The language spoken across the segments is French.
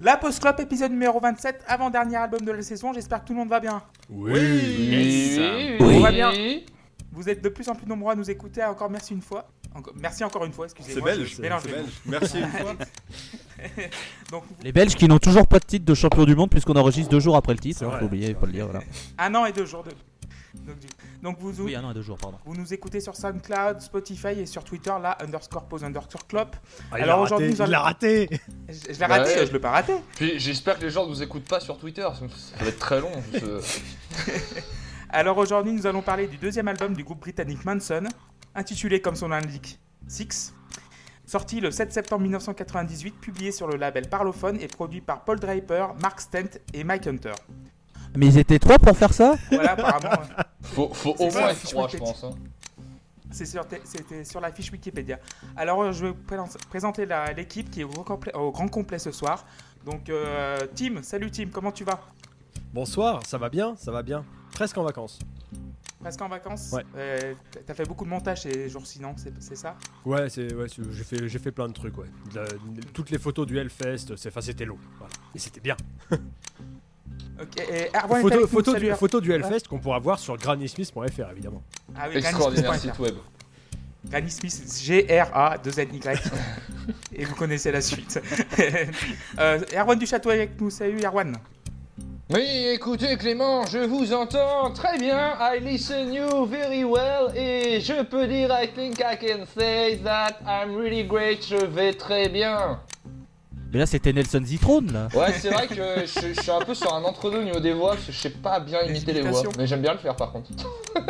La Post Club, épisode numéro 27, avant-dernier album de la saison. J'espère que tout le monde va bien. Oui. On va bien. Vous êtes de plus en plus nombreux à nous écouter. Encore merci une fois. Encore- merci encore une fois, C'est excusez-moi. belge. C'est les mots. belge. Merci une fois. Donc, Les Belges qui n'ont toujours pas de titre de champion du monde puisqu'on enregistre deux jours après le titre. C'est hein, vrai. faut oublier, faut le dire. Voilà. un an et deux jours de. Donc, du- donc vous, Oui, un an et deux jours, pardon. vous nous écoutez sur SoundCloud, Spotify et sur Twitter, là, underscore pose underscore club. Ah, Alors aujourd'hui, nous allons- il l'a raté. Je, je l'ai raté, Ouais. je l'ai pas raté. Puis j'espère que les gens ne nous écoutent pas sur Twitter, ça va être très long. je- Alors aujourd'hui, nous allons parler du deuxième album du groupe britannique Manson, intitulé comme son l'indique Six. Sorti le 7 septembre 1998, publié sur le label Parlophone et produit par Paul Draper, Mark Stent et Mike Hunter. Mais ils étaient trois pour faire ça Voilà, apparemment, Faut, faut C'est au moins la être fiche trois, je Wikipédia. pense. hein. c'est sur- c'était sur la fiche Wikipédia. Alors, euh, je vais vous présenter la- l'équipe qui est au grand, complet, au grand complet ce soir. Donc, euh, Tim, salut Tim, comment tu vas? Bonsoir, ça va bien, ça va bien. Presque en vacances. Presque en vacances? Ouais. Euh, T'as fait beaucoup de montage ces jours-ci, non? C'est c'est ça? Ouais, c'est ouais, c'est- j'ai fait j'ai fait plein de trucs ouais. De la- toutes les photos du Hellfest, c'est enfin c'était long. Voilà. Et c'était bien. Ok, et Erwan est Photo, avec du, photo du Hellfest qu'on pourra voir sur granny-smith.fr évidemment. Ah oui, Extraordinaire site web. Granny Smith, G-R-A-2-N-Y. Et vous connaissez la suite. euh, Erwan du Château est avec nous. Salut Erwan. Oui, écoutez Clément, je vous entends très bien. I listen you very well. Et je peux dire, I think I can say that I'm really great. Je vais très bien. Mais là, c'était Nelson Zitrone, là. Ouais, c'est vrai que je, je suis un peu sur un entre-deux au niveau des voix, parce que je sais pas bien imiter les voix. Mais j'aime bien le faire par contre.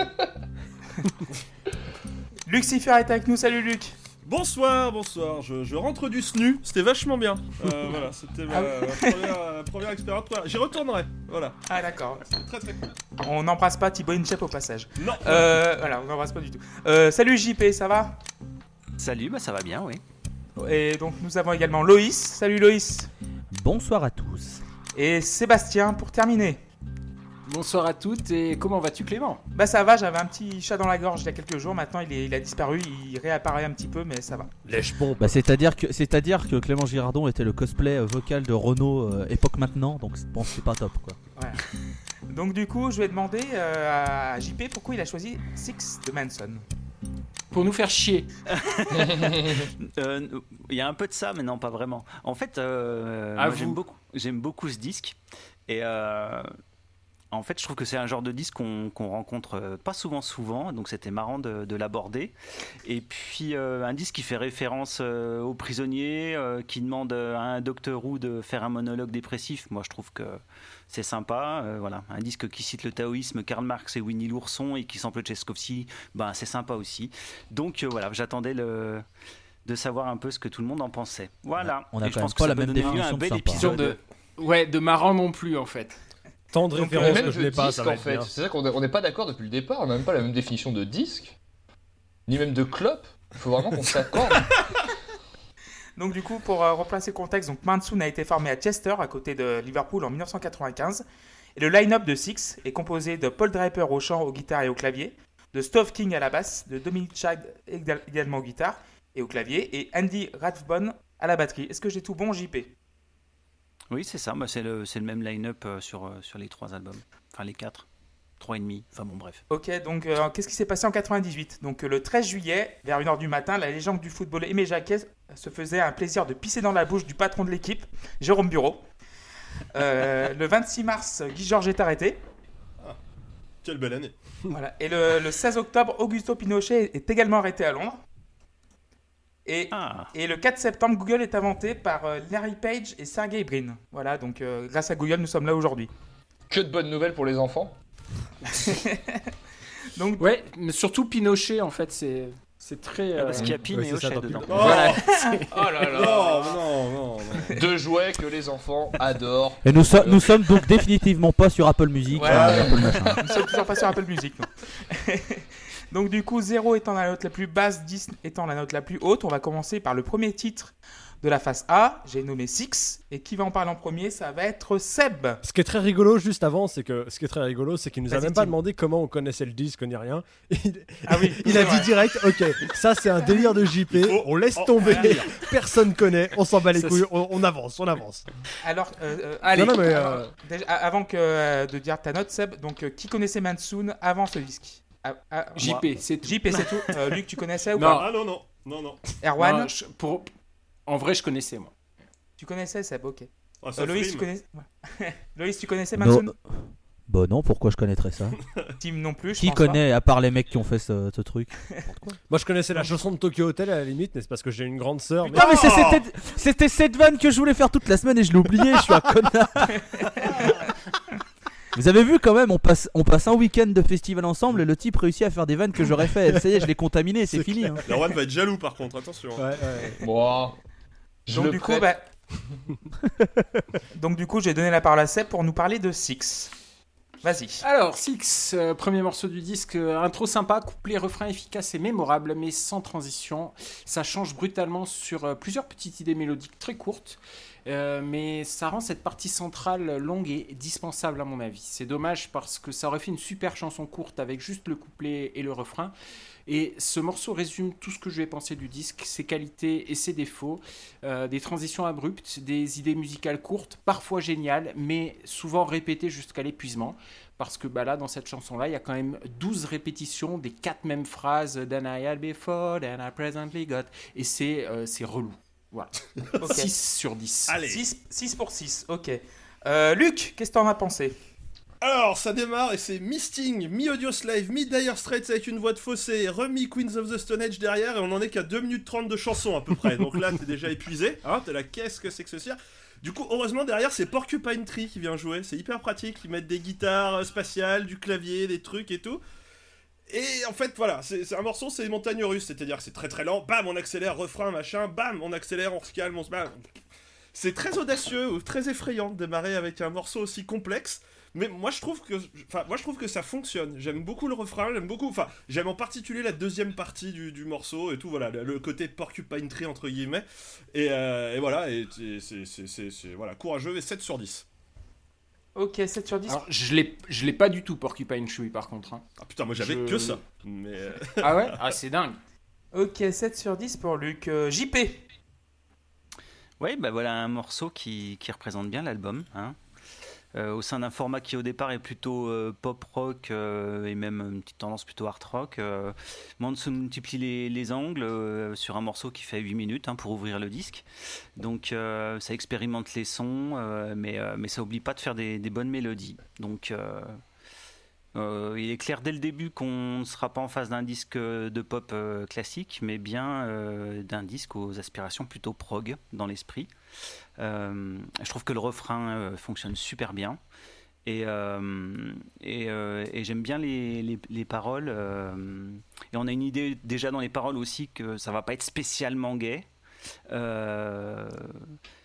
Lucifer est avec nous. Salut Luc. Bonsoir, bonsoir, je, je rentre du SNU, c'était vachement bien. Euh, voilà, c'était ma, Ah ma première, ma première expérience. Voilà, J'y retournerai, voilà, Ah d'accord. c'est très très cool. On n'embrasse pas Thibaut Inchep au passage. Non, Euh, voilà, on n'embrasse pas du tout. Euh, salut JP, ça va? Salut, bah ça va bien, oui. Et donc nous avons également Loïs. Salut Loïs. Bonsoir à tous. Et Sébastien pour terminer. Bonsoir à toutes et comment vas-tu Clément? Bah ça va, j'avais un petit chat dans la gorge il y a quelques jours. Maintenant il, est- il a disparu, il réapparaît un petit peu, mais ça va. Lèche. Bah, c'est-à-dire que, c'est-à-dire que Clément Girardon était le cosplay euh, vocal de Renault euh, époque maintenant, donc bon, c'est pas top quoi. Donc du coup, je vais demander euh, à JP pourquoi il a choisi Six de Manson. Pour nous faire chier. Euh, Il y a un peu de ça, mais non, pas vraiment. En fait, euh, j'aime beaucoup, beaucoup ce disque. Et euh, en fait, je trouve que c'est un genre de disque qu'on rencontre euh, pas souvent, souvent. Donc, c'était marrant de, de l'aborder. Et puis, euh, un disque qui fait référence euh, aux prisonniers, euh, qui demande à un Docteur Who de faire un monologue dépressif. Moi, je trouve que c'est sympa. Euh, voilà, un disque qui cite le taoïsme, Karl Marx et Winnie l'ourson, et qui sample Tchaikovsky. Ben, c'est sympa aussi. Donc, euh, voilà, j'attendais le de savoir un peu ce que tout le monde en pensait. Voilà. On a Et je pense même que pas ça la peut même définition un de bel sympa. Genre épisode. de... Ouais, de marrant non plus en fait. Tant de références même que je n'ai pas, disque ça va en être fait. bien. C'est ça qu'on on n'est pas d'accord depuis le départ. On n'a même pas la même définition de disque, ni même de clope. Il faut vraiment qu'on s'accorde. Donc du coup, pour euh, replacer le contexte, donc Manson a été formé à Chester, à côté de Liverpool, en 1995. Et le line-up de Six est composé de Paul Draper au chant, au guitare et au clavier, de Stove King à la basse, de Dominic Chag égal- également au guitare et au clavier, et Andy Rathbone à la batterie. Est-ce que j'ai tout bon, JP Oui, c'est ça. Bah, c'est le, c'est le même line-up euh, sur, euh, sur les trois albums. Enfin, les quatre. Trois et demi. Enfin, bon, bref. Ok, donc euh, qu'est-ce qui s'est passé en 98 Donc euh, le 13 juillet, vers 1h du matin, la légende du football Aimé Jacquet se faisait un plaisir de pisser dans la bouche du patron de l'équipe, Jérôme Bureau. Euh, le 26 mars, Guy Georges est arrêté. quelle belle année. Voilà. Et le, le 16 octobre, Augusto Pinochet est également arrêté à Londres. Et, Ah, et le 4 septembre, Google est inventé par euh, Larry Page et Sergey Brin. Voilà, donc euh, grâce à Google, nous sommes là aujourd'hui. Que de bonnes nouvelles pour les enfants. Donc, Ouais, mais surtout Pinochet en fait, c'est c'est très. Ah, parce euh, qu'il y a Pin ouais, et tant dedans. Oh, Voilà. oh là là. non, non, non, non. Deux jouets que les enfants adorent. Et nous, so- nous sommes donc définitivement pas sur Apple Music. Voilà. euh, Apple. Nous sommes toujours pas sur Apple Music. nous. Donc du coup, 0 étant la note la plus basse, 10 étant la note la plus haute, on va commencer par le premier titre de la face A. J'ai nommé Six. Et qui va en parler en premier? Ça va être Seb. Ce qui est très rigolo juste avant, c'est que ce qui est très rigolo, c'est qu'il nous a même pas demandé comment on connaissait le disque ni rien. Il, Ah oui, il a vrai. dit direct, ok, ça c'est un délire de JP, Oh, on laisse oh, tomber, personne connaît, on s'en bat les Ça, couilles, on, on avance, on avance. Alors, euh, euh, Allez. Non, non, mais, alors, euh, avant que, euh, de dire ta note, Seb, donc euh, qui connaissait Mansoon avant ce disque? Ah, ah. JP, c'est tout. JP, c'est tout. Euh, Luc, tu connaissais ou Non. pas Ah non, non, non, non. Erwan, Non, je- pour... En vrai, je connaissais moi. tu connaissais Seb, ok. Ça Euh, Loïs, tu connais... ouais. Loïs, tu connaissais Non. Mansoon Bah non, pourquoi je connaîtrais ça? Tim non plus, je Qui pense pas. connaît, à part les mecs qui ont fait ce, ce truc? Moi je connaissais la chanson de Tokyo Hotel à la limite, mais c'est parce que j'ai une grande sœur. mais- Putain, mais c'était cette vanne que je voulais faire toute la semaine et je l'ai oublié, je suis un connard Vous avez vu quand même, on passe, on passe un week-end de festival ensemble et le type réussit à faire des vannes que j'aurais fait. Ça y est, je l'ai contaminé, c'est C'est fini. hein. Erwan va être jaloux par contre, attention. Ouais, ouais. Bon. Je Donc le du coup, bah... Donc du coup, j'ai donné la parole à Seb pour nous parler de Six. Vas-y. Alors, Six, euh, premier morceau du disque, euh, intro sympa, couplet, refrain efficace et mémorable, mais sans transition. Ça change brutalement sur euh, plusieurs petites idées mélodiques très courtes, euh, mais ça rend cette partie centrale longue et dispensable à mon avis. C'est dommage parce que ça aurait fait une super chanson courte avec juste le couplet et le refrain. Et ce morceau résume tout ce que je vais penser du disque, ses qualités et ses défauts, euh, des transitions abruptes, des idées musicales courtes, parfois géniales, mais souvent répétées jusqu'à l'épuisement. Parce que bah là, dans cette chanson-là, il y a quand même 12 répétitions des quatre mêmes phrases Than I had before, than I presently got. Et c'est euh, relou. Voilà. Ok. 6 sur 10. Allez. 6, pour 6, ok. Euh, Luc, qu'est-ce que t'en as pensé? Alors, ça démarre et c'est mi-Sting, mi-Audio Slave, mi-Dire Straits avec une voix de fossé, remis Queens of the Stone Age derrière et on en est qu'à 2 minutes 30 de chanson à peu près. Donc là, t'es déjà épuisé. Hein, t'es là, qu'est-ce que c'est que ce cirque? Du coup, heureusement, derrière, c'est Porcupine Tree qui vient jouer. C'est hyper pratique. Ils mettent des guitares euh, spatiales, du clavier, des trucs et tout. Et en fait, voilà, c'est un morceau, c'est les montagnes russes. C'est-à-dire c'est très très lent. Bam, on accélère, refrain, machin. Bam, on accélère, on se calme, on se... C'est très audacieux très effrayant de démarrer avec un morceau aussi complexe. Mais moi je trouve que, enfin moi je trouve que ça fonctionne. J'aime beaucoup le refrain, j'aime beaucoup, enfin j'aime en particulier la deuxième partie du, morceau et tout. Voilà, le, côté porcupine tree entre guillemets. Et, euh, et voilà, c'est- voilà courageux et 7 sur 10. Ok, 7 sur 10. Alors, je l'ai je l'ai pas du tout, Porcupine Tree, par contre. hein. Ah putain, moi j'avais Je- que ça. Mais euh, Ah ouais? Ah, c'est dingue. Ok, 7 sur 10 pour Luc. Euh, JP Oui, bah voilà un morceau qui, qui représente bien l'album. hein. Euh, au sein d'un format qui au départ est plutôt euh, pop rock euh, et même une petite tendance plutôt art rock, Manson multiplie les, les angles sur un morceau qui fait 8 minutes hein, pour ouvrir le disque. Donc ça expérimente les sons, mais, mais ça oublie pas de faire des, bonnes mélodies. Donc il est clair dès le début qu'on ne sera pas en face d'un disque de pop classique, mais bien d'un disque aux aspirations plutôt prog dans l'esprit. Euh, je trouve que le refrain euh, fonctionne super bien. Et, euh, j'aime bien les, les- les paroles. et on a une idée déjà dans les paroles aussi que ça va pas être spécialement gay.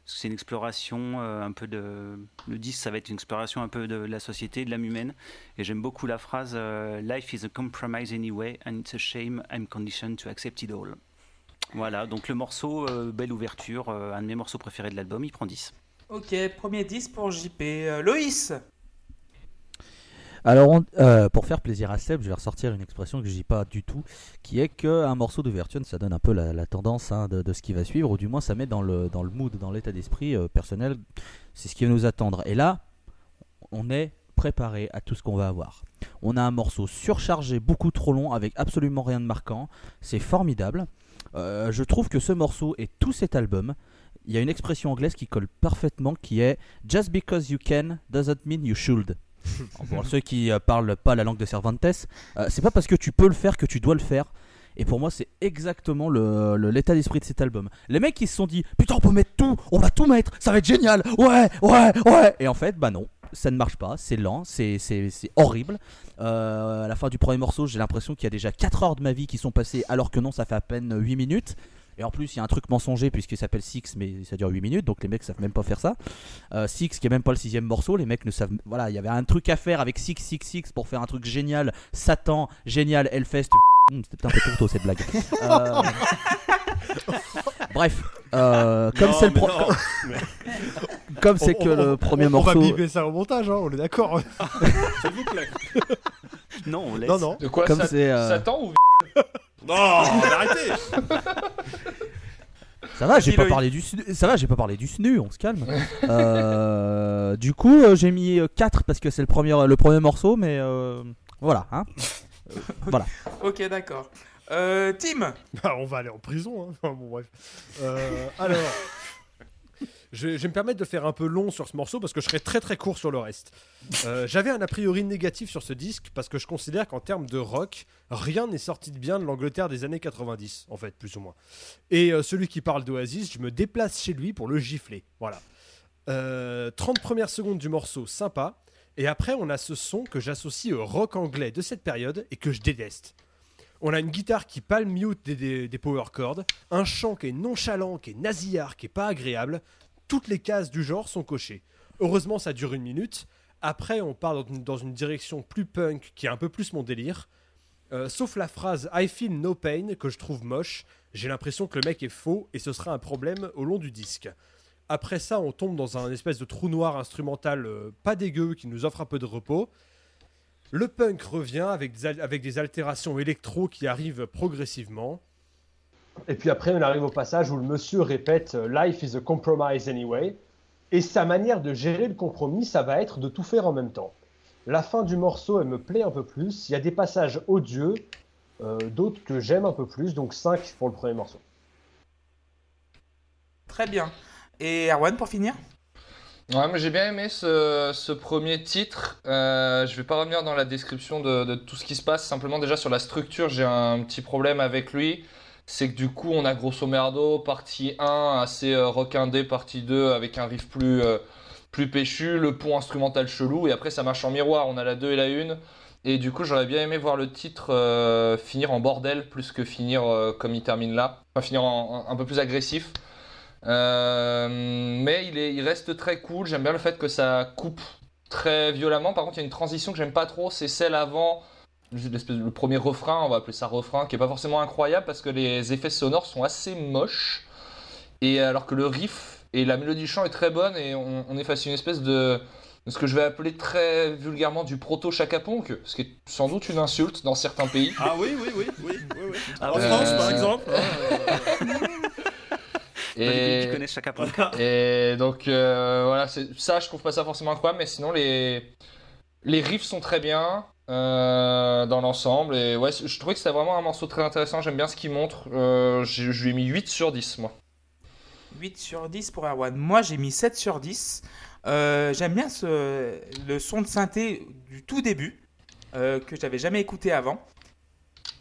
C'est une exploration un peu de. Le disque, ça va être une exploration un peu de la société, de l'âme humaine. Et j'aime beaucoup la phrase Life is a compromise anyway, and it's a shame I'm conditioned to accept it all. Voilà, donc le morceau, euh, belle ouverture, euh, un de mes morceaux préférés de l'album, il prend 10. Ok, premier 10 pour JP. Euh, Loïs Alors, on- euh, pour faire plaisir à Seb, je vais ressortir une expression que je dis pas du tout, qui est qu'un morceau d'ouverture, ça donne un peu la, la tendance hein, de, de ce qui va suivre, ou du moins ça met dans le, dans le mood, dans l'état d'esprit euh, personnel, c'est ce qui va nous attendre. Et là, on est préparé à tout ce qu'on va avoir. On a un morceau surchargé, beaucoup trop long, avec absolument rien de marquant. C'est formidable. Euh, je trouve que ce morceau et tout cet album, il y a une expression anglaise qui colle parfaitement, qui est Just because you can doesn't mean you should. Pour ceux qui euh, parlent pas la langue de Cervantes, euh, c'est pas parce que tu peux le faire que tu dois le faire. Et pour moi, c'est exactement le- l'état d'esprit de cet album. Les mecs qui se sont dit Putain, on peut mettre tout, on va tout mettre, ça va être génial, ouais, ouais, ouais. Et en fait, bah non, ça ne marche pas, c'est lent, c'est horrible. Euh, à la fin du premier morceau, j'ai l'impression qu'il y a déjà 4 heures de ma vie qui sont passées, alors que non, ça fait à peine 8 minutes. Et en plus, il y a un truc mensonger puisqu'il s'appelle Six, mais ça dure 8 minutes, donc les mecs savent même pas faire ça. Euh, Six, qui est même pas le sixième morceau, les mecs ne savent. Voilà, il y avait un truc à faire avec Six, Six, Six pour faire un truc génial. Satan, génial, Hellfest, Hmm, C'était un peu trop tôt cette blague. Euh, Bref, euh, comme c'est le mais pro- non, mais comme c'est On- que on- le on- premier on, morceau. On va biper ça au montage, hein, on est d'accord. S'il vous plaît. Non, on laisse. non, non. De quoi Comme ça- c'est, euh, Satan ou Non, mais arrêtez Ça va, j'ai pas parlé du SNU. Ça va, j'ai pas parlé du SNU, on se calme. Euh, du coup, euh, j'ai mis 4 parce que c'est le premier, le premier morceau, mais euh, voilà. Hein. Ok, d'accord. Euh, Tim Ah, on va aller en prison. Hein. Enfin, bon, bref. Euh, alors, je, vais me permettre de faire un peu long sur ce morceau parce que je serai très très court sur le reste. Euh, J'avais un a priori négatif sur ce disque parce que je considère qu'en termes de rock, rien n'est sorti de bien de l'Angleterre des années 90, en fait, plus ou moins. Et euh, celui qui parle d'Oasis, je me déplace chez lui pour le gifler. Voilà. Euh, 30 premières secondes du morceau, sympa. Et après, on a ce son que j'associe au rock anglais de cette période et que je déteste. On a une guitare qui palm mute des power chords, un chant qui est nonchalant, qui est nasillard, qui est pas agréable. Toutes les cases du genre sont cochées. Heureusement, ça dure une minute. Après, on part dans une, direction plus punk, qui est un peu plus mon délire. Euh, sauf la phrase I feel no pain, que je trouve moche. J'ai l'impression que le mec est faux et ce sera un problème au long du disque. Après ça, on tombe dans un espèce de trou noir instrumental euh, pas dégueu qui nous offre un peu de repos. Le punk revient avec avec des altérations électro qui arrivent progressivement. Et puis après, on arrive au passage où le monsieur répète euh, Life is a compromise anyway. Et sa manière de gérer le compromis, ça va être de tout faire en même temps. La fin du morceau, elle me plaît un peu plus. Il y a des passages odieux, euh, d'autres que j'aime un peu plus. Donc 5 pour le premier morceau. Très bien. Et Erwan, pour finir? Ouais, mais j'ai bien aimé ce, ce premier titre. Euh, je vais pas revenir dans la description de, de tout ce qui se passe. Simplement, déjà sur la structure, j'ai un petit problème avec lui. C'est que du coup, on a grosso merdo partie 1 assez euh, rock indé, partie 2 avec un riff plus, euh, plus péchu, le pont instrumental chelou, et après ça marche en miroir. On a la 2 et la 1. Et du coup, j'aurais bien aimé voir le titre euh, finir en bordel plus que finir comme il termine là. Enfin, finir un peu plus agressif. Mais il, est, il reste très cool. J'aime bien le fait que ça coupe très violemment. Par contre, il y a une transition que j'aime pas trop. C'est celle avant le premier refrain, on va appeler ça refrain, qui est pas forcément incroyable parce que les effets sonores sont assez moches. Et alors que le riff et la mélodie du chant est très bonne et on, on est face à une espèce de, de ce que je vais appeler très vulgairement du proto Chaka Ponk, ce qui est sans doute une insulte dans certains pays. Ah oui, oui, oui, oui, oui, oui. Ah en. France, Euh, par exemple. Dans les pays qui Et, connaissent chaque apôtre. et donc euh, voilà, c'est- ça je trouve pas ça forcément incroyable, mais sinon les, les riffs sont très bien euh, dans l'ensemble. Et ouais, je trouvais que c'était vraiment un morceau très intéressant, j'aime bien ce qu'il montre. Euh, je lui ai mis 8 sur 10 moi. 8 sur 10 pour Erwan. Moi, j'ai mis 7 sur 10. Euh, J'aime bien ce, le son de synthé du tout début, que j'avais jamais écouté avant.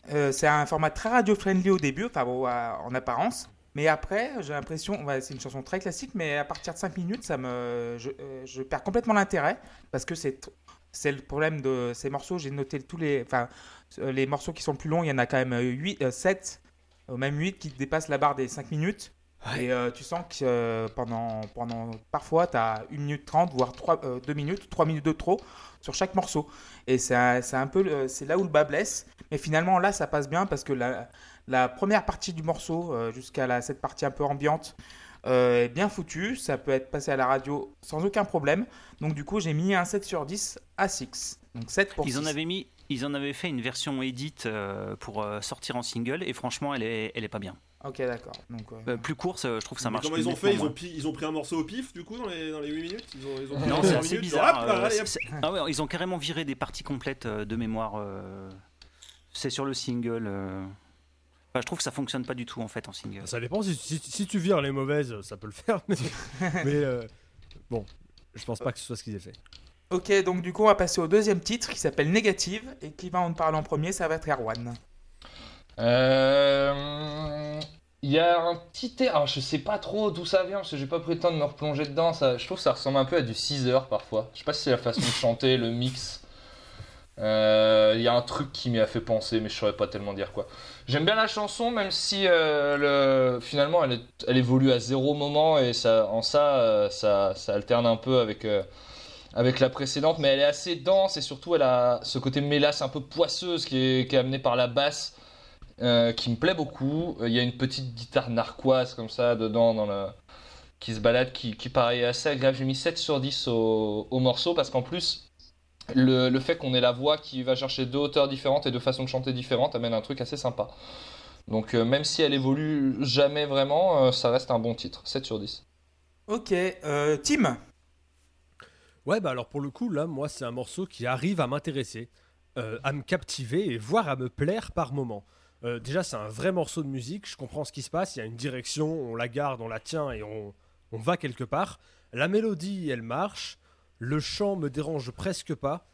C'est un format très radio-friendly au début, enfin bon, en apparence. Mais après, j'ai l'impression, c'est une chanson très classique, mais à partir de 5 minutes, ça me, je perds complètement l'intérêt parce que c'est, c'est le problème de ces morceaux. J'ai noté tous les, enfin, euh, les morceaux qui sont plus longs, il y en a quand même 8, 7, euh, même 8 qui dépassent la barre des 5 minutes. Et euh, tu sens que euh, pendant, pendant parfois tu as 1 minute 30, voire 3, 2 minutes, 3 minutes de trop sur chaque morceau. Et c'est un, peu c'est là où le bas blesse. Mais finalement là ça passe bien parce que la, la première partie du morceau euh, jusqu'à cette partie un peu ambiante euh, est bien foutue. Ça peut être passé à la radio sans aucun problème. Donc du coup j'ai mis un 7 sur 10 à 6. Donc 7 pour Ils en 6. avaient mis, ils en avaient fait une version edit euh, pour euh, sortir en single et franchement elle est, elle est pas bien. Ok d'accord. Donc, euh, Euh, plus course, euh, je trouve que ça Mais marche. comment ils ont fait? Ils ont, ils pris un morceau au pif, du coup, dans les, dans les 8 minutes? Ils ont, ils ont pris Non, un c'est assez bizarre. hop là, euh, allez, hop. c'est- ah ouais, ils ont carrément viré des parties complètes de mémoire. C'est sur le single. Euh. Enfin, je trouve que ça fonctionne pas du tout en fait en single. Ça dépend, si, si- si tu vires les mauvaises, ça peut le faire. Mais, mais, euh, bon, je pense pas que ce soit ce qu'ils aient fait. Ok, donc du coup on va passer au deuxième titre qui s'appelle Négative et qui va en parler en premier, ça va être Erwan. Euh, Il y a un petit air, alors je sais pas trop d'où ça vient parce que j'ai pas pris le temps de me replonger dedans. Ça, je trouve que ça ressemble un peu à du 6 heures parfois. Je sais pas si c'est la façon de chanter, le mix. Euh, Il y a un truc qui m'y a fait penser, mais je saurais pas tellement dire quoi. J'aime bien la chanson, même si euh, le... finalement elle, évolue à zéro moment et ça, en ça, euh, ça, ça alterne un peu avec, euh, avec la précédente, mais elle est assez dense et surtout elle a ce côté mélasse un peu poisseuse qui est, amené par la basse euh, qui me plaît beaucoup. Euh, Il y a une petite guitare narquoise comme ça dedans dans le... qui se balade, qui, paraît assez agréable. J'ai mis 7 sur 10 au, au morceau parce qu'en plus, le, le fait qu'on ait la voix qui va chercher deux hauteurs différentes et deux façons de chanter différentes amène un truc assez sympa. Donc euh, même si elle évolue jamais vraiment, euh, ça reste un bon titre. 7 sur 10. Ok, euh, Tim Ouais, bah alors pour le coup, là, moi, c'est un morceau qui arrive à m'intéresser, euh, à me captiver et voire à me plaire par moment. Euh, déjà, c'est un vrai morceau de musique, je comprends ce qui se passe, il y a une direction, on la garde, on la tient et on, on va quelque part. La mélodie, elle marche, le chant me dérange presque pas.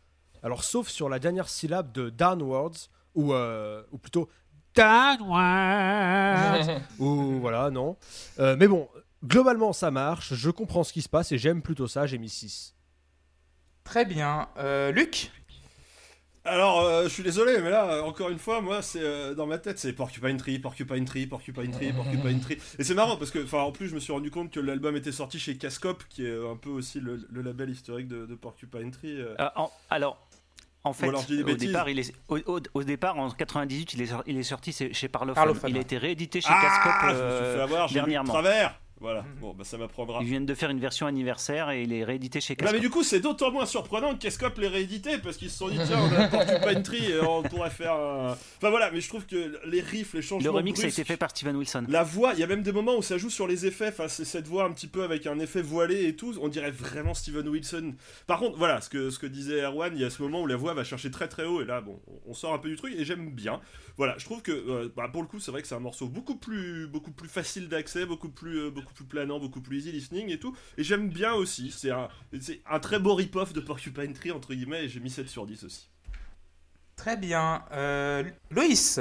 Alors, sauf sur la dernière syllabe de Downwards, ou, euh, ou plutôt Downwards, ou voilà, non. Euh, mais bon, globalement, ça marche, je comprends ce qui se passe et j'aime plutôt ça, j'ai mis 6. Très bien. Euh, Luc? Alors, euh, je suis désolé, mais là, euh, encore une fois, moi, c'est euh, dans ma tête, c'est Porcupine Tree, Porcupine Tree, Porcupine Tree, Porcupine Tree. Et c'est marrant parce que, enfin, en plus, je me suis rendu compte que l'album était sorti chez Cascop, qui est un peu aussi le, le label historique de, de Porcupine Tree. euh. Euh, en- alors, en fait, alors au, départ, il est, au, au- au départ, en 98, il est, il est sorti chez chez Parlophone. Parlophone, il a été réédité chez Ah, Cascop je me suis fait avoir, j'ai lu de dernièrement. travers. Voilà, Mhm. bon, bah ça m'apprendra. Ils viennent de faire une version anniversaire et il est réédité chez Cascop. mais du coup c'est d'autant moins surprenant que Cascop l'ait réédité parce qu'ils se sont dit tiens on a Porcupine Tree et on pourrait faire un... Enfin voilà mais je trouve que les riffs, les changements Le remix a été fait par Steven Wilson. La voix, il y a même des moments où ça joue sur les effets, enfin c'est cette voix un petit peu avec un effet voilé et tout, on dirait vraiment Steven Wilson. Par contre, voilà, ce que, ce que disait Erwan, il y a ce moment où la voix va chercher très très haut et là bon, on sort un peu du truc et j'aime bien. Voilà, je trouve que euh, bah, pour le coup, c'est vrai que c'est un morceau beaucoup plus beaucoup plus facile d'accès, beaucoup plus euh, beaucoup plus planant, beaucoup plus easy listening et tout et j'aime bien aussi, c'est un très beau rip-off de Porcupine Tree entre guillemets et j'ai mis 7 sur 10 aussi. Très bien. Euh, Loïs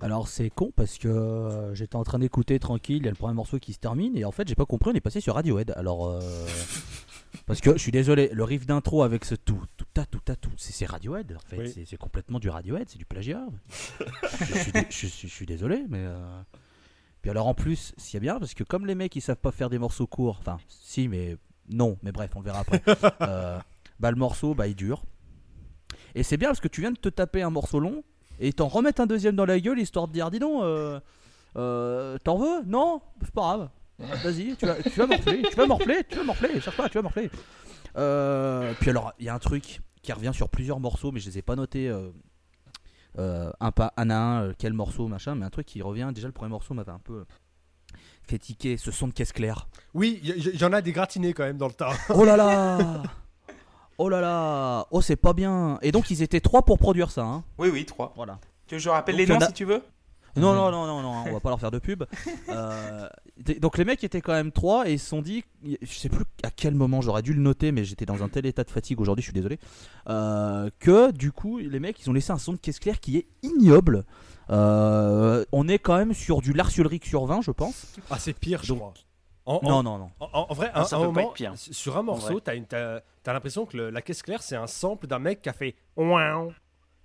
Alors c'est con parce que euh, j'étais en train d'écouter tranquille, il y a le premier morceau qui se termine et en fait j'ai pas compris, on est passé sur Radiohead. Alors euh, parce que je suis désolé, le riff d'intro avec ce tout tout ta tout ta tout, c'est c'est Radiohead en fait, Oui. c'est- complètement du Radiohead, c'est du plagiat. je, suis, dé- je suis- je suis désolé, mais euh, puis alors en plus c'est bien parce que comme les mecs ils savent pas faire des morceaux courts, enfin si mais non, mais bref on le verra après. Euh, bah le morceau bah il dure et c'est bien parce que tu viens de te taper un morceau long et t'en remettre un deuxième dans la gueule histoire de dire dis donc euh, euh, t'en veux? Non? C'est pas grave vas-y tu vas tu vas morfler tu vas morfler tu vas morfler cherche pas tu vas morfler. Euh, puis alors il y a un truc qui revient sur plusieurs morceaux mais je les ai pas notés euh, euh, un pas un à un euh, quel morceau machin mais un truc qui revient déjà le premier morceau m'avait un peu fait tiquer ce son de caisse claire. Oui, il y, y- y en a des gratinés quand même dans le tas. oh là là! Oh là là! Oh c'est pas bien! Et donc ils étaient trois pour produire ça hein? Oui, oui, 3. voilà. Tu veux que je rappelle Donc, les noms a- si tu veux? Non, non, non, non, non, on va pas leur faire de pub. Euh, donc les mecs étaient quand même trois et ils se sont dit, je sais plus à quel moment j'aurais dû le noter, mais j'étais dans un tel état de fatigue aujourd'hui, je suis désolé, euh, que du coup les mecs ils ont laissé un son de caisse claire qui est ignoble. Euh, on est quand même sur du Lars Ulrich sur 20, je pense. Ah, c'est pire, je Donc- crois. En, en- Non, non, non. en- en vrai, Ah, un, ça un peut pas moment, être pire. sur un morceau, t'as t'as l'impression que le- la caisse claire, c'est un sample d'un mec qui a fait Ouin.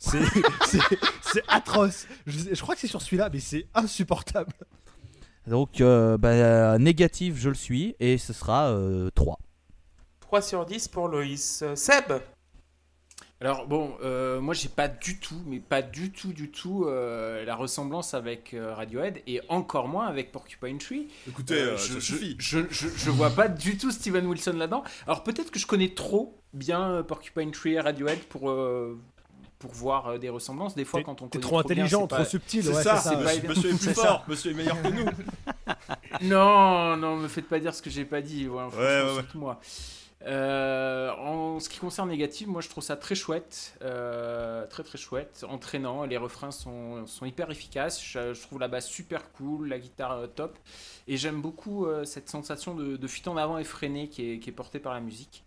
C'est c'est- c'est atroce. Je, je crois que c'est sur celui-là, mais c'est insupportable. Donc euh, bah, négatif, je le suis et ce sera euh, 3. 3 sur 10 pour Loïs. Euh, Seb Alors bon, euh, moi j'ai pas du tout, mais pas du tout, du tout euh, la ressemblance avec euh, Radiohead et encore moins avec Porcupine Tree. Écoutez, Euh, euh, je, je-. Je, je, je vois pas du tout Steven Wilson là-dedans. Alors peut-être que je connais trop bien euh, Porcupine Tree et Radiohead pour, euh, pour voir euh, des ressemblances. Des fois, quand on connaît trop intelligent, trop pas- subtil. C'est ouais, ça, c'est c'est ça. pas monsieur, monsieur est plus fort, monsieur est meilleur que nous. Non, non, me faites pas dire ce que j'ai pas dit. Ouais, moi. Euh, en ce qui concerne négatif, moi je trouve ça très chouette, euh, très très chouette, entraînant. Les refrains sont, sont hyper efficaces. Je, je trouve la basse super cool, la guitare euh, top, et j'aime beaucoup euh, cette sensation de, de fuite en avant effrénée qui est, qui est portée par la musique.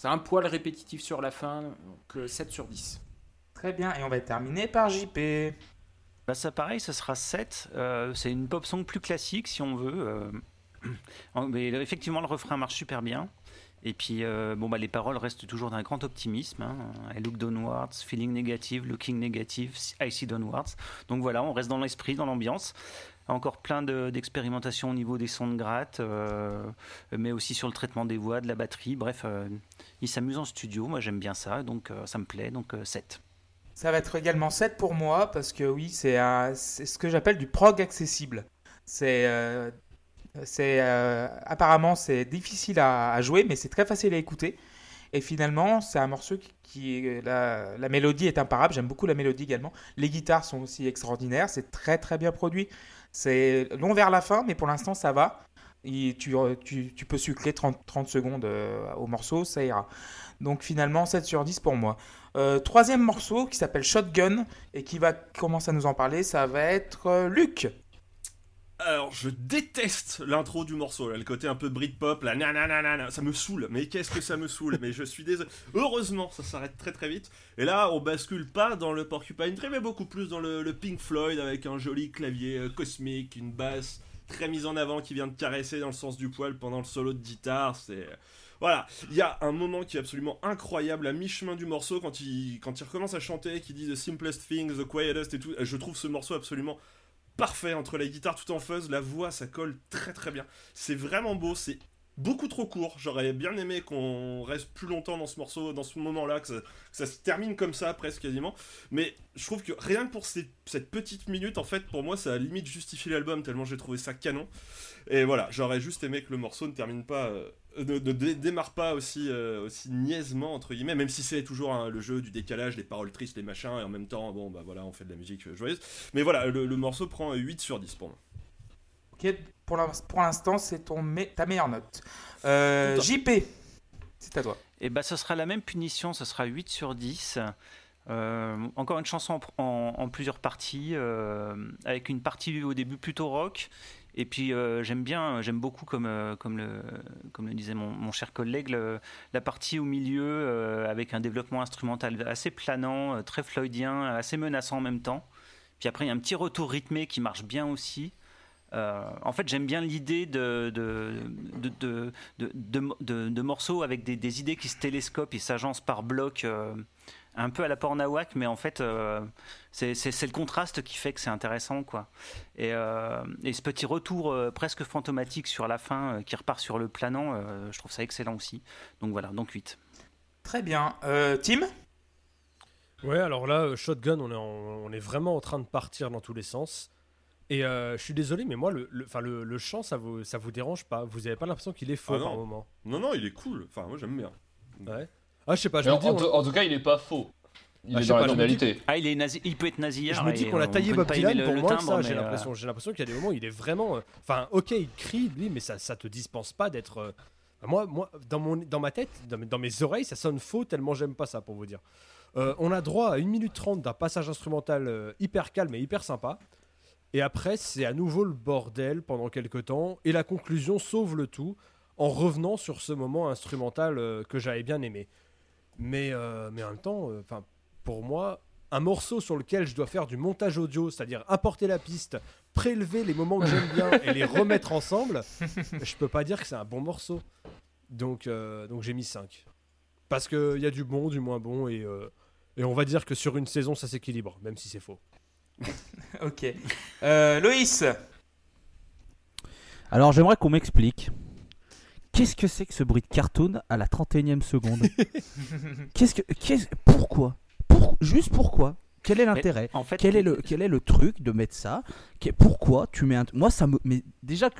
C'est un poil répétitif sur la fin, donc euh, 7 sur 10. Très bien, et on va terminer par JP. Bah ça pareil, ça sera 7. Euh, c'est une pop song plus classique si on veut. euh. Mais effectivement, le refrain marche super bien. Et puis, euh, bon, bah, les paroles restent toujours d'un grand optimisme. hein. I look downwards, feeling negative, looking negative, I see downwards. Donc voilà, on reste dans l'esprit, dans l'ambiance. Encore plein de- d'expérimentations au niveau des sons de gratte, euh, mais aussi sur le traitement des voix, de la batterie. Bref, euh, ils s'amusent en studio. Moi, j'aime bien ça, donc euh, ça me plaît. Donc 7. Ça va être également 7 pour moi parce que oui, c'est ce que j'appelle du prog accessible. C'est apparemment c'est difficile à, jouer, mais c'est très facile à écouter. Et finalement, c'est un morceau qui, la mélodie est imparable. J'aime beaucoup la mélodie également. Les guitares sont aussi extraordinaires. C'est très très bien produit. C'est long vers la fin, mais pour l'instant ça va. Et tu, peux sucrer 30, 30 secondes euh, au morceau, ça ira. Donc finalement 7 sur 10 pour moi. Euh, troisième morceau qui s'appelle Shotgun et qui va commencer à nous en parler, ça va être euh, Luc. Alors, je déteste l'intro du morceau, le côté un peu Britpop, là, nananana, ça me saoule, mais qu'est-ce que ça me saoule, mais je suis désolé. Heureusement, ça s'arrête très très vite. Et là, on bascule pas dans le Porcupine Tree, mais beaucoup plus dans le, le Pink Floyd avec un joli clavier euh, cosmique, une basse très mise en avant qui vient de caresser dans le sens du poil pendant le solo de guitare. C'est voilà, il y a un moment qui est absolument incroyable à mi-chemin du morceau quand il quand il recommence à chanter, qui dit the simplest things, the quietest et tout. Je trouve ce morceau absolument parfait entre la guitare tout en fuzz, la voix, ça colle très très bien. C'est vraiment beau, c'est beaucoup trop court. J'aurais bien aimé qu'on reste plus longtemps dans ce morceau, dans ce moment-là, que ça, se termine comme ça presque quasiment. Mais je trouve que rien que pour cette petite minute, en fait, pour moi, ça a limite justifié l'album tellement j'ai trouvé ça canon. Et voilà, j'aurais juste aimé que le morceau ne termine pas, euh, ne, ne dé- démarre pas aussi, euh, aussi niaisement entre guillemets, même si c'est toujours hein, le jeu du décalage, les paroles tristes, les machins, et en même temps, bon bah voilà, on fait de la musique joyeuse. Mais voilà, le, le morceau prend 8 sur 10 pour moi. Ok, pour l'in- pour l'instant, c'est ta meilleure note. Euh, JP, c'est à toi. Et bah, ce sera la même punition, ce sera 8 sur 10. Euh, encore une chanson en, en- en plusieurs parties, euh, avec une partie au début plutôt rock. Et puis j'aime bien, j'aime beaucoup, comme, comme, le, comme le disait mon, mon cher collègue, le- la partie au milieu avec un développement instrumental assez planant, très floydien, assez menaçant en même temps. Puis après, il y a un petit retour rythmé qui marche bien aussi. Euh, en fait, j'aime bien l'idée de, de, de, de, de, de- de- de morceaux avec des, des idées qui se télescopent et s'agencent par bloc, euh, un peu à la pornawak, mais en fait, euh, c'est le contraste qui fait que c'est intéressant. quoi. Et, euh, et ce petit retour euh, presque fantomatique sur la fin, euh, qui repart sur le planant, euh, je trouve ça excellent aussi. Donc voilà, donc 8. Très bien. Euh, Tim? Ouais, alors là, Shotgun, on est, en- on est vraiment en train de partir dans tous les sens. Et euh, je suis désolé, mais moi, le, le, enfin, le, le chant, ça vous, ça vous dérange pas? Vous avez pas l'impression qu'il est faux Ah non. par moment? Non, non, il est cool. Enfin, moi j'aime bien. Ouais. Ah, je sais pas, je me en, dis, en on- tout- en tout cas, il est pas faux. Il Ah, est dans la pas, dis- tonalité. Ah, il, est nazi- il peut être nazi. je me dis qu'on l'a taillé Bob Dylan, pour moi, ça, j'ai l'impression, j'ai l'impression qu'il y a des moments où il est vraiment. euh, Enfin, ok, il crie, lui, mais ça, ça te dispense pas d'être. euh, Moi, moi dans, mon, dans ma tête, dans mes, dans mes oreilles, ça sonne faux tellement j'aime pas ça, pour vous dire. Euh, on a droit à 1 minute 30 d'un passage instrumental euh, hyper calme et hyper sympa. Et après, c'est à nouveau le bordel pendant quelques temps. Et la conclusion sauve le tout en revenant sur ce moment instrumental euh, que j'avais bien aimé. Mais, euh, mais en même temps, euh, pour moi, un morceau sur lequel je dois faire du montage audio, c'est-à-dire apporter la piste, prélever les moments que j'aime bien et les remettre ensemble, je peux pas dire que c'est un bon morceau. Donc, donc j'ai mis 5. Parce qu'il y a du bon, du moins bon, et, et on va dire que sur une saison, ça s'équilibre, même si c'est faux. Ok. Euh, Loïs Alors j'aimerais qu'on m'explique. Qu'est-ce que c'est que ce bruit de cartoon à la 31e seconde Qu'est-ce que. qu'est-ce- pourquoi? Pour- Juste pourquoi? Quel est l'intérêt? En fait, quel est, le, quel est le truc de mettre ça? Pourquoi tu mets un. Moi, ça me. Mais déjà,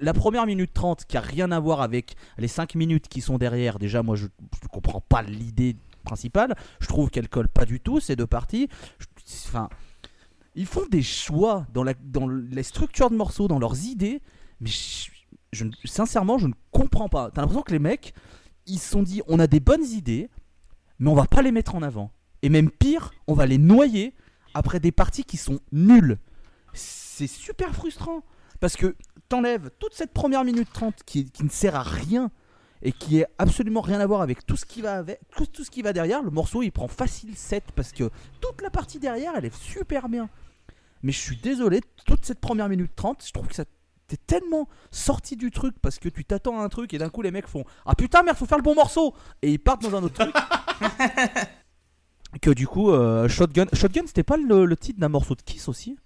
la première minute 30 qui a rien à voir avec les 5 minutes qui sont derrière, déjà, moi, je ne comprends pas l'idée principale. Je trouve qu'elle colle pas du tout, ces deux parties. Je- Enfin. Ils font des choix dans, la, dans les structures de morceaux, dans leurs idées, mais sincèrement, je ne comprends pas. T'as l'impression que les mecs, ils se sont dit on a des bonnes idées, mais on va pas les mettre en avant. Et même pire, on va les noyer après des parties qui sont nulles. C'est super frustrant. Parce que t'enlèves toute cette première minute 30 qui, qui ne sert à rien et qui est absolument rien à voir avec tout ce qui va avec tout, tout ce qui va derrière, le morceau il prend facile 7 parce que toute la partie derrière elle est super bien. Mais je suis désolé, toute cette première minute 30, je trouve que ça t'es tellement sorti du truc parce que tu t'attends à un truc et d'un coup les mecs font Ah putain merde faut faire le bon morceau et ils partent dans un autre truc. que du coup euh, Shotgun Shotgun c'était pas le, le titre d'un morceau de Kiss aussi?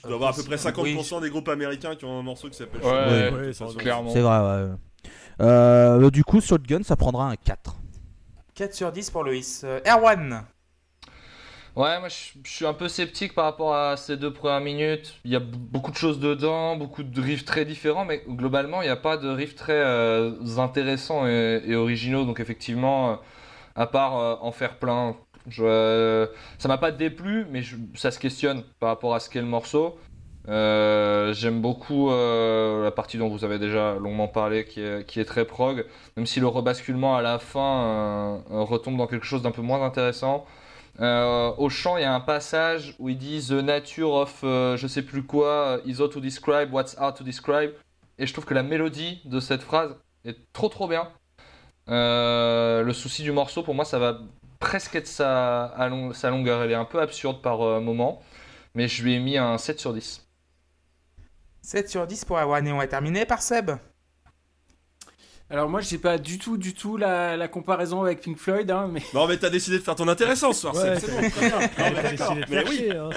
Tu dois avoir à peu près 50% Oui. des groupes américains qui ont un morceau qui s'appelle Ouais, Ouais, clairement. C'est vrai ouais. Euh, du coup Shotgun ça prendra un 4. 4 sur 10 pour Loïs. Euh, Erwan Ouais, moi je je suis un peu sceptique par rapport à ces deux premières minutes. Il y a beaucoup de choses dedans, beaucoup de riffs très différents, mais globalement il n'y a pas de riffs très euh, intéressants et, et originaux. Donc effectivement, euh, à part euh, en faire plein, je, euh, ça m'a pas déplu, mais je- ça se questionne par rapport à ce qu'est le morceau. Euh, j'aime beaucoup euh, la partie dont vous avez déjà longuement parlé, qui est, très prog, même si le rebasculement à la fin euh, retombe dans quelque chose d'un peu moins intéressant. Au chant, il y a un passage où il dit The nature of je sais plus quoi is how to describe what's hard to describe. Et je trouve que la mélodie de cette phrase est trop trop bien. Le souci du morceau, pour moi, ça va presque être sa, sa longueur. Elle est un peu absurde par moment, mais je lui ai mis un 7 sur 10. 7 sur 10 pour avoir néon est terminé par Seb. Alors moi, j'ai pas du tout, du tout la, la comparaison avec Pink Floyd, hein, mais Non, mais t'as décidé de faire ton intéressant ce soir, Ouais, c'est bon, très bien. Non, mais d'accord. Mais oui. hein,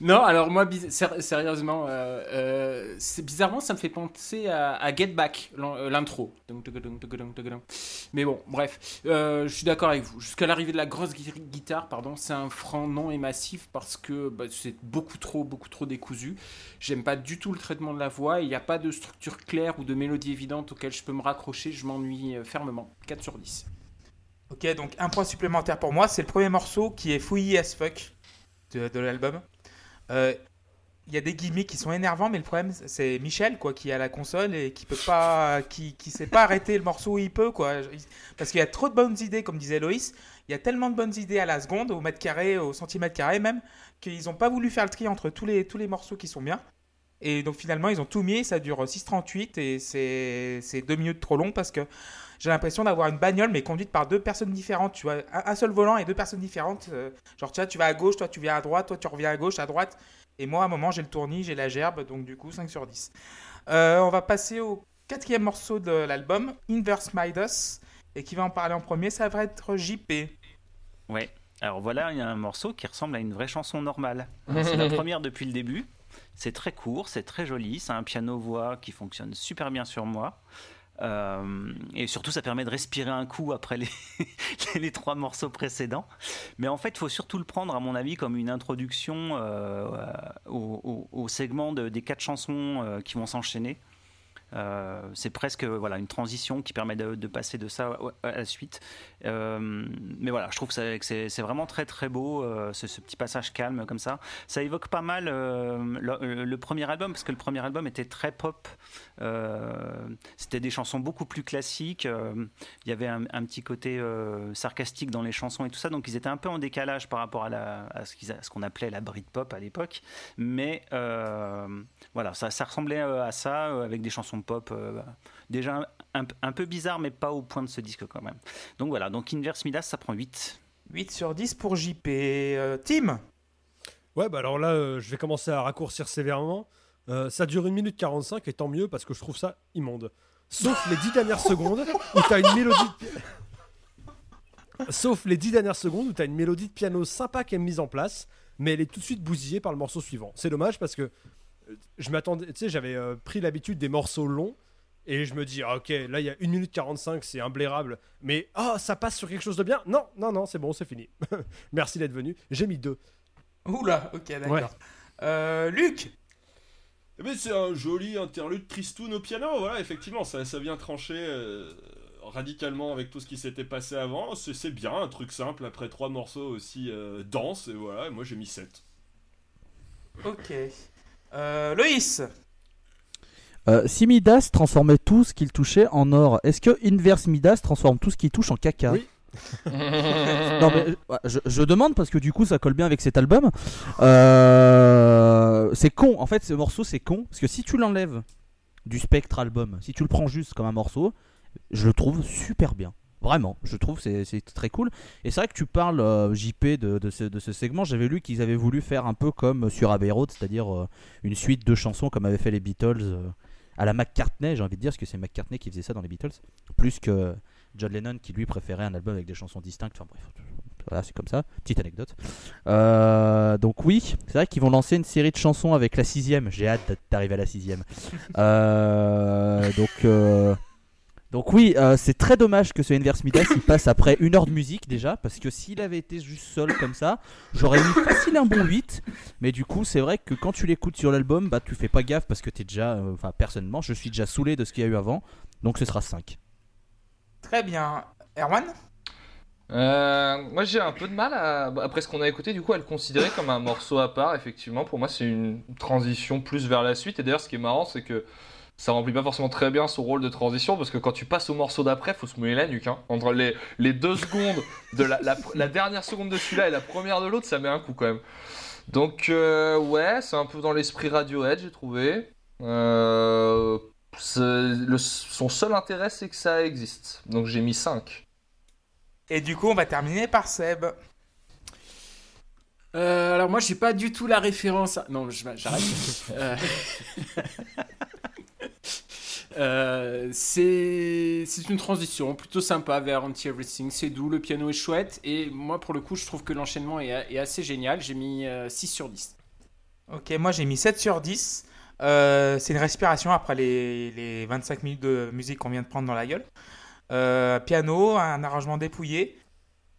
non. Alors moi, sérieusement, euh, euh, c'est bizarrement, ça me fait penser à, à Get Back, euh, l'intro. Mais bon, bref, Euh, je suis d'accord avec vous. Jusqu'à l'arrivée de la grosse gui- guitare, pardon, c'est un franc non et massif parce que bah, c'est beaucoup trop, beaucoup trop décousu. J'aime pas du tout le traitement de la voix. Il n'y a pas de structure claire ou de mélodie évidente auquel je peux me raccrocher. Je m'ennuie euh, fermement. 4 sur 10. Ok, donc un point supplémentaire pour moi. C'est le premier morceau qui est fouillis as fuck de, l'album. Euh, Il y a des gimmicks qui sont énervants, mais le problème, c'est Michel, quoi, qui à la console et qui peut pas, qui, qui sait pas arrêter le morceau où il peut, quoi. Parce qu'il y a trop de bonnes idées, comme disait Loïs. Il y a tellement de bonnes idées à la seconde, au mètre carré, au centimètre carré même, qu'ils ont pas voulu faire le tri entre tous les, tous les morceaux qui sont bien. Et donc finalement, ils ont tout mis, ça dure 6,38 et c'est deux minutes trop long parce que j'ai l'impression d'avoir une bagnole mais conduite par deux personnes différentes, tu vois, un, un seul volant et deux personnes différentes. euh, genre, tu vois, tu vas à gauche, toi tu viens à droite, toi tu reviens à gauche, à droite. Et moi, à un moment, j'ai le tournis, j'ai la gerbe, donc du coup, 5 sur 10. Euh, on va passer au quatrième morceau de l'album, Inverse Midas. Et qui va en parler en premier, ça va être JP. Ouais. Alors voilà, il y a un morceau qui ressemble à une vraie chanson normale. C'est la première depuis le début. C'est très court, c'est très joli, c'est un piano-voix qui fonctionne super bien sur moi. Euh, et surtout, ça permet de respirer un coup après les, trois morceaux précédents. Mais en fait, il faut surtout le prendre, à mon avis, comme une introduction euh, au, segment de- des quatre chansons euh, qui vont s'enchaîner. Euh, c'est presque voilà une transition qui permet de, passer de ça à la suite. Euh, mais voilà, je trouve que c'est- vraiment très très beau, euh, ce, petit passage calme comme ça. Ça évoque pas mal le, premier album, parce que le premier album était très pop. C'était des chansons beaucoup plus classiques. Il y avait un, petit côté sarcastique dans les chansons et tout ça, donc ils étaient un peu en décalage par rapport à, ce qu'on appelait la Britpop à l'époque. Mais voilà, ça, ressemblait à ça, avec des chansons pop euh, déjà un, un peu bizarres, mais pas au point de ce disque quand même. Donc voilà, donc Inverse Midas, ça prend 8. 8 sur 10 pour JP. Euh, Tim Ouais, bah alors là, euh, je vais commencer à raccourcir sévèrement. Euh, ça dure 1 minute 45 et tant mieux parce que je trouve ça immonde. Sauf les 10 dernières secondes où t'as une mélodie. de Sauf les 10 dernières secondes où t'as une mélodie de piano sympa qui est mise en place, mais elle est tout de suite bousillée par le morceau suivant. C'est dommage parce que je m'attendais, tu sais, j'avais euh, pris l'habitude des morceaux longs et je me dis, ah, ok, là il y a 1 minute 45, c'est imblairable, mais ah, ça passe sur quelque chose de bien? Non, non, non, c'est bon, c'est fini. Merci d'être venu. J'ai mis 2. Oula, ok, d'accord. Ouais. Euh, Luc? Eh ben, c'est un joli interlude tristoun au piano, voilà, effectivement, ça, ça vient trancher euh, radicalement avec tout ce qui s'était passé avant. C'est bien, un truc simple après trois morceaux aussi euh, denses, et voilà, et moi j'ai mis 7. Ok. Euh, Loïs Euh, si Midas transformait tout ce qu'il touchait en or, est-ce que Inverse Midas transforme tout ce qu'il touche en caca Oui. Non mais euh, je, je demande parce que du coup ça colle bien avec cet album. Euh, c'est con, en fait ce morceau c'est con parce que si tu l'enlèves du spectre album, si tu le prends juste comme un morceau, je le trouve super bien. Vraiment, je trouve c'est- c'est très cool. Et c'est vrai que tu parles, euh, JP, de, ce, segment. J'avais lu qu'ils avaient voulu faire un peu comme sur Abbey Road, c'est-à-dire euh, une suite de chansons comme avaient fait les Beatles euh, à la McCartney, j'ai envie de dire, parce que c'est McCartney qui faisait ça dans les Beatles, plus que John Lennon qui lui préférait un album avec des chansons distinctes. Enfin bref, voilà, c'est comme ça. Petite anecdote. Euh, donc oui, c'est vrai qu'ils vont lancer une série de chansons avec la sixième. J'ai hâte d'arriver à la sixième. Euh, donc. euh, Donc oui, euh, c'est très dommage que ce Inverse Midas il passe après une heure de musique déjà, parce que s'il avait été juste seul comme ça, j'aurais mis facile un bon 8. Mais du coup, c'est vrai que quand tu l'écoutes sur l'album, bah tu fais pas gaffe parce que t'es déjà, euh, enfin personnellement, je suis déjà saoulé de ce qu'il y a eu avant, donc ce sera 5. Très bien. Erwan? Euh, moi j'ai un peu de mal à, après ce qu'on a écouté du coup à le considérer comme un morceau à part effectivement pour moi c'est une transition plus vers la suite et d'ailleurs ce qui est marrant c'est que ça remplit pas forcément très bien son rôle de transition parce que quand tu passes au morceau d'après faut se mouiller la nuque hein. entre les, les deux secondes de la, la, la dernière seconde de celui-là et la première de l'autre ça met un coup quand même donc euh, ouais c'est un peu dans l'esprit Radiohead j'ai trouvé euh, le- son seul intérêt c'est que ça existe donc j'ai mis 5 Et du coup, on va terminer par Seb. Euh, alors moi j'ai pas du tout la référence. à- Non, j'arrête. Euh, c'est une transition plutôt sympa vers Anti Everything. C'est doux, le piano est chouette et moi pour le coup je trouve que l'enchaînement est, est assez génial. J'ai mis euh, 6 sur 10. Ok, moi j'ai mis 7 sur 10. Euh, c'est une respiration après les, les 25 minutes de musique qu'on vient de prendre dans la gueule. Euh, piano, un arrangement dépouillé.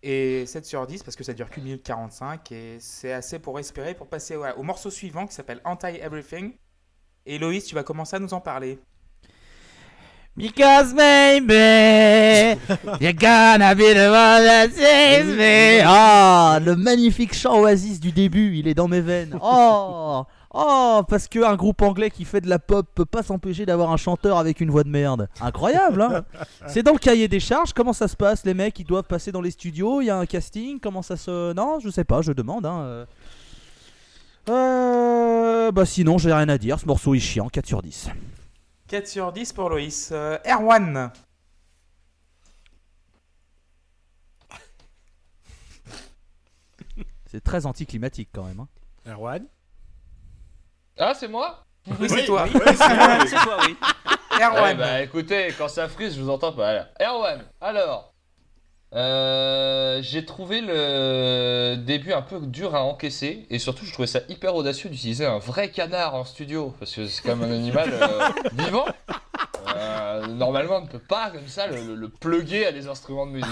Et 7 sur 10 parce que ça dure qu'une minute 45 et c'est assez pour respirer pour passer au, au morceau suivant qui s'appelle Anti-Everything. Et Loïs, tu vas commencer à nous en parler. Because maybe you're gonna be the one that saves me. Ah, le magnifique chant Oasis du début, il est dans mes veines. Oh, oh, parce que un groupe anglais qui fait de la pop peut pas s'empêcher d'avoir un chanteur avec une voix de merde. Incroyable, hein C'est dans le cahier des charges. Comment ça se passe Les mecs, ils doivent passer dans les studios. Il y a un casting. Comment ça se Non, je sais pas. Je demande. Hein. euh. Euh, bah sinon, j'ai rien à dire. Ce morceau est chiant. 4 sur 10. 4 sur 10 pour Loïs. Euh, Erwan, C'est très anticlimatique quand même. hein. Erwan ah c'est moi? Oui, c'est toi. C'est oui. Erwan, Ouais, bah écoutez, quand ça frise, je vous entends pas. Alors, Erwan, alors. Euh, j'ai trouvé le début un peu dur à encaisser et surtout je trouvais ça hyper audacieux d'utiliser un vrai canard en studio parce que c'est comme un animal euh, vivant. Euh, normalement on ne peut pas comme ça le, le, le plugger à des instruments de musique.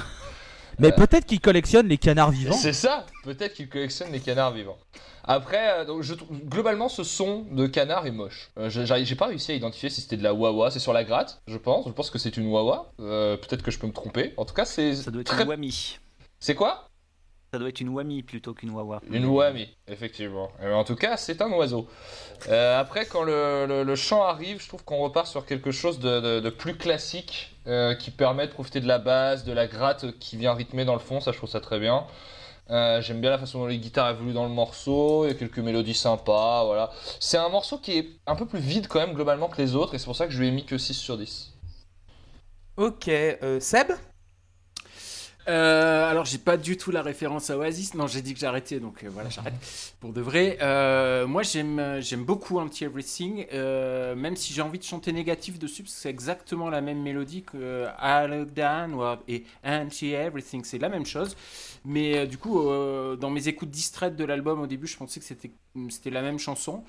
Mais Euh. peut-être qu'ils collectionnent les canards vivants. C'est ça, peut-être qu'il collectionne les canards vivants. Après, euh, donc, je, trouve- globalement, ce son de canard est moche. Euh, j'ai pas réussi à identifier si c'était de la wawa. C'est sur la gratte, je pense. Je pense que c'est une wawa. Euh, Peut-être que je peux me tromper. En tout cas, c'est Ça doit être très. une wami. C'est quoi? Ça doit être une wami plutôt qu'une wawa. Une wami, effectivement. Euh, en tout cas, c'est un oiseau. Euh, après, quand le, le- le chant arrive, je trouve qu'on repart sur quelque chose de, de- de plus classique euh, qui permet de profiter de la basse, de la gratte qui vient rythmer dans le fond. Ça, je trouve ça très bien. Euh, J'aime bien la façon dont les guitares évoluent dans le morceau. Il y a quelques mélodies sympas. Voilà. C'est un morceau qui est un peu plus vide quand même globalement que les autres et c'est pour ça que je lui ai mis que 6 sur 10. ok. euh, Seb? Euh, alors j'ai pas du tout la référence à Oasis. Non, j'ai dit que j'arrêtais, donc euh, voilà, j'arrête. Pour de vrai, Euh, moi j'aime j'aime beaucoup Anti Everything, euh, même si j'ai envie de chanter négatif dessus, parce que c'est exactement la même mélodie que I Look Downward et Anti Everything, c'est la même chose. Mais du coup, dans mes écoutes distraites de l'album au début, je pensais que c'était c'était la même chanson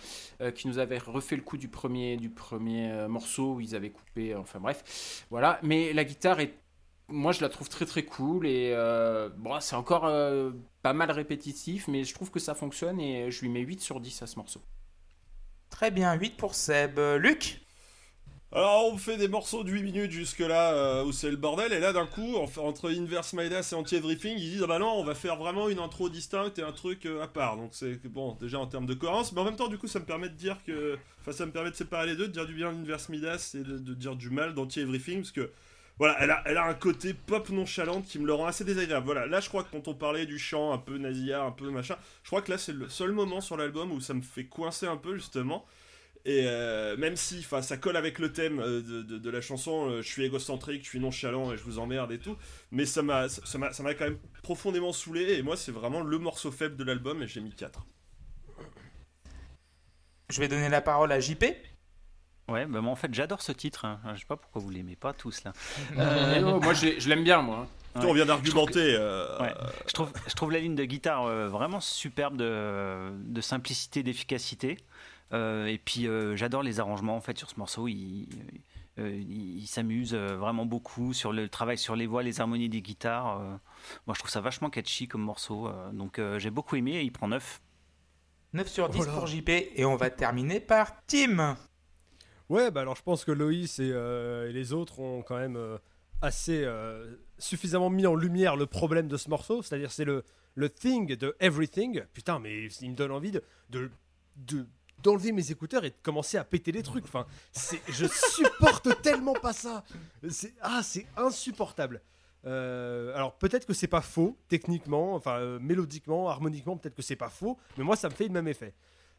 qui nous avait refait le coup du premier du premier morceau où ils avaient coupé. Enfin bref, voilà. Mais la guitare est moi, je la trouve très très cool et euh, bon, c'est encore euh, pas mal répétitif, mais je trouve que ça fonctionne et je lui mets 8 sur 10 à ce morceau. Très bien, 8 pour Seb. Euh, Luc? Alors on fait des morceaux de 8 minutes jusque là euh, où c'est le bordel et là d'un coup en- entre Inverse Midas et Anti Everything ils disent ah bah non on va faire vraiment une intro distincte et un truc euh, à part donc c'est bon déjà en termes de cohérence mais en même temps du coup ça me permet de dire que enfin ça me permet de séparer les deux de dire du bien d'Inverse Midas et de, de dire du mal d'Anti Everything parce que voilà elle a, elle a un côté pop nonchalante qui me le rend assez désagréable voilà là je crois que quand on parlait du chant un peu nasillard un peu machin je crois que là c'est le seul moment sur l'album où ça me fait coincer un peu justement et euh, même si ça colle avec le thème euh, de, la chanson, euh, je suis égocentrique, je suis nonchalant et je vous emmerde et tout, mais ça m'a ça m'a ça m'a quand même profondément saoulé et moi c'est vraiment le morceau faible de l'album et j'ai mis 4. Je vais donner la parole à JP. Ouais, bah moi en fait j'adore ce titre. hein. Je sais pas pourquoi vous l'aimez pas tous là. Moi, je, l'ai- je l'aime bien, moi. Ouais. On vient d'argumenter. euh, Ouais. Je trouve, je trouve la ligne de guitare euh, vraiment superbe de, de simplicité, d'efficacité. Euh, et puis euh, j'adore les arrangements en fait sur ce morceau. Il- euh, il, il s'amuse vraiment beaucoup sur le travail sur les voix, les harmonies des guitares. euh. moi, je trouve ça vachement catchy comme morceau. euh, donc, euh, j'ai beaucoup aimé et il prend 9. 9 sur 10 Oh là. pour JP. Et on va terminer par Tim. Ouais, bah alors je pense que Loïs et, euh, les autres ont quand même euh, assez euh, suffisamment mis en lumière le problème de ce morceau, c'est-à-dire c'est le, le thing de everything. Putain, mais il me donne envie de, de, de- d'enlever mes écouteurs et de commencer à péter des trucs. Enfin, c'est, je supporte tellement pas ça. Ah, c'est insupportable. Alors peut-être que c'est pas faux techniquement, enfin mélodiquement, harmoniquement, peut-être que c'est pas faux, mais moi ça me fait le même effet.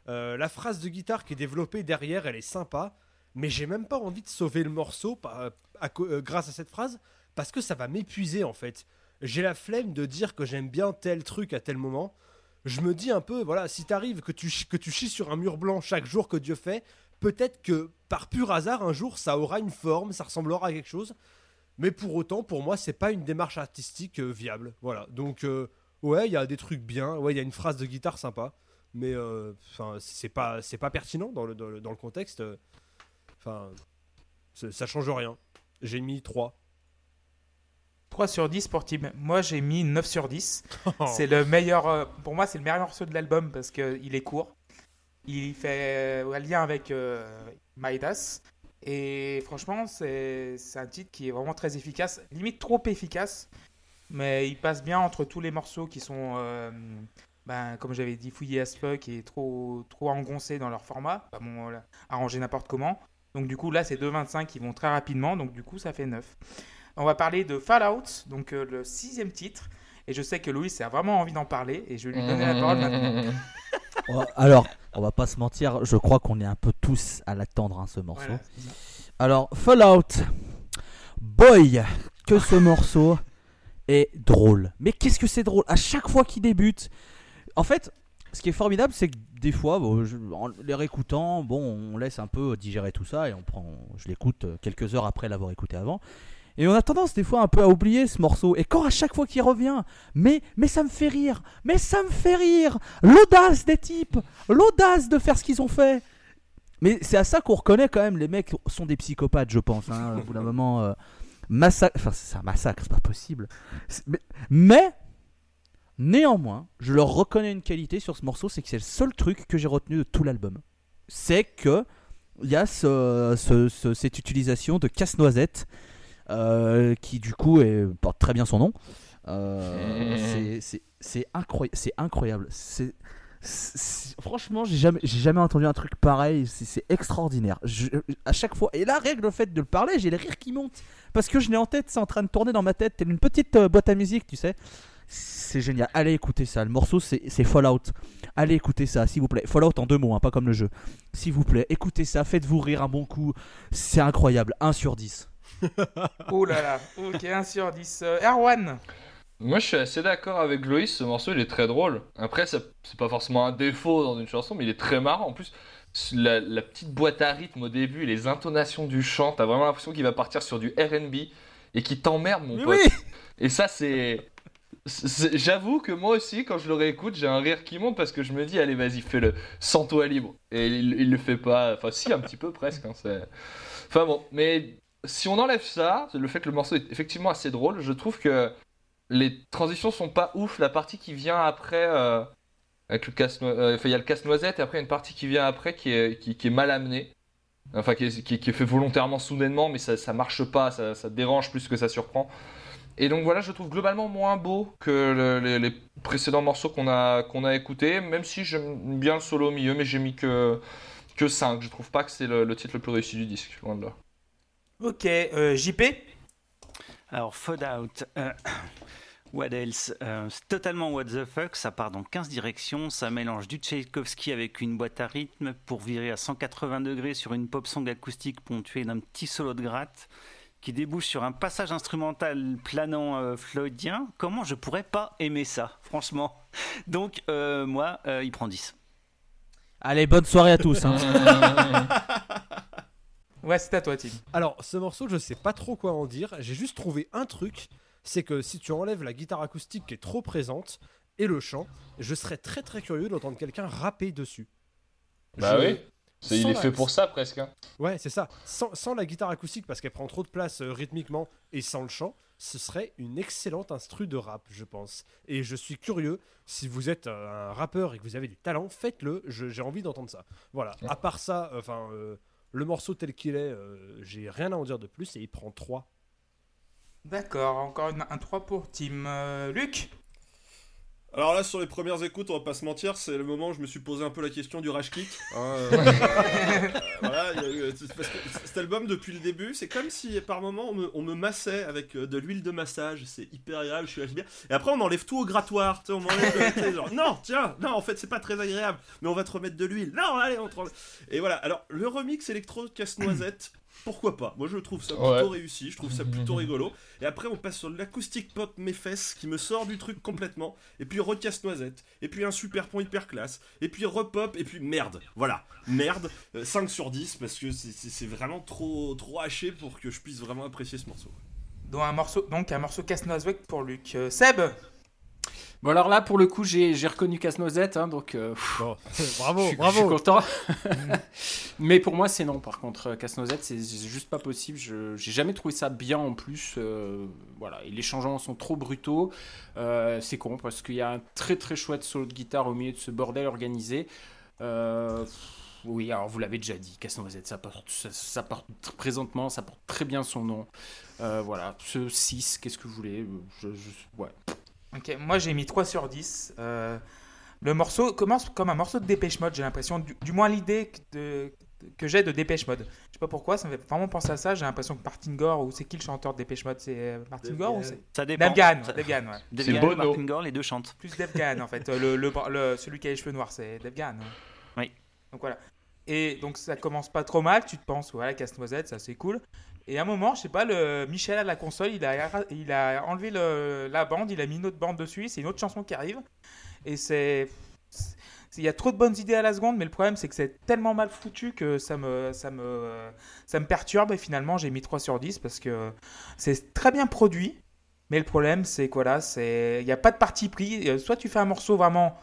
La phrase de guitare qui est développée derrière, elle est sympa, mais j'ai même pas envie de sauver le morceau euh, grâce à cette phrase parce que ça va m'épuiser en fait. J'ai la flemme de dire que j'aime bien tel truc à tel moment. Je me dis un peu, voilà, si t'arrives que tu, que tu chies sur un mur blanc chaque jour que Dieu fait, peut-être que par pur hasard, un jour, ça aura une forme, ça ressemblera à quelque chose. Mais pour autant, pour moi, c'est pas une démarche artistique euh, viable. Voilà. Donc, euh, ouais, il y a des trucs bien. Ouais, il y a une phrase de guitare sympa. Mais euh, enfin, c'est pas, pas pertinent dans le, dans le contexte. Enfin, ça change rien. J'ai mis 3. 3 sur 10 pour Tim. Moi, j'ai mis 9 sur 10. C'est le meilleur. euh, pour moi, c'est le meilleur morceau de l'album parce qu'il est court. Il fait euh, un lien avec euh, Midas. Et franchement, c'est un titre qui est vraiment très efficace. Limite trop efficace. Mais il passe bien entre tous les morceaux qui sont, euh, ben, comme j'avais dit, fouillés as fuck et trop, trop engoncés dans leur format. Pas bon, voilà, arrangés n'importe comment. Donc du coup, là, c'est 2.25 qui vont très rapidement. Donc du coup, ça fait 9. On va parler de Fallout, donc euh, le sixième titre. Et je sais que Louis a vraiment envie d'en parler. Et je vais lui donner la parole maintenant. Oh, Alors, on va pas se mentir, je crois qu'on est un peu tous à l'attendre, hein, ce morceau. Voilà. Alors, Fallout. Boy, que ce morceau est drôle. Mais qu'est-ce que c'est drôle? À chaque fois qu'il débute. En fait, ce qui est formidable, c'est que des fois, bon, en les réécoutant, bon, on laisse un peu digérer tout ça et on prend, je l'écoute euh, quelques heures après l'avoir écouté avant. Et on a tendance des fois un peu à oublier ce morceau. Et quand à chaque fois qu'il revient, mais, mais ça me fait rire, mais ça me fait rire. L'audace des types, l'audace de faire ce qu'ils ont fait. Mais c'est à ça qu'on reconnaît quand même, les mecs sont des psychopathes, je pense. Hein, au bout d'un moment, euh, massacre. Enfin, c'est un massacre, c'est pas possible. Mais, mais, néanmoins, je leur reconnais une qualité sur ce morceau, c'est que c'est le seul truc que j'ai retenu de tout l'album. C'est que il y a ce- ce- ce- cette utilisation de casse-noisette euh, qui, du coup, est- porte très bien son nom. Euh, c'est- incroyable. C'est incroyable. C'est c'est- franchement, j'ai jamais, jamais entendu un truc pareil. C'est extraordinaire. Je- à chaque fois, et là, rien que le fait de le parler, j'ai les rires qui montent parce que je l'ai en tête. C'est en train de tourner dans ma tête. Telle une petite euh, boîte à musique, tu sais. C'est génial. Allez écouter ça. Le morceau, c'est c'est Fallout. Allez écouter ça, s'il vous plaît. Fallout en deux mots, hein, pas comme le jeu. S'il vous plaît, écoutez ça. Faites-vous rire un bon coup. C'est incroyable. 1 sur 10. Oh là là. Ok, 1 sur 10. Euh, Erwan. Moi, je suis assez d'accord avec Loïs. Ce morceau, il est très drôle. Après, c'est pas forcément un défaut dans une chanson, mais il est très marrant. En plus, la, la petite boîte à rythme au début, et les intonations du chant, t'as vraiment l'impression qu'il va partir sur du R&B et qu'il t'emmerde, mon Mais pote. oui Et ça, c'est. J'avoue que moi aussi, quand je le réécoute, j'ai un rire qui monte parce que je me dis, allez, vas-y, fais-le, sens-toi libre. Et il, il le fait pas, enfin, si, un petit peu presque. hein, enfin bon, mais si on enlève ça, le fait que le morceau est effectivement assez drôle, je trouve que les transitions sont pas ouf. La partie qui vient après, euh, avec le casse enfin, il y a le casse-noisette, et après, une partie qui vient après qui est, mal amenée. Enfin, qui est, qui fait volontairement soudainement, mais ça, ça marche pas, ça dérange plus que ça surprend. Et donc voilà, je le trouve globalement moins beau que le- les, les précédents morceaux qu'on a, qu'on a écoutés, même si j'aime bien le solo au milieu, mais j'ai mis que, que 5. Je trouve pas que c'est le, le titre le plus réussi du disque, loin de là. Ok, euh, JP. Alors, Fallout, euh, what else Euh, C'est totalement what the fuck, ça part dans 15 directions, ça mélange du Tchaïkovski avec une boîte à rythme pour virer à 180 degrés sur une pop song acoustique ponctuée d'un petit solo de gratte qui débouche sur un passage instrumental planant euh, floydien. Comment je pourrais pas aimer ça, franchement? Donc, euh, moi, euh, il prend 10. Allez, bonne soirée à tous. hein. Ouais, c'est à toi, Tim. Alors, ce morceau, je sais pas trop quoi en dire. J'ai juste trouvé un truc. C'est que si tu enlèves la guitare acoustique qui est trop présente et le chant, je serais très très curieux d'entendre quelqu'un rapper dessus. Bah Je- oui. C'est- il est la- fait pour ça presque. hein. Ouais, c'est ça. Sans, sans la guitare acoustique, parce qu'elle prend trop de place euh, rythmiquement, et sans le chant, ce serait une excellente instru de rap, je pense. Et je suis curieux, si vous êtes euh, un rappeur et que vous avez du talent, faites-le, je- j'ai envie d'entendre ça. Voilà, à part ça, enfin, euh, le morceau tel qu'il est, euh, j'ai rien à en dire de plus, et il prend 3. D'accord, encore une- un 3 pour Team. Euh, Luc Alors là, sur les premières écoutes, on va pas se mentir, c'est le moment où je me suis posé un peu la question du rage kit. hein, euh, euh, voilà, eu- parce que cet album, depuis le début, c'est comme si par moment on me, on me massait avec euh, de l'huile de massage. C'est hyper agréable, je suis bien. Et après, on enlève tout au grattoir. tu sais, on genre, non, tiens, non, en fait, c'est pas très agréable, mais on va te remettre de l'huile. Non, allez, on te re- Et voilà, alors le remix électro casse-noisette. Pourquoi pas? Moi je trouve ça plutôt Ouais. réussi, je trouve ça plutôt rigolo. Et après on passe sur l'acoustique pop mes fesses qui me sort du truc complètement. Et puis recasse noisette. Et puis un super pont hyper classe. Et puis repop. Et puis merde. Voilà. Merde. Euh, 5 sur 10 parce que c'est vraiment trop, trop haché pour que je puisse vraiment apprécier ce morceau. donc un morceau, donc un morceau casse-noisette pour Luc. Euh, Seb Bon, alors là, pour le coup, j'ai reconnu Casse-Noisette, hein, donc euh, pff, Bon, je, bravo, suis- je suis bravo. content. Mais pour moi, c'est non, par contre. euh, Casse-Noisette, c'est juste pas possible. Je J'ai jamais trouvé ça bien en plus. euh, voilà, et les changements sont trop brutaux. Euh, c'est con parce qu'il y a un très très chouette solo de guitare au milieu de ce bordel organisé. Oui, alors vous l'avez déjà dit, Casse-Noisette, ça porte, ça, ça porte présentement, ça porte très bien son nom. Voilà, ce 6, qu'est-ce que vous voulez? Je, je- ouais. Ok, moi j'ai mis 3 sur 10. Euh, le morceau commence comme un morceau de Dépêche Mode, j'ai l'impression. Du, du moins l'idée que, j'ai de Dépêche Mode. Je sais pas pourquoi, ça me fait vraiment penser à ça. J'ai l'impression que Martin Gore, ou c'est qui le chanteur de Dépêche Mode C'est euh, Martin Gore ou c'est Ça dépend. Ça- Dave Gahan, ouais. Gahan, Bono. Martin Gore, les deux chantent. Plus Dave Gahan en fait. Euh, Le, le, le- celui qui a les cheveux noirs, c'est Gahan. ouais. Oui. Donc voilà. Et donc ça commence pas trop mal, tu te penses, voilà, casse-noisette, ça c'est cool. Et à un moment, je sais pas, Michel à la console, il a, il a enlevé le- la bande, il a mis une autre bande dessus, c'est une autre chanson qui arrive. Et c'est. Il y a trop de bonnes idées à la seconde, mais le problème c'est que c'est tellement mal foutu que ça me, ça me, ça me perturbe. Et finalement, j'ai mis 3 sur 10 parce que c'est très bien produit. Mais le problème, c'est quoi là Il n'y a pas de parti pris. Euh, Soit tu fais un morceau vraiment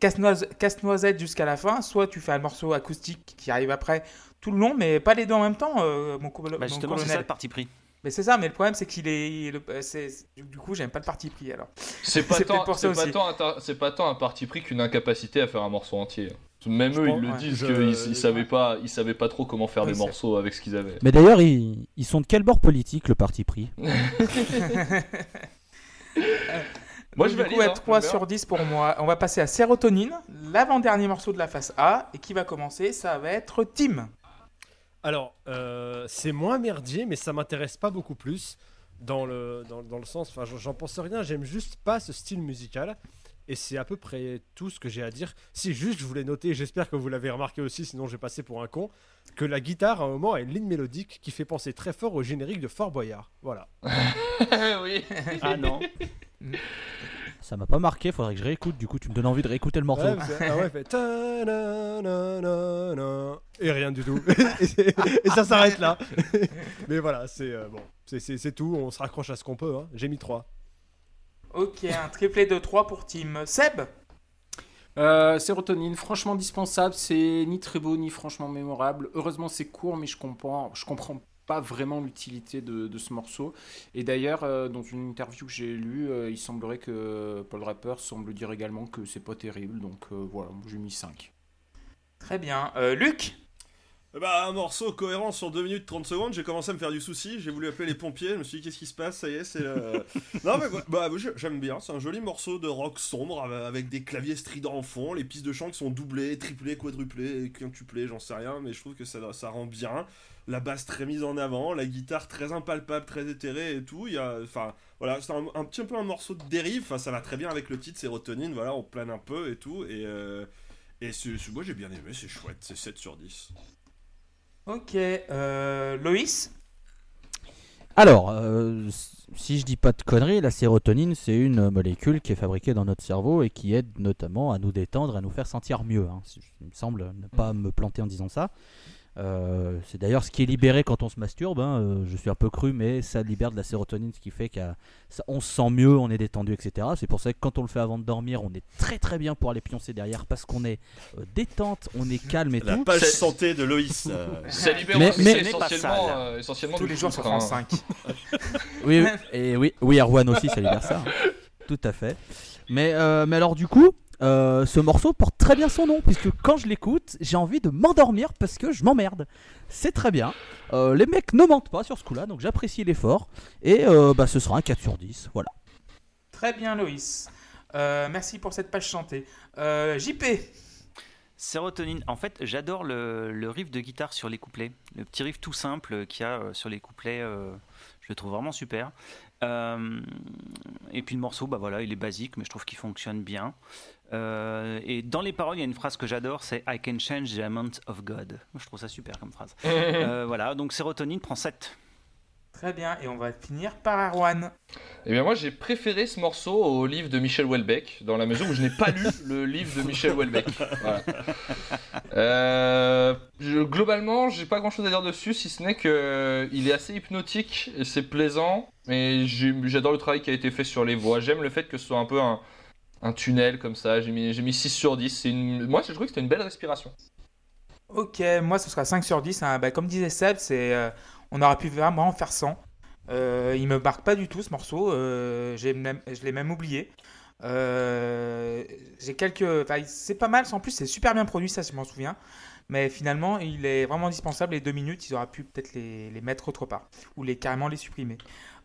casse-noise- casse-noisette jusqu'à la fin, soit tu fais un morceau acoustique qui arrive après tout le long, mais pas les deux en même temps, euh, mon, colo- Bah, mon justement, c'est ça colonel. le parti pris. Mais c'est ça, mais le problème c'est qu'il est. il- euh, du du coup, j'aime pas le parti pris alors. C'est pas, tant, pour ça c'est pas, aussi. tant un tar- c'est pas tant un parti pris qu'une incapacité à faire un morceau entier. Même Je eux, pense- ils le ouais. disent qu'ils ils savaient pas, ils savaient pas trop comment faire Oui, des morceaux avec ce qu'ils avaient. Mais d'ailleurs, ils, ils sont de quel bord politique, le parti pris? Moi, Donc, je du coup, ouais, hein, 3 j'aime sur 10 pour moi. On va passer à Sérotonine, l'avant-dernier morceau de la face A. Et qui va commencer? Ça va être Tim. Alors, euh, c'est moins merdier, mais ça m'intéresse pas beaucoup plus. Dans le, dans, dans le sens, enfin, j'en- pense rien, j'aime juste pas ce style musical. Et c'est à peu près tout ce que j'ai à dire. Si juste je voulais noter, j'espère que vous l'avez remarqué aussi, sinon je vais passer pour un con, que la guitare à un moment a une ligne mélodique qui fait penser très fort au générique de Fort Boyard. Voilà. oui. Ah non. Ça m'a pas marqué, faudrait que je réécoute. Du coup, tu me donnes envie de réécouter le morceau. Ouais, ah ouais, fait et rien du tout. et, ça s'arrête là. Mais voilà, c'est euh, bon, c'est- tout. On se raccroche à ce qu'on peut. hein. J'ai mis 3. Ok, un triplé de 3 pour Tim. Seb Euh, sérotonine, franchement dispensable, c'est ni très beau ni franchement mémorable. Heureusement c'est court, mais je comprends, je comprends pas vraiment l'utilité de, ce morceau. Et d'ailleurs, euh, dans une interview que j'ai lue, euh, il semblerait que Paul Rapper semble dire également que c'est pas terrible. Donc euh, voilà, j'ai mis 5. Très bien. Luc? Bah, un morceau cohérent sur 2 minutes 30 secondes, j'ai commencé à me faire du souci, j'ai voulu appeler les pompiers, je me suis dit qu'est-ce qui se passe, ça y est, c'est le... non mais bah, j'aime bien, c'est un joli morceau de rock sombre avec- des claviers stridents en fond, les pistes de chant qui sont doublées, triplées, quadruplées, quintuplées, j'en sais rien, mais je trouve que ça, ça rend bien. La basse très mise en avant, la guitare très impalpable, très éthérée et tout, il y a... Enfin, voilà, c'est un, un petit peu un morceau de dérive, enfin ça va très bien avec le titre Sérotonine, voilà, on plane un peu et tout, et... euh, Et moi j'ai bien aimé, c'est chouette, c'est 7 sur 10. Ok. Euh, Loïs Alors, euh, si je dis pas de conneries, la sérotonine, c'est une molécule qui est fabriquée dans notre cerveau et qui aide notamment à nous détendre, à nous faire sentir mieux. hein. Il me semble ne pas me planter en disant ça. Euh, c'est d'ailleurs ce qui est libéré quand on se masturbe. hein, euh, je suis un peu cru, mais ça libère de la sérotonine, ce qui fait qu'on se sent mieux, on est détendu, etc. C'est pour ça que quand on le fait avant de dormir, on est très très bien pour aller pioncer derrière parce qu'on est euh, détente, on est calme et La tout. page C'est- santé de Loïs. euh, Ça libère Mais- aussi mais- essentiellement, Pas euh, essentiellement Tous les jours sur. France 5. Oui, oui, et oui, oui, Erwan aussi, ça libère ça. hein. Tout à fait. Mais, euh, mais alors, du coup, euh, ce morceau porte très bien son nom, puisque quand je l'écoute, j'ai envie de m'endormir parce que je m'emmerde. C'est très bien. Euh, les mecs ne mentent pas sur ce coup-là, donc j'apprécie l'effort. Et euh, bah, ce sera un 4 sur 10. Voilà. Très bien, Loïs. Euh, merci pour cette page chantée. Euh, JP, Sérotonine. En fait, j'adore le, le riff de guitare sur les couplets. Le petit riff tout simple qu'il y a sur les couplets, euh, je le trouve vraiment super. Euh, et puis le morceau, bah voilà, il est basique, mais je trouve qu'il fonctionne bien. Euh, et dans les paroles, il y a une phrase que j'adore, c'est I can change the amount of God. Je trouve ça super comme phrase. Euh, voilà, donc Sérotonine prend 7. très bien. Et on va finir par Erwan. Eh bien moi j'ai préféré ce morceau au livre de Michel Houellebecq dans la mesure où je n'ai pas lu le livre de Michel Houellebecq. Voilà. Euh, je- globalement j'ai pas grand chose à dire dessus si ce n'est que il est assez hypnotique et c'est plaisant et j'adore le travail qui a été fait sur les voix. J'aime le fait que ce soit un peu un, un tunnel comme ça. J'ai mis, j'ai mis 6 sur 10. C'est une... Moi j'ai trouvé que c'était une belle respiration. Ok, moi ce sera 5 sur 10. hein. Bah, comme disait Seb, euh, on aurait pu vraiment en faire 100. Euh, il me marque pas du tout ce morceau. euh, je l'ai même oublié. Euh, j'ai quelques. c'est pas mal. En plus, c'est super bien produit, ça, je m'en souviens. Mais finalement, il est vraiment indispensable. Les deux minutes, ils auraient pu peut-être les, les mettre autre part. Ou les, carrément les supprimer.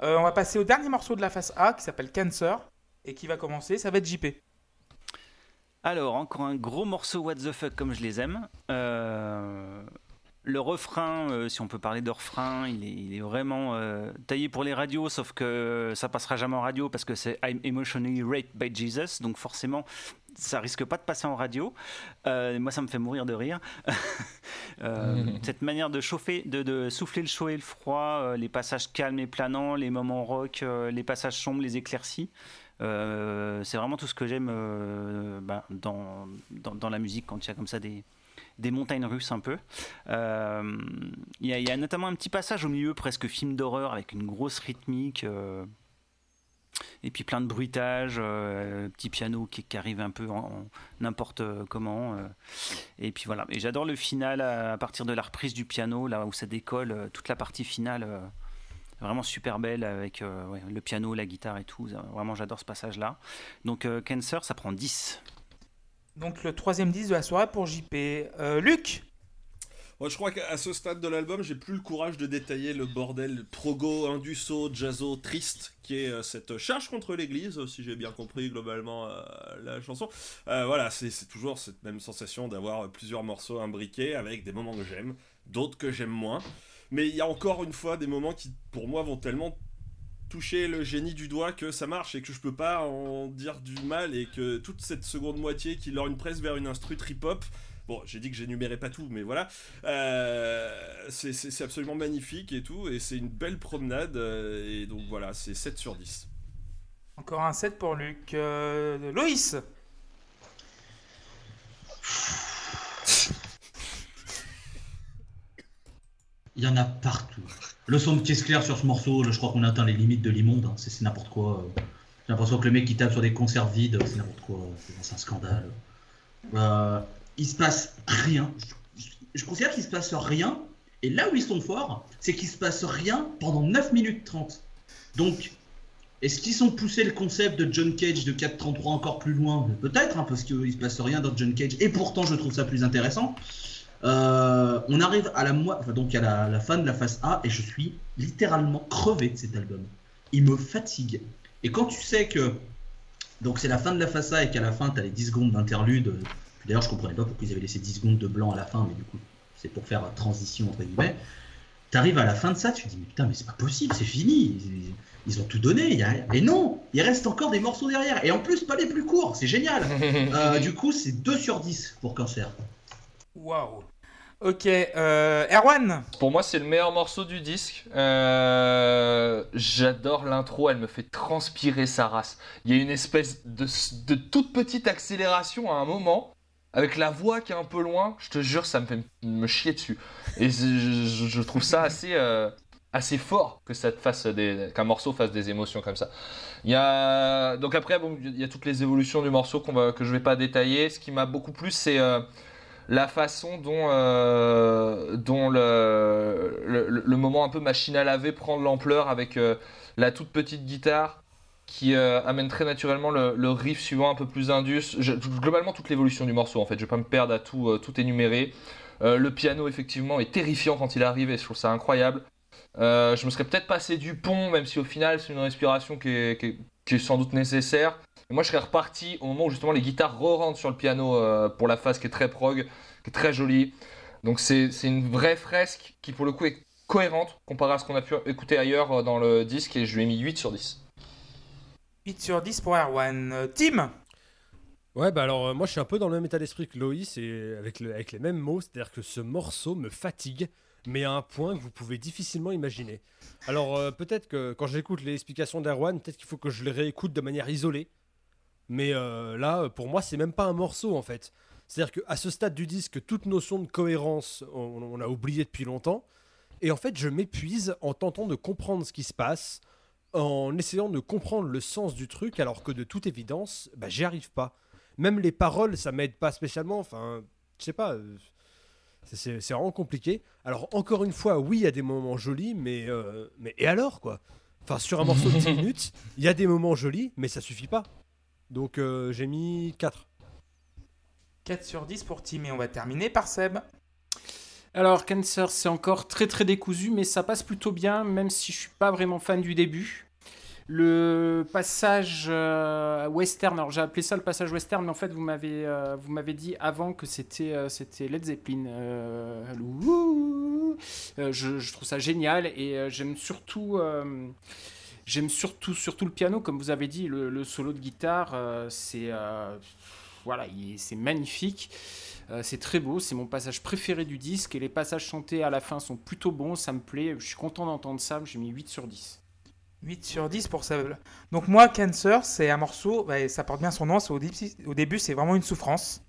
On va passer au dernier morceau de la face A qui s'appelle Cancer. Et qui va commencer. Ça va être JP. Alors, encore un gros morceau What the fuck comme je les aime. Euh, le refrain, euh, si on peut parler de refrain, il est, il est vraiment euh, taillé pour les radios, sauf que ça passera jamais en radio parce que c'est I'm emotionally raped by Jesus, donc forcément ça risque pas de passer en radio. Euh, moi, ça me fait mourir de rire. Euh, Cette manière de chauffer, de, de souffler le chaud et le froid, euh, les passages calmes et planants, les moments rock, euh, les passages sombres, les éclaircies. Euh, c'est vraiment tout ce que j'aime euh, ben, dans, dans, la musique quand il y a comme ça des, des montagnes russes un peu. Euh, Il y, a- notamment un petit passage au milieu, presque film d'horreur, avec une grosse rythmique. et puis plein de bruitages, petit piano qui, arrive un peu n'importe comment. et puis voilà. Et j'adore le final à, partir de la reprise du piano, là où ça décolle, toute la partie finale. Vraiment super belle avec euh, ouais, le piano, la guitare et tout. Vraiment, j'adore ce passage-là. Donc, euh, Cancer, ça prend 10. Donc le troisième 10 de la soirée pour JP. Euh, Luc Moi, je crois qu'à ce stade de l'album, j'ai plus le courage de détailler le bordel progo, induso, jazzo, triste qui est euh, cette charge contre l'Église, si j'ai bien compris globalement euh, la chanson. Euh, voilà, c'est c'est toujours cette même sensation d'avoir plusieurs morceaux imbriqués avec des moments que j'aime, d'autres que j'aime moins. Mais il y a encore une fois des moments qui, pour moi, vont tellement toucher le génie du doigt que ça marche et que je peux pas en dire du mal et que toute cette seconde moitié qui leur une presse vers une instru trip-hop Bon, j'ai dit que j'énumérais pas tout, mais voilà. Euh, c'est- absolument magnifique et tout, et c'est une belle promenade, euh, et donc voilà, c'est 7 sur 10. Encore un 7 pour Luc. Euh, Loïs Il y en a partout. Le son de caisse claire sur ce morceau, je crois qu'on a atteint les limites de l'immonde. hein. C'est n'importe quoi. J'ai l'impression que le mec qui tape sur des conserves vides, c'est n'importe quoi. C'est- un scandale. Euh, il se passe rien. Je, je considère qu'il se passe rien. Et là où ils sont forts, c'est qu'il se passe rien pendant 9 minutes 30. Donc, est-ce qu'ils ont poussé le concept de John Cage de 4.33 encore plus loin? Peut-être, hein, parce qu'il se passe rien dans John Cage. Et pourtant, je trouve ça plus intéressant. Euh, on arrive à la, enfin, donc à la, la fin de la phase A et je suis littéralement crevé de cet album. Il me fatigue. Et quand tu sais que donc c'est la fin de la phase A et qu'à la fin tu as les 10 secondes d'interlude, euh, d'ailleurs je comprenais pas pourquoi ils avaient laissé 10 secondes de blanc à la fin, mais du coup c'est pour faire transition entre guillemets. T'arrives à la fin de ça, tu te dis mais putain mais c'est pas possible, c'est fini. Ils, ils ont tout donné. il y a- Et non, il reste encore des morceaux derrière. Et en plus pas les plus courts, c'est génial. Euh, du coup c'est 2 sur 10 pour Cancer. Waouh. Ok, euh, Erwan Pour moi, c'est le meilleur morceau du disque. Euh, J'adore l'intro, elle me fait transpirer sa race. Il y a une espèce de, toute petite accélération à un moment avec la voix qui est un peu loin, je te jure, ça me fait me chier dessus. Et je, trouve ça assez, euh, assez fort que ça qu'un morceau fasse des émotions comme ça. Il y a donc après il y a toutes les évolutions du morceau que je vais pas détailler. Ce qui m'a beaucoup plu, c'est la façon dont euh, le, moment un peu machine à laver prend de l'ampleur avec euh, la toute petite guitare qui euh, amène très naturellement le, riff suivant un peu plus indus. Globalement toute l'évolution du morceau en fait. Je vais pas me perdre à tout énumérer. Le piano effectivement est terrifiant quand il arrive et je trouve ça incroyable. Je me serais peut-être passé du pont, même si au final c'est une respiration qui est sans doute nécessaire. Et moi je serais reparti au moment où justement les guitares re-rentrent sur le piano euh, pour la phase qui est très prog, qui est très jolie. Donc c'est c'est une vraie fresque qui pour le coup est cohérente comparé à ce qu'on a pu écouter ailleurs euh, dans le disque et je lui ai mis 8 sur 10. 8 sur 10 pour Erwan. Euh, Tim? Ouais, bah alors euh, moi je suis un peu dans le même état d'esprit que Loïs et avec, le- avec les mêmes mots, c'est-à-dire que ce morceau me fatigue, mais à un point que vous pouvez difficilement imaginer. Alors euh, peut-être que quand j'écoute les explications d'Erwan, peut-être qu'il faut que je les réécoute de manière isolée, mais euh, là pour moi c'est même pas un morceau en fait. C'est-à-dire qu'à ce stade du disque, toute notion de cohérence, on, on a oublié depuis longtemps, et en fait je m'épuise en tentant de comprendre ce qui se passe, en essayant de comprendre le sens du truc, alors que de toute évidence, bah, j'y arrive pas même les paroles, ça m'aide pas spécialement. Enfin, je sais pas. euh, c'est vraiment compliqué. Alors, encore une fois, oui, il y a des moments jolis, mais, euh, mais et alors, quoi? Enfin, sur un morceau de 10 minutes, il y a des moments jolis, mais ça suffit pas. Donc, euh, j'ai mis 4. 4 sur 10 pour Tim et on va terminer par Seb. Alors, Cancer, c'est encore très très décousu, mais ça passe plutôt bien, même si je suis pas vraiment fan du début. Le passage euh, western, alors j'ai appelé ça le passage western, mais en fait vous m'avez euh, vous m'avez dit avant que c'était euh, c'était Led Zeppelin. Euh, euh, je, je trouve ça génial et euh, j'aime surtout euh, j'aime surtout surtout le piano, comme vous avez dit, le, solo de guitare, euh, c'est euh, voilà, il- c'est magnifique. Euh, c'est très beau, c'est mon passage préféré du disque et les passages chantés à la fin sont plutôt bons, ça me plaît, je suis content d'entendre ça, j'ai mis 8 sur 10. 8 sur 10 pour Seb. Donc moi, Cancer, c'est un morceau, bah, ça porte bien son nom, au, début- c'est vraiment une souffrance.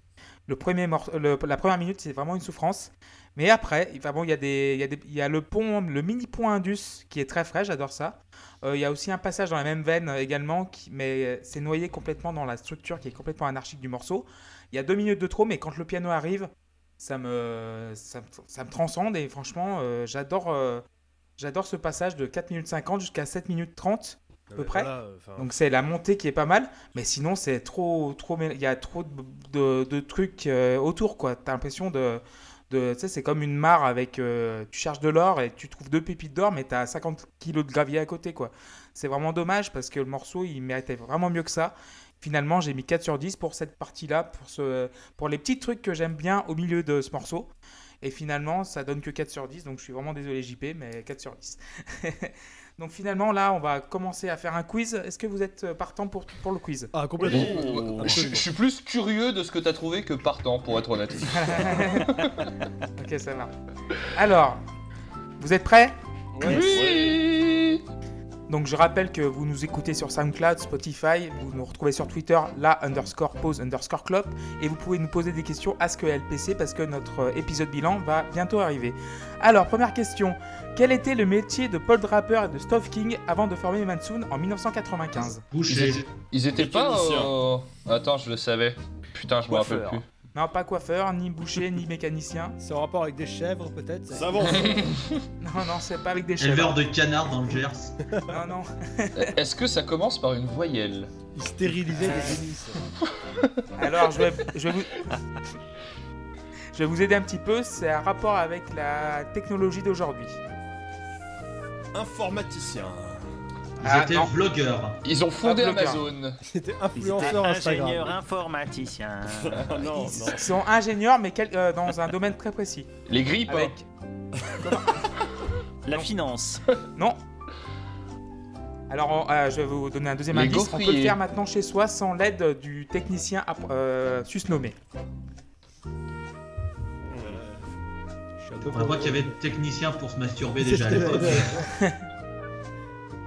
Le premier la première minute c'est vraiment une souffrance. Mais après, il- bon, y, a des, il, y a des- il y a le pont, le mini pont Indus qui est très frais, j'adore ça. Euh, il y a aussi un passage dans la même veine euh, également, qui, mais euh, c'est noyé complètement dans la structure qui est complètement anarchique du morceau. Il y a deux minutes de trop, mais quand le piano arrive, ça me, ça, me- ça me transcende et franchement, euh, j'adore, euh, j'adore ce passage de 4 minutes 50 jusqu'à 7 minutes 30 à peu près. Voilà, Donc c'est la montée qui est pas mal, mais sinon c'est trop, trop, il y a trop de, de- de trucs autour quoi. T'as l'impression de, c'est comme une mare avec, euh, tu cherches de l'or et tu trouves deux pépites d'or, mais t'as 50 kilos de gravier à côté quoi. C'est vraiment dommage parce que le morceau il méritait vraiment mieux que ça. Finalement j'ai mis 4 sur 10 pour cette partie-là, pour ce, pour les petits trucs que j'aime bien au milieu de ce morceau. Et finalement, ça donne que 4 sur 10, donc je suis vraiment désolé JP, mais 4 sur 10. donc finalement, là, on va commencer à faire un quiz. Est-ce que vous êtes euh, partant pour, pour le quiz? Ah, complètement. Oh, je, je suis plus curieux de ce que t'as trouvé que partant, pour être honnête. Ok, ça marche. Alors, vous êtes prêts? Oui Donc je rappelle que vous nous écoutez sur SoundCloud, Spotify, vous nous retrouvez sur Twitter, la underscore pause underscore clope, et vous pouvez nous poser des questions à ce que LPC parce que notre euh, épisode bilan va bientôt arriver. Alors, première question. Quel était le métier de Paul Draper et de Stove King avant de former Mansoon en 1995 Ils Boucher. étaient, ils étaient pas. Euh, Attends, je le savais. Putain, je me rappelle plus. Non, pas coiffeur, ni boucher, ni mécanicien. C'est en rapport avec des chèvres, peut-être ça Savant. Non, non, c'est pas avec des chèvres. Éleveur de canards dans le Gers. Non, non. Est-ce que ça commence par une voyelle? Ils stérilisaient des génisses. Alors, je vais, je vais vous... Je vais vous aider un petit peu, c'est un rapport avec la technologie d'aujourd'hui. Informaticien. Ils Ah, étaient non. vlogueurs. Ils ont fondé Ah, bloqueur. Amazon. C'était Ils étaient influenceur Instagram. ingénieurs informaticiens. Ah non, Ils non. sont ingénieurs, mais quel- euh, dans un domaine très précis. Les grippes. Avec... La finance. Non. Alors, on- euh, je vais vous donner un deuxième Les indice. On peut le gaufriers. faire maintenant chez soi sans l'aide du technicien euh, susnommé. On voit qu'il y avait des techniciens pour se masturber déjà à l'époque.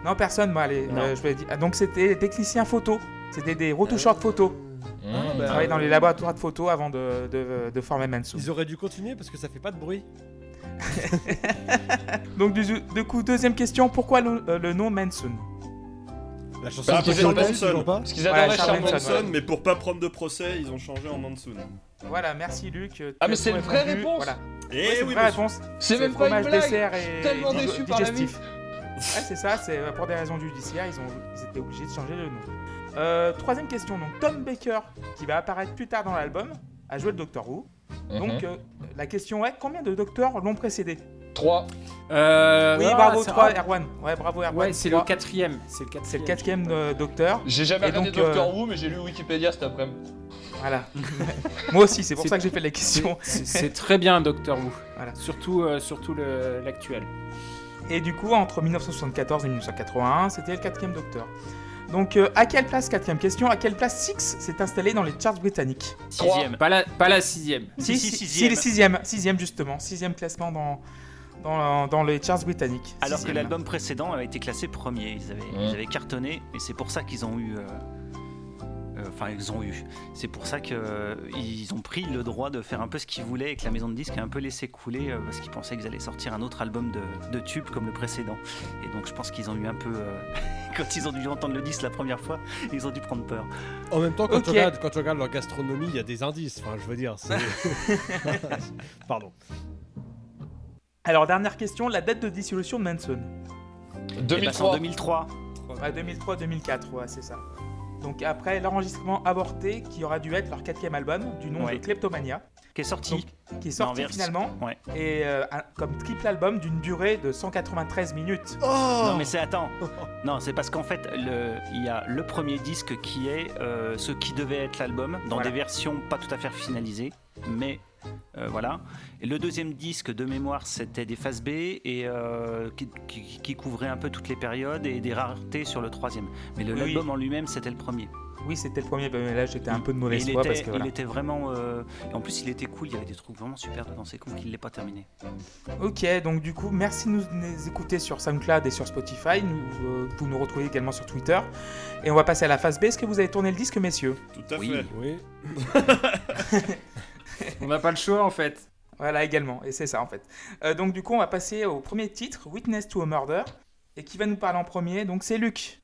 Non, personne. Allez, Non. euh, je vais dire. ah, Donc, c'était des techniciens photo. C'était des retoucheurs de photos. Mmh. bah bah, travaillait dans euh, les laboratoires de photos avant de, de, de former Mansoon. Ils auraient dû continuer parce que ça fait pas de bruit. Donc du, du coup, deuxième question, pourquoi le, euh, le nom Mansoon La chanson Bah, de Charles Manson, Manson. Parce qu'ils adoraient Charles Charles Manson, Manson. Manson, mais pour pas prendre de procès, ils ont changé en Manson. Voilà, merci Luc. Ah, mais c'est une vraie réponse. Voilà. Eh Ouais, c'est une oui, vraie réponse. C'est même pas une blague. et suis tellement déçu par la vie. Ouais, c'est ça, c'est euh, pour des raisons judiciaires, ils, ont, ils étaient obligés de changer le nom. Euh, troisième question, donc Tom Baker, qui va apparaître plus tard dans l'album, a joué le Docteur Who. Donc Mhm. euh, la question est, combien de docteurs l'ont précédé? 3. Euh, Oui, ah, bravo, c'est- 3, ah, Erwan. Ouais, bravo Erwan. Ouais, c'est le trois. quatrième. C'est le C'est quatrième. le quatrième euh, docteur. J'ai jamais regardé donc, Doctor euh, Who, mais j'ai lu Wikipédia cet après-midi. Voilà. Moi aussi, c'est pour ça que j'ai fait la question. C'est très bien, Doctor Who. Voilà. Surtout, euh, surtout le- l'actuel. Et du coup, entre 1974 et 1981, c'était le quatrième docteur. Donc, euh, à quelle place, quatrième question, à quelle place Six s'est installé dans les charts britanniques Sixième. Pas la, pas la sixième. Si, si, si, sixième. les sixième, sixième justement, sixième classement dans, dans, dans les charts britanniques. Alors que l'album précédent a été classé premier. Ils avaient, ils avaient cartonné et c'est pour ça qu'ils ont eu. euh, Enfin, ils ont eu. C'est pour ça qu'ils ont pris le droit de faire un peu ce qu'ils voulaient et que la maison de disques a un peu laissé couler euh, parce qu'ils pensaient qu'ils allaient sortir un autre album de, de tube comme le précédent. Et donc, je pense qu'ils ont eu un peu. euh, quand ils ont dû entendre le disque la première fois, ils ont dû prendre peur. En même temps, quand, Ok. tu regardes, quand tu regardes leur gastronomie, il y a des indices. Enfin, je veux dire, c'est. Pardon. Alors, dernière question, la date de dissolution de Manson? Et bah, c'est en 2003. 2003. Ouais, 2003-2004, ouais, c'est ça. Donc, après l'enregistrement avorté, qui aura dû être leur quatrième album, du nom Ouais. de Kleptomania, Qui est sorti. Donc, qui est sorti finalement, Ouais. et euh, un- comme triple album d'une durée de 193 minutes. Oh Non mais c'est attends. Non c'est parce qu'en fait il y a le premier disque qui est euh, ce qui devait être l'album dans Voilà. des versions pas tout à fait finalisées, mais euh, voilà. Et le deuxième disque de mémoire c'était des phases B et euh, qui, qui- qui couvrait un peu toutes les périodes et des raretés sur le troisième. Mais Oui, l'album oui. en lui-même c'était le premier. Oui, c'était le premier, mais là j'étais un peu de mauvaise foi parce que il était vraiment. euh, et en plus il était cool, il y avait des trucs vraiment super dedans. C'est con qu'il l'ait pas terminé. Ok, donc du coup, merci de nous nous écouter sur SoundCloud et sur Spotify. Nous, euh, vous nous retrouvez également sur Twitter. Et on va passer à la phase B. Est-ce que vous avez tourné le disque, messieurs? Tout à Oui. fait. Oui. On n'a pas le choix en fait. Voilà, également. Et c'est ça en fait. Euh, donc du coup, on va passer au premier titre, Witness to a Murder. Et qui va nous parler en premier Donc c'est Luc.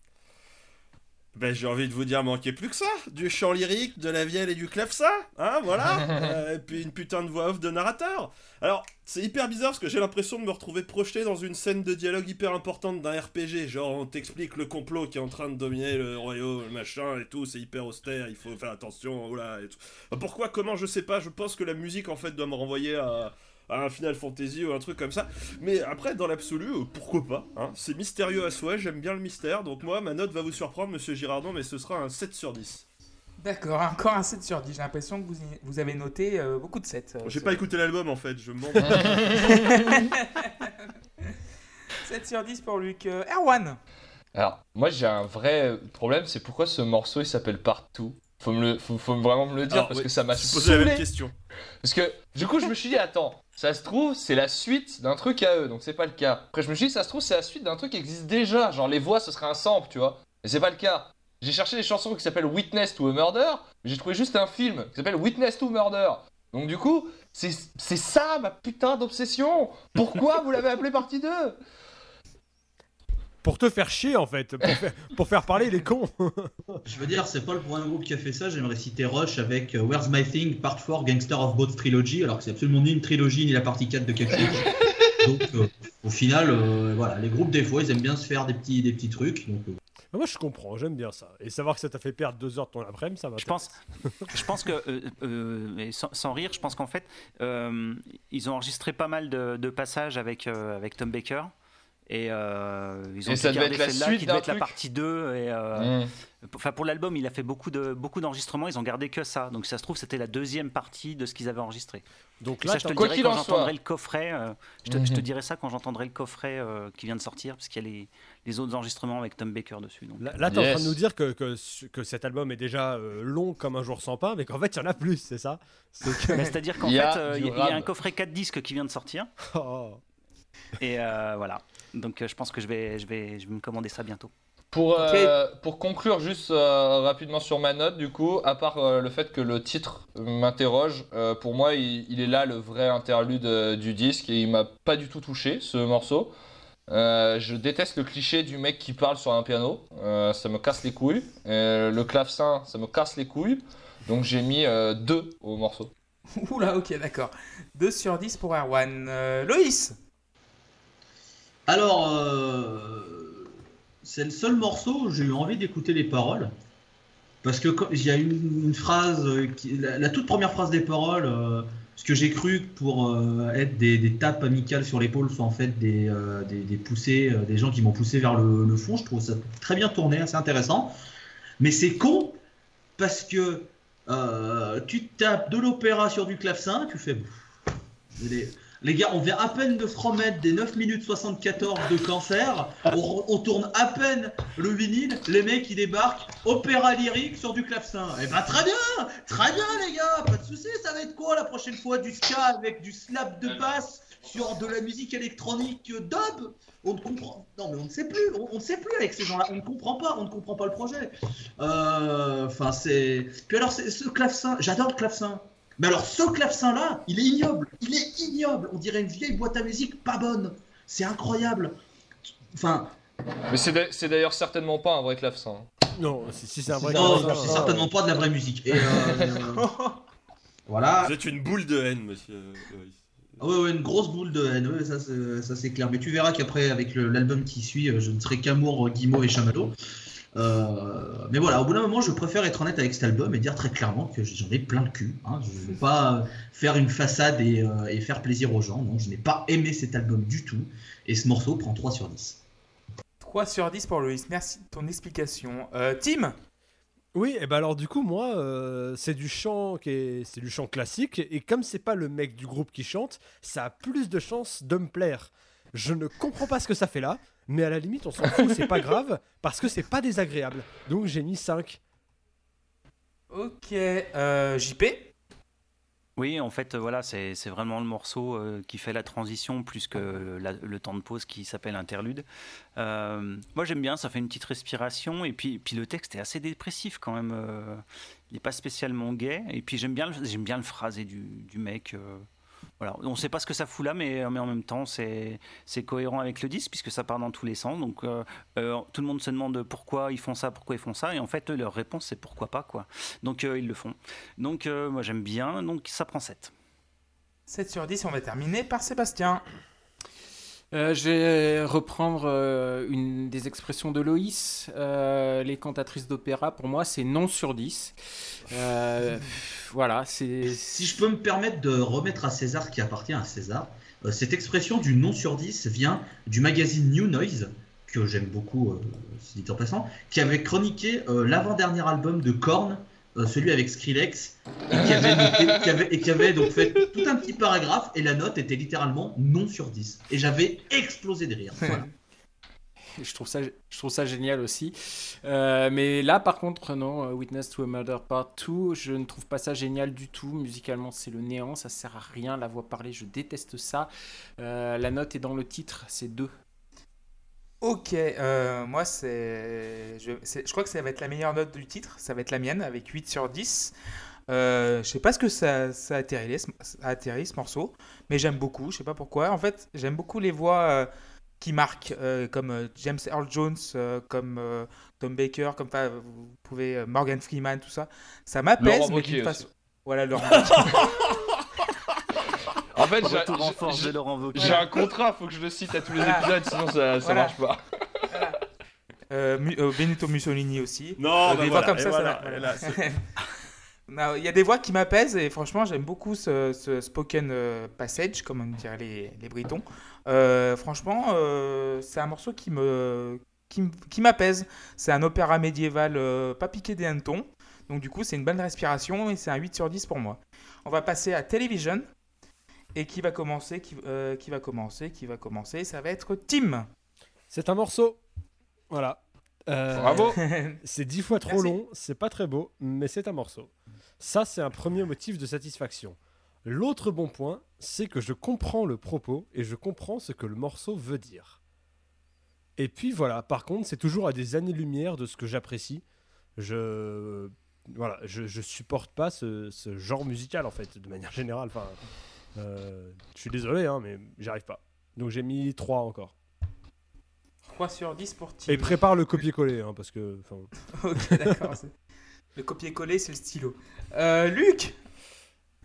Ben, j'ai envie de vous dire, manquez plus que ça Du chant lyrique, de la vielle et du clavecin Hein, voilà Euh, Et puis une putain de voix off de narrateur Alors, c'est hyper bizarre parce que j'ai l'impression de me retrouver projeté dans une scène de dialogue hyper importante d'un RPG. Genre, on t'explique le complot qui est en train de dominer le royaume, le machin et tout, c'est hyper austère, il faut faire attention, oula, et tout. Pourquoi, comment, je sais pas, je pense que la musique en fait doit me renvoyer à à un Final Fantasy ou un truc comme ça. Mais après, dans l'absolu, euh, pourquoi pas hein. C'est mystérieux à souhait, j'aime bien le mystère. Donc moi, ma note va vous surprendre, monsieur Girardon, mais ce sera un 7 sur 10. D'accord, encore un 7 sur 10. J'ai l'impression que vous, y- vous avez noté euh, beaucoup de 7. J'ai pas écouté l'album en fait, je me demande. 7 sur 10 pour Luc. Euh, Erwan Alors, moi j'ai un vrai problème, c'est pourquoi ce morceau il s'appelle Partout? Faut, me le, faut, faut vraiment me le dire Alors, parce que ça m'a posé la même question. Parce que du coup, je me suis dit, attends, ça se trouve, c'est la suite d'un truc à eux, donc c'est pas le cas. Après, je me suis dit, ça se trouve, c'est la suite d'un truc qui existe déjà. Genre, les voix, ce serait un sample, tu vois. Mais c'est pas le cas. J'ai cherché des chansons qui s'appellent Witness to a Murder, mais j'ai trouvé juste un film qui s'appelle Witness to Murder. Donc, du coup, c'est c'est ça ma putain d'obsession. Pourquoi vous l'avez appelé partie 2 Pour te faire chier, en fait. Pour faire, pour faire parler les cons. Je veux dire, c'est pas le premier groupe qui a fait ça. J'aimerais citer Rush avec euh, Where's My Thing, Part 4, Gangster of Both Trilogy, alors que c'est absolument ni une trilogie ni la partie 4 de quelque chose. Donc, euh, au final, euh, voilà, les groupes, des fois, ils aiment bien se faire des petits, des petits trucs. Donc, euh, Moi, je comprends, j'aime bien ça. Et savoir que ça t'a fait perdre deux heures de ton après-midi, ça va. Je pense, je pense que, euh, euh, sans, sans rire, je pense qu'en fait, euh, ils ont enregistré pas mal de, de passages avec, euh, avec Tom Baker. Et euh, ils ont Et ça devait être la celle-là suite qui devait être la partie 2. Et, euh, Enfin, pour l'album, il a fait beaucoup de beaucoup d'enregistrements. Ils ont gardé que ça. Donc, si ça se trouve, c'était la deuxième partie de ce qu'ils avaient enregistré. Donc là, ça, je te dirai qu'il quand en soit. j'entendrai le coffret. euh, je, te, je te Mhm. dirai ça quand j'entendrai le coffret euh, qui vient de sortir, parce qu'il y a les, les autres enregistrements avec Tom Baker dessus. Donc. Là, là, t'es en train de nous dire que, que, que cet album est déjà euh, long comme un jour sans pain, mais qu'en fait, il y en a plus, c'est ça? C'est que- Bah, C'est-à-dire qu'en Il y a fait, euh, il y, a- il y a un coffret 4 disques qui vient de sortir. Oh. Et euh, voilà. Donc, euh, je pense que je vais, je, vais, je vais me commander ça bientôt. Pour, euh, pour conclure juste euh, rapidement sur ma note, du coup, à part euh, le fait que le titre m'interroge, euh, pour moi, il, il est là le vrai interlude euh, du disque et il m'a pas du tout touché ce morceau. Euh, je déteste le cliché du mec qui parle sur un piano, Euh, ça me casse les couilles. Le clavecin, ça me casse les couilles. Donc j'ai mis 2 au morceau. Oula, ok, d'accord. 2 sur 10 pour Erwan. Euh, Loïs Alors, euh, c'est le seul morceau où j'ai eu envie d'écouter les paroles. Parce que il y a une, une phrase, la, toute première phrase des paroles, euh, ce que j'ai cru pour euh, être des, tapes amicales sur l'épaule sont en fait des, poussées, des gens qui m'ont poussé vers le, fond. Je trouve ça très bien tourné, assez intéressant. Mais c'est con parce que tu tapes de l'opéra sur du clavecin, tu fais. Les gars, on vient à peine de remettre des 9 minutes 74 de cancer. On, on tourne à peine le vinyle. Les mecs, ils débarquent. Opéra lyrique sur du clavecin. Eh ben, très bien Très bien, les gars. Pas de soucis, ça va être quoi la prochaine fois Du ska avec du slap de basse sur de la musique électronique euh, dub? On ne comprend non mais on ne sait plus. On, ne sait plus avec ces gens-là. On ne comprend pas. On ne comprend pas le projet. Euh, enfin c'est puis alors c'est- ce clavecin j'adore le clavecin mais alors ce clavecin là il est ignoble il est ignoble on dirait une vieille boîte à musique pas bonne c'est incroyable enfin Mais c'est d'a- c'est d'ailleurs certainement pas un vrai clavecin. Non, si, c'est un vrai non, clavecin, c'est certainement pas de la vraie musique et euh, voilà Vous êtes une boule de haine, monsieur. Ah ouais, ouais, une grosse boule de haine, ouais, ça, c'est- clair. Mais tu verras qu'après, avec l'album qui suit, euh, je ne serai qu'amour, Guimau et Chamallow. Euh, mais voilà, au bout d'un moment, je préfère être honnête avec cet album et dire très clairement que j'en ai plein le cul. hein. Je ne vais pas faire une façade et, euh, et faire plaisir aux gens. Non, je n'ai pas aimé cet album du tout. Et ce morceau prend 3 sur 10. 3 sur 10 pour Loïs. Merci de ton explication. Euh, Tim? Oui, et ben alors du coup moi euh, c'est du chant qui est c'est du chant classique et comme c'est pas le mec du groupe qui chante, ça a plus de chances de me plaire. Je ne comprends pas ce que ça fait là, mais à la limite on s'en fout, c'est pas grave parce que c'est pas désagréable. Donc j'ai mis 5. Ok. Euh, JP Oui, en fait, euh, voilà, c'est c'est vraiment le morceau euh, qui fait la transition plus que le, la- le temps de pause qui s'appelle interlude. Euh, moi, j'aime bien, ça fait une petite respiration et puis, puis le texte est assez dépressif quand même. euh, il n'est pas spécialement gay et puis j'aime bien, j'aime bien le phrasé du, du mec. On ne sait pas ce que ça fout là, mais, en même temps, c'est cohérent avec le disque puisque ça part dans tous les sens. Donc, euh, euh, tout le monde se demande pourquoi ils font ça, pourquoi ils font ça, et en fait, leur réponse c'est pourquoi pas quoi. Donc, euh, ils le font. Donc, moi, j'aime bien. Donc, ça prend 7. 7 sur 10, on va terminer par Sébastien. Euh, je vais reprendre euh, une des expressions de Loïs. Euh, les cantatrices d'opéra, pour moi, c'est non sur 10. Euh, voilà, c'est. Si je peux me permettre de remettre à César ce qui appartient à César, cette expression du non sur 10 vient du magazine New Noise, que j'aime beaucoup, dit en passant, qui avait chroniqué l'avant-dernier album de Korn, celui avec Skrillex, et qui, avait et qui avait donc fait tout un petit paragraphe, et la note était littéralement non sur 10. Et j'avais explosé de rire. Je trouve ça, je trouve ça génial aussi. Euh, mais là, par contre, non, euh, Witness to a Murder Part 2, je ne trouve pas ça génial du tout. Musicalement, c'est le néant, ça sert à rien. La voix parlée, je déteste ça. Euh, la note est dans le titre, c'est 2. Ok, euh, moi c'est je, crois que ça va être la meilleure note du titre, ça va être la mienne avec 8 sur 10. Euh, je sais pas ce que ça, ça a atterri, ce- ça a atterri, ce morceau, mais j'aime beaucoup, je sais pas pourquoi. En fait, j'aime beaucoup les voix euh, qui marquent, euh, comme James Earl Jones, comme Tom Baker, comme enfin, vous pouvez Morgan Freeman, tout ça. Ça m'apaise, mais d'une façon. aussi. Voilà, Wauquiez. En fait, j'ai- un contrat, faut que je le cite à tous les Voilà. épisodes, sinon ça, ça Voilà. marche pas. Euh, euh, Benito Mussolini aussi. Non, Euh, bah des voilà, voix comme ça, voilà, voilà. Non, Il y a des voix qui m'apaisent et franchement j'aime beaucoup ce, ce spoken euh, passage, comme on dirait les, les Britons. Euh, franchement, euh, c'est un morceau qui me qui, m'apaise. C'est un opéra médiéval euh, pas piqué des hannetons. Donc du coup c'est une bonne respiration et c'est un 8 sur 10 pour moi. On va passer à Television. Et qui va commencer qui, euh, qui va commencer Qui va commencer Ça va être Tim. C'est un morceau. Voilà. Euh, Bravo. C'est dix fois trop Merci. long, c'est pas très beau, mais c'est un morceau. Ça, c'est un premier motif de satisfaction. L'autre bon point, c'est que je comprends le propos et je comprends ce que le morceau veut dire. Et puis voilà, par contre, c'est toujours à des années-lumière de ce que j'apprécie. Je. Voilà, je, je supporte pas ce, ce genre musical en fait, de manière générale. Enfin, euh, je suis désolé, hein, mais j'arrive pas. Donc j'ai mis 3 encore. 3 sur 10 pour Tim. Et prépare le copier-coller, hein, parce que. Ok, d'accord. Le copier-coller, c'est le stylo. Euh, Luc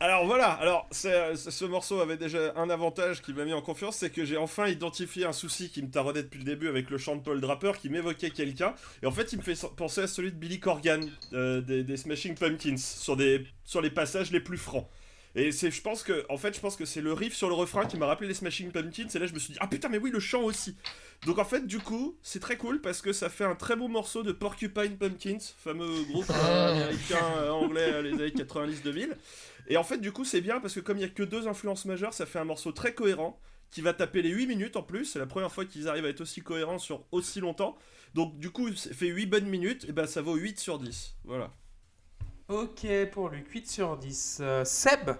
Alors voilà, alors ce ce morceau avait déjà un avantage qui m'a mis en confiance, c'est que j'ai enfin identifié un souci qui me taraudait depuis le début avec le chant de Paul Draper qui m'évoquait quelqu'un. Et en fait, il me fait penser à celui de Billy Corgan euh, des, des Smashing Pumpkins sur, des, sur les passages les plus francs. Et c'est, je pense que, en fait, je pense que c'est le riff sur le refrain qui m'a rappelé les Smashing Pumpkins. Et là, je me suis dit, ah putain, mais oui, le chant aussi. Donc en fait, du coup, c'est très cool parce que ça fait un très beau morceau de Porcupine Pumpkins, fameux groupe euh, américain, euh, anglais, euh, les années 90-2000. Et en fait, du coup, c'est bien parce que comme il y a que deux influences majeures, ça fait un morceau très cohérent qui va taper les 8 minutes en plus. C'est la première fois qu'ils arrivent à être aussi cohérents sur aussi longtemps. Donc, du coup, ça fait 8 bonnes minutes, et ben ça vaut 8 sur 10. Voilà. Ok, pour Luc, 8 sur 10. Euh, Seb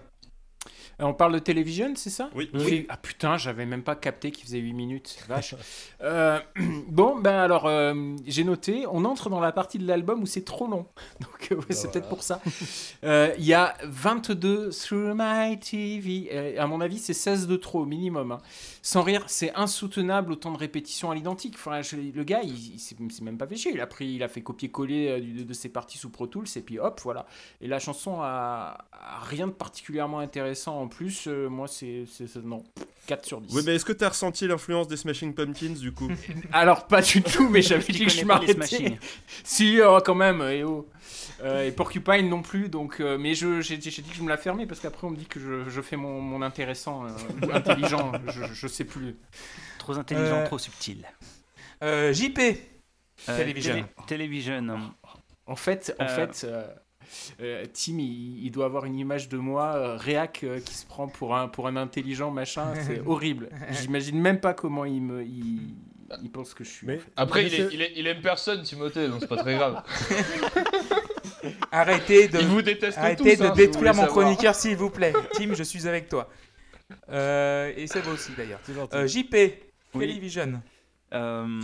On parle de télévision, c'est ça Oui. Ah putain, j'avais même pas capté qu'il faisait 8 minutes. Vache. Euh, bon, ben alors, euh, j'ai noté, on entre dans la partie de l'album où c'est trop long. Donc, euh, ouais, c'est peut-être pour ça. Euh, Il y a 22 Through My TV. Euh, à mon avis, c'est 16 de trop, au minimum. hein. Sans rire, c'est insoutenable autant de répétitions à l'identique. Enfin, le gars, il, il s'est il s'est même pas fait chier. Il a, pris, il a fait copier-coller euh, de, de ses parties sous Pro Tools et puis hop, voilà. Et la chanson a, a rien de particulièrement intéressant en plus. Euh, moi, c'est. Non, 4 sur 10. Oui, mais est-ce que t'as ressenti l'influence des Smashing Pumpkins du coup Alors, pas du tout, mais j'avais dit que je m'arrêtais. Smashing. Si, oh, quand même, et oh. Euh, et Porcupine non plus, donc. euh, mais je- j'ai dit que je me la fermais parce qu'après on me dit que je, je fais mon, mon intéressant, euh, intelligent, je, je sais plus. Trop intelligent, Euh, trop subtil. Euh, JP Euh, Télévision. télé- télévision. En fait, en Euh. fait euh, Tim, il, il doit avoir une image de moi, euh, réac, euh, qui se prend pour un, pour un intelligent machin, c'est horrible. J'imagine même pas comment il, me, il, il pense que je suis. Mais- en fait. Après, il, est- c'est- il, est- il aime personne, Timothée, donc c'est pas très grave. Arrêtez de, vous arrêtez tous, de hein, vous détruire mon savoir. chroniqueur, s'il vous plaît. Tim, je suis avec toi. Euh, et Seb aussi, d'ailleurs. C'est. Euh, JP Oui. Télévision. Euh,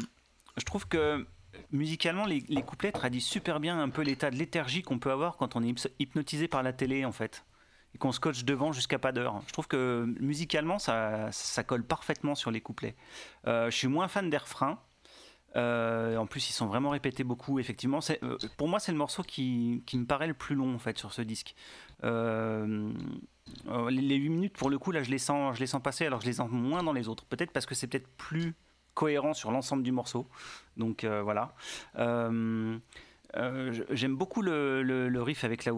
je trouve que musicalement, les, couplets traduisent super bien un peu l'état de léthargie qu'on peut avoir quand on est hypnotisé par la télé, en fait. Et qu'on scotche devant jusqu'à pas d'heure. Je trouve que musicalement, ça, ça colle parfaitement sur les couplets. Euh, je suis moins fan des refrains. Euh, en plus, ils sont vraiment répétés beaucoup. Effectivement, euh, pour moi, c'est le morceau qui, me paraît le plus long en fait sur ce disque. Les, les 8 minutes, pour le coup, là, je les sens, je les sens passer, alors je les sens moins dans les autres. Peut-être parce que c'est peut-être plus cohérent sur l'ensemble du morceau. Donc euh, voilà. Euh, euh, J'aime beaucoup le, riff avec la.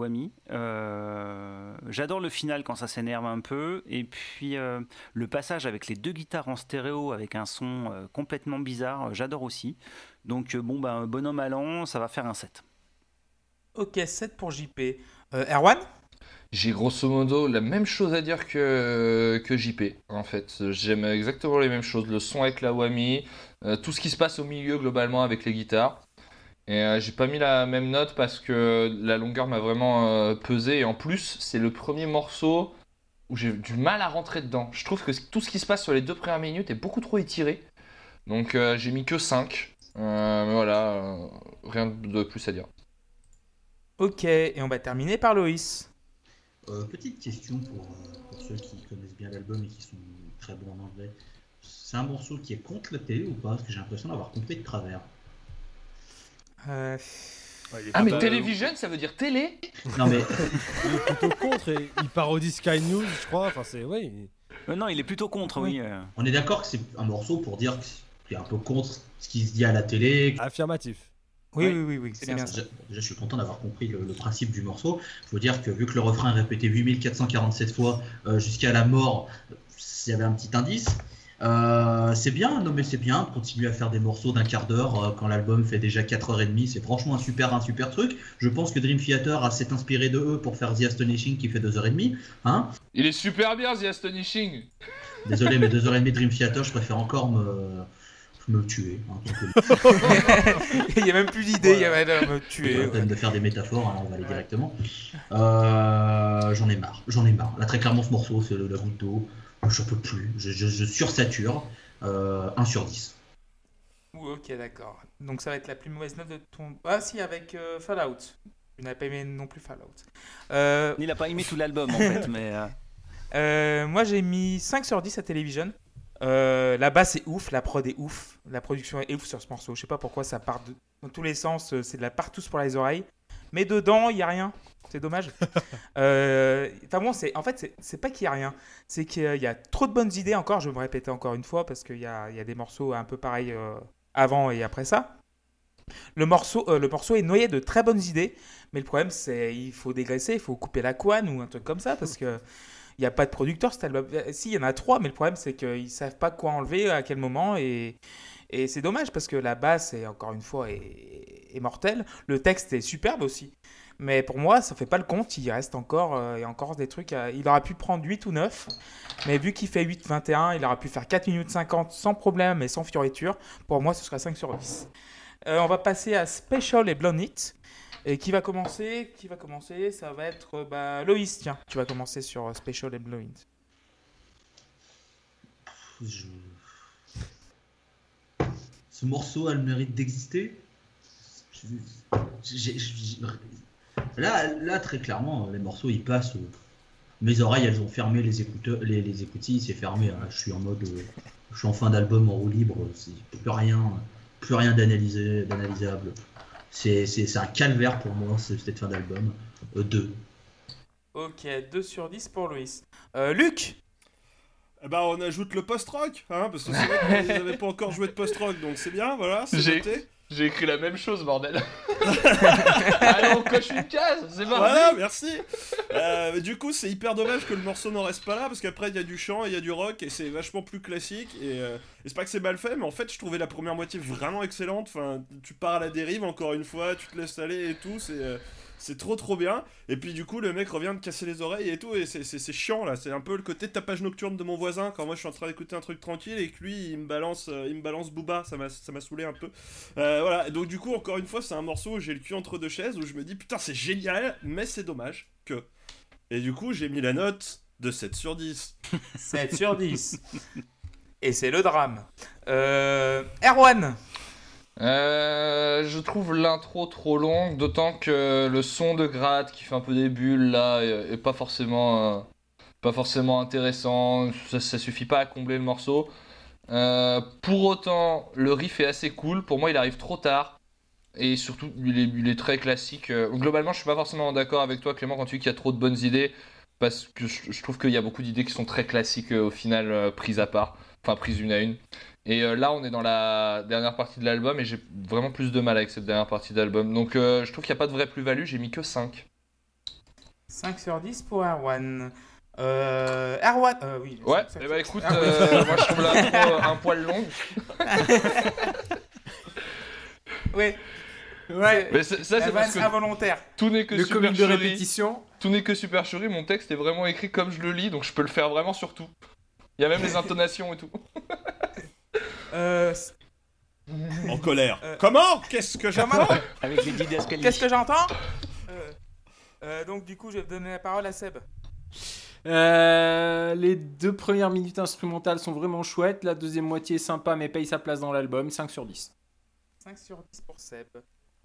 Euh, J'adore le final quand ça s'énerve un peu. Et puis le passage avec les deux guitares en stéréo avec un son complètement bizarre, j'adore aussi. Donc bon, ben, bonhomme allant, ça va faire un 7. Ok, 7 pour JP. Erwan? J'ai grosso modo la même chose à dire que, que JP, en fait. J'aime exactement les mêmes choses. Le son avec la whammy, euh, tout ce qui se passe au milieu globalement avec les guitares. Et euh, j'ai pas mis la même note parce que la longueur m'a vraiment euh, pesé. Et en plus, c'est le premier morceau où j'ai du mal à rentrer dedans. Je trouve que tout ce qui se passe sur les deux premières minutes est beaucoup trop étiré. Donc j'ai mis que 5. Euh, mais voilà, rien de plus à dire. Ok, et on va terminer par Loïs. Euh, petite question pour, euh, pour ceux qui connaissent bien l'album et qui sont très bons en anglais. C'est un morceau qui est contre la télé ou pas? Parce que j'ai l'impression d'avoir compris de travers. Euh, Ouais, est Ah mais télévision, ça veut dire télé? Non mais il est plutôt contre et il parodie Sky News, je crois. Enfin, c'est. Euh, non, il est plutôt contre, oui. on est d'accord que c'est un morceau pour dire que c'est un peu contre ce qui se dit à la télé. affirmatif. Oui, oui, oui, oui, c'est bien, ça. Déjà, déjà, je suis content d'avoir compris le, le principe du morceau. Il faut dire que vu que le refrain est répété 8447 fois euh, jusqu'à la mort, il y avait un petit indice. Euh, c'est bien, non mais c'est bien, continuer à faire des morceaux d'un quart d'heure euh, quand l'album fait déjà 4h30, c'est franchement un super, un super truc. Je pense que Dream Theater a s'est inspiré de eux pour faire The Astonishing qui fait 2h30. Hein Il est super bien, The Astonishing Désolé, mais 2h30 Dream Theater, je préfère encore me, me tuer. hein, il n'y a même plus d'idée, il y avait de me tuer. pas la peine de faire des métaphores, alors on va aller directement. Euh, j'en ai marre, j'en ai marre. Là, très clairement, ce morceau, c'est la goutte d'eau. J'en peux plus, je, je, je sursature. Euh, 1 sur 10. Ouh, ok, d'accord. Donc ça va être la plus mauvaise note de ton. Ah, si, avec euh, Fallout. Tu n'as pas aimé non plus Fallout. Euh, Il a pas aimé tout l'album en fait, mais moi, j'ai mis 5 sur 10 à Television. Euh, la basse est ouf, la prod est ouf, la production est ouf sur ce morceau. Je sais pas pourquoi ça part de- dans tous les sens, euh, c'est de la partouze pour les oreilles. Mais dedans, il y a rien. C'est dommage. Euh, Enfin bon, c'est en fait, c'est- pas qu'il y a rien, c'est qu'il y a trop de bonnes idées encore. Je vais me répéter encore une fois parce qu'il y a, y a des morceaux un peu pareils euh, avant et après ça. Le morceau, le morceau est noyé de très bonnes idées, mais le problème c'est il faut dégraisser, il faut couper la couane ou un truc comme ça parce que il n'y a pas de producteur cet album. Euh, Si, il y en a trois, mais le problème c'est qu'ils savent pas quoi enlever à quel moment et, et c'est dommage parce que la basse est encore une fois est, mortelle. Le texte est superbe aussi. Mais pour moi, ça fait pas le compte. Il reste encore, euh, a encore des trucs. Il aurait pu prendre 8 ou 9. Mais vu qu'il fait 8-21, il aurait pu faire 4 minutes 50 sans problème et sans fioriture. Pour moi, ce serait 5 sur 10. Euh, on va passer à Special et Blown It. Et qui va commencer Qui va commencer Ça va être euh, bah, Loïs. Tiens, tu vas commencer sur euh, Special It. Je- Ce morceau a le mérite d'exister. Là, là, très clairement, les morceaux ils passent. euh, Mes oreilles elles ont fermé les écouteurs, les, les écoutilles, c'est fermé. hein. Je suis en mode. euh, Je suis en fin d'album en roue libre. Plus rien, plus rien d'analysable. C'est c'est- c'est un calvaire pour moi, ce- cette fin d'album. Euh, deux. Ok, 2 sur 10 pour Loïs. Euh, Luc Eh ben, on ajoute le post-rock, hein, parce que c'est vrai qu'ils n'avaient pas encore joué de post-rock, donc c'est bien, voilà, c'est J'ai- noté. J'ai écrit la même chose, bordel. Allez, on coche une case, c'est marrant. Voilà, merci. Euh, du coup, c'est hyper dommage que le morceau n'en reste pas là, parce qu'après, il y a du chant et il y a du rock, et c'est vachement plus classique. Et, euh, et c'est pas que c'est mal fait, mais en fait, je trouvais la première moitié vraiment excellente. Enfin, tu pars à la dérive, encore une fois, tu te laisses aller et tout, c'est. euh, c'est trop trop bien. Et puis du coup, le mec revient de casser les oreilles et tout. Et c'est- chiant là. C'est un peu le côté tapage nocturne de mon voisin quand moi je suis en train d'écouter un truc tranquille et que lui il me balance, euh, il me balance Booba. Ça m'a saoulé un peu. Euh, voilà. Donc du coup, encore une fois, c'est un morceau où j'ai le cul entre deux chaises où je me dis putain, c'est génial, mais c'est dommage que. Et du coup, j'ai mis la note de 7 sur 10. 7 sur 10. Et c'est le drame. Euh, Erwan Euh, je trouve l'intro trop longue, d'autant que le son de gratte qui fait un peu des bulles là est, pas forcément euh, pas forcément intéressant. Ça, suffit pas à combler le morceau. Euh, pour autant, le riff est assez cool. Pour moi, il arrive trop tard. Et surtout, il est, très classique. Globalement, je suis pas forcément d'accord avec toi, Clément, quand tu dis qu'il y a trop de bonnes idées. Parce que je, je trouve qu'il y a beaucoup d'idées qui sont très classiques au final, prises à part. Enfin, prises une à une. Et euh, là, on est dans la dernière partie de l'album et j'ai vraiment plus de mal avec cette dernière partie d'album. Donc, euh, je trouve qu'il n'y a pas de vraie plus-value. J'ai mis que 5. 5 sur 10 pour Erwan. Euh, Erwan euh, oui. Ouais, sur- bah écoute, oui. moi je trouve l'intro euh, un poil longue. Ouais. Ouais. Mais ça, La c'est parce que involontaire. tout n'est que Le comique de répétition. Tout n'est que supercherie. Mon texte est vraiment écrit comme je le lis, donc je peux le faire vraiment sur tout. Il y a même les intonations et tout. Euh, En colère. Euh, Comment? Qu'est-ce que j'apprends avec les didascalies. Qu'est-ce que j'entends? Euh, euh, Donc, du coup, je vais donner la parole à Seb. Euh, les deux premières minutes instrumentales sont vraiment chouettes. La deuxième moitié est sympa mais paye sa place dans l'album. 5 sur 10. 5 sur 10 pour Seb.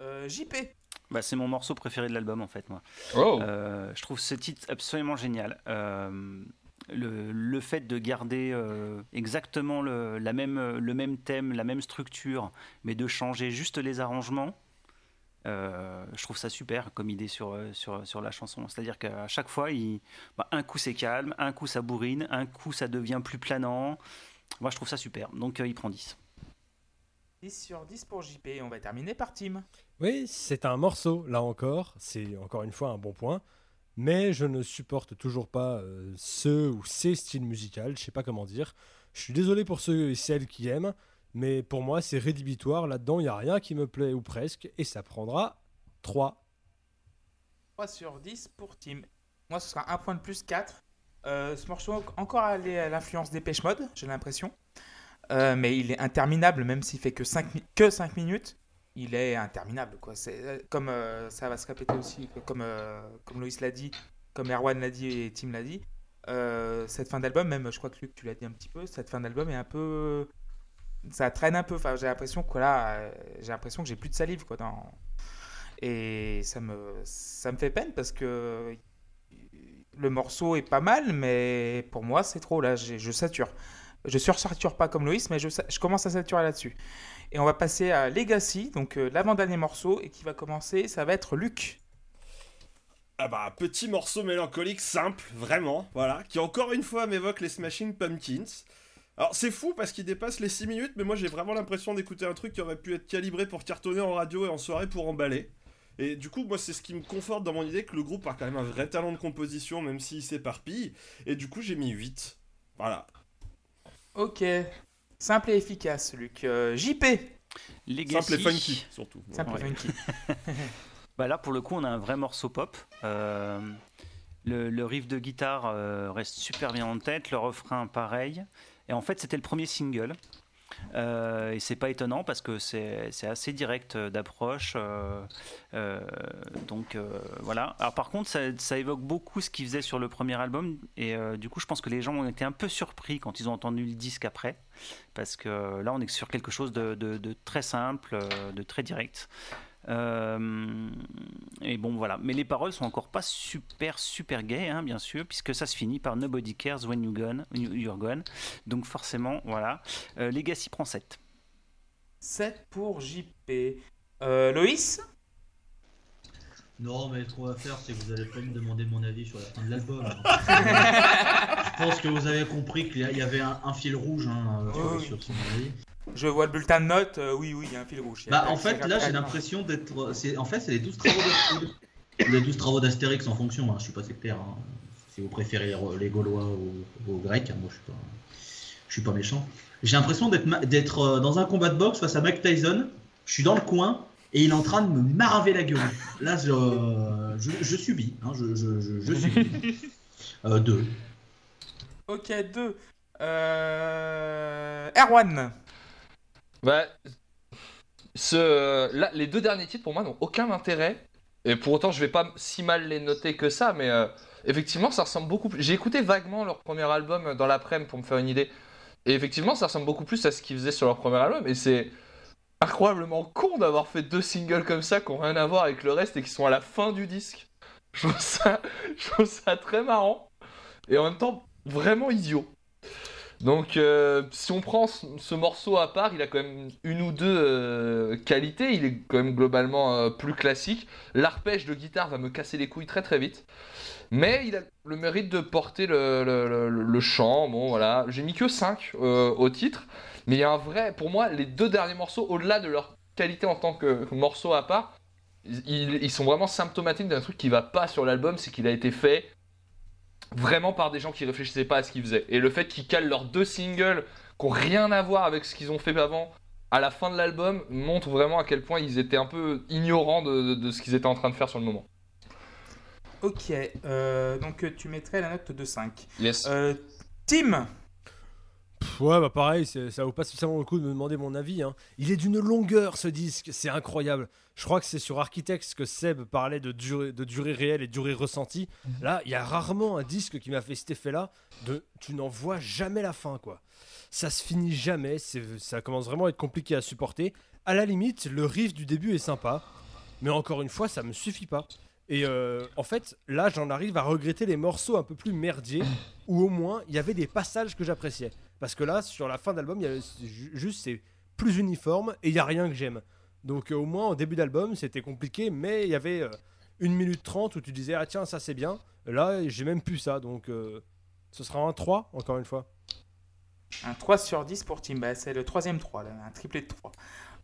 Euh, JP. Bah, c'est mon morceau préféré de l'album en fait, moi. Oh Euh, je trouve ce titre absolument génial. Le, le fait de garder euh, exactement le, la même, le même thème, la même structure, mais de changer juste les arrangements, euh, je trouve ça super comme idée sur, euh, sur, sur la chanson. C'est-à-dire qu'à chaque fois, il, bah, un coup c'est calme, un coup ça bourrine, un coup ça devient plus planant. Moi je trouve ça super, donc euh, il prend 10. 10 sur 10 pour JP. On va terminer par Tim. Oui, c'est un morceau, là encore, c'est encore une fois un bon point, mais je ne supporte toujours pas euh, ce ou ces styles musicaux, je sais pas comment dire. Je suis désolé pour ceux et celles qui aiment, mais pour moi c'est rédhibitoire, là-dedans il n'y a rien qui me plaît ou presque, et ça prendra 3. 3 sur 10 pour Tim. Moi, ce sera un point de plus 4. Euh, ce morceau, encore à l'influence des Pêche Mode, j'ai l'impression. Euh, mais il est interminable, même s'il fait que 5, que 5 minutes. Il est interminable. Quoi. Euh, comme euh, ça va se répéter aussi, comme, euh, comme Loïs l'a dit, comme Erwan l'a dit et Tim l'a dit. cette fin d'album, même je crois que Luc, tu l'as dit un petit peu, cette fin d'album est un peu. ça traîne un peu. J'ai l'impression que là, j'ai l'impression que j'ai plus de salive quoi. Et ça me, ça me fait peine parce que le morceau est pas mal, mais pour moi, c'est trop là. Je sature. Je sursature pas comme Loïs, mais je, je commence à saturer là-dessus. Et on va passer à Legacy, donc euh, l'avant-dernier morceau, et qui va commencer, ça va être Luc. Ah bah, petit morceau mélancolique simple, vraiment, voilà, qui encore une fois m'évoque les Smashing Pumpkins. Alors c'est fou parce qu'il dépasse les 6 minutes, mais moi j'ai vraiment l'impression d'écouter un truc qui aurait pu être calibré pour cartonner en radio et en soirée pour emballer. Et du coup, moi c'est ce qui me conforte dans mon idée que le groupe a quand même un vrai talent de composition, même s'il s'éparpille. Et du coup j'ai mis 8. Voilà. Ok. Simple et efficace, Luc. Euh, JP. Legacy. Simple et funky, surtout. Simple Ouais. et funky. Bah là, pour le coup, on a un vrai morceau pop. Euh, le, le riff de guitare euh, reste super bien en tête, le refrain pareil. Et en fait, c'était le premier single. Euh, et c'est pas étonnant parce que c'est assez direct euh, d'approche. euh, euh, donc voilà. Alors par contre, ça, évoque beaucoup ce qu'ils faisaient sur le premier album. Et du coup, je pense que les gens ont été un peu surpris quand ils ont entendu le disque après. Parce que là, on est sur quelque chose de, très simple, de très direct. Euh, et bon, voilà. Mais les paroles sont encore pas super, super gay, hein, bien sûr, puisque ça se finit par Nobody cares when you gone, you're gone. Donc forcément, voilà. Euh, Legacy prend 7. 7 pour JP. Euh, Loïs? Non, mais qu'on va faire, c'est que vous allez pas me demander mon avis sur la fin de l'album. Je pense que vous avez compris qu'il y avait un, un fil rouge hein, euh, sur, oui. sur son avis. Je vois le bulletin de notes. euh, oui, oui, il y a un fil rouge. Bah, en fait, là, j'ai l'impression d'être. En fait, c'est les 12 travaux d'Astérix. les 12 travaux d'Astérix en fonction, hein, je suis pas sectaire. hein. Si vous préférez les, Gaulois ou aux Grecs, hein, moi, je suis pas, je suis pas méchant. J'ai l'impression d'être euh, dans un combat de boxe face à Mike Tyson. Je suis dans le coin et il est en train de me maraver la gueule. Là, je, je, je subis. hein, je, je, je, je subis. Euh, deux. Ok, 2. Euh... Erwan. Bah, ce, là, les deux derniers titres pour moi n'ont aucun intérêt. Et pour autant, je vais pas si mal les noter que ça, mais euh, effectivement, ça ressemble beaucoup plus. J'ai écouté vaguement leur premier album dans l'après-midi pour me faire une idée. Et effectivement, ça ressemble beaucoup plus à ce qu'ils faisaient sur leur premier album. Et c'est incroyablement con d'avoir fait deux singles comme ça qui n'ont rien à voir avec le reste et qui sont à la fin du disque. Je trouve ça très marrant. Et en même temps, vraiment idiot. Donc, euh, si on prend ce, ce morceau à part, il a quand même une ou deux euh, qualités. Il est quand même globalement euh, plus classique. L'arpège de guitare va me casser les couilles très très vite. Mais il a le mérite de porter le chant. Bon, voilà. J'ai mis que 5 au titre. Mais il y a un vrai. Pour moi, les deux derniers morceaux, au-delà de leur qualité en tant que morceau à part, ils, ils sont vraiment symptomatiques d'un truc qui va pas sur l'album. C'est qu'il a été fait vraiment par des gens qui réfléchissaient pas à ce qu'ils faisaient. Et le fait qu'ils calent leurs deux singles qui ont rien à voir avec ce qu'ils ont fait avant à la fin de l'album montre vraiment à quel point ils étaient un peu ignorants de, de- de ce qu'ils étaient en train de faire sur le moment. Ok, euh, donc tu mettrais la note de 5. Yes. Euh, Tim Ouais, bah pareil, ça vaut pas spécialement le coup de me demander mon avis. hein. Il est d'une longueur ce disque, c'est incroyable. Je crois que c'est sur Architects que Seb parlait de durée, de durée réelle et durée ressentie. Là, il y a rarement un disque qui m'a fait cet effet-là de tu n'en vois jamais la fin, quoi. Ça se finit jamais, ça commence vraiment à être compliqué à supporter. À la limite, le riff du début est sympa, mais encore une fois, ça me suffit pas. Et euh, en fait, là, j'en arrive à regretter les morceaux un peu plus merdiers, où au moins il y avait des passages que j'appréciais. Parce que là, sur la fin d'album, juste c'est plus uniforme et il y a rien que j'aime. Donc euh, au moins en début d'album, c'était compliqué, mais il y avait euh, une minute trente où tu disais ah tiens ça c'est bien. Là, j'ai même plus ça, donc euh, ce sera un 3 encore une fois. Un 3 sur 10 pour Tim. Bah, c'est le troisième 3, là, un triplé de 3.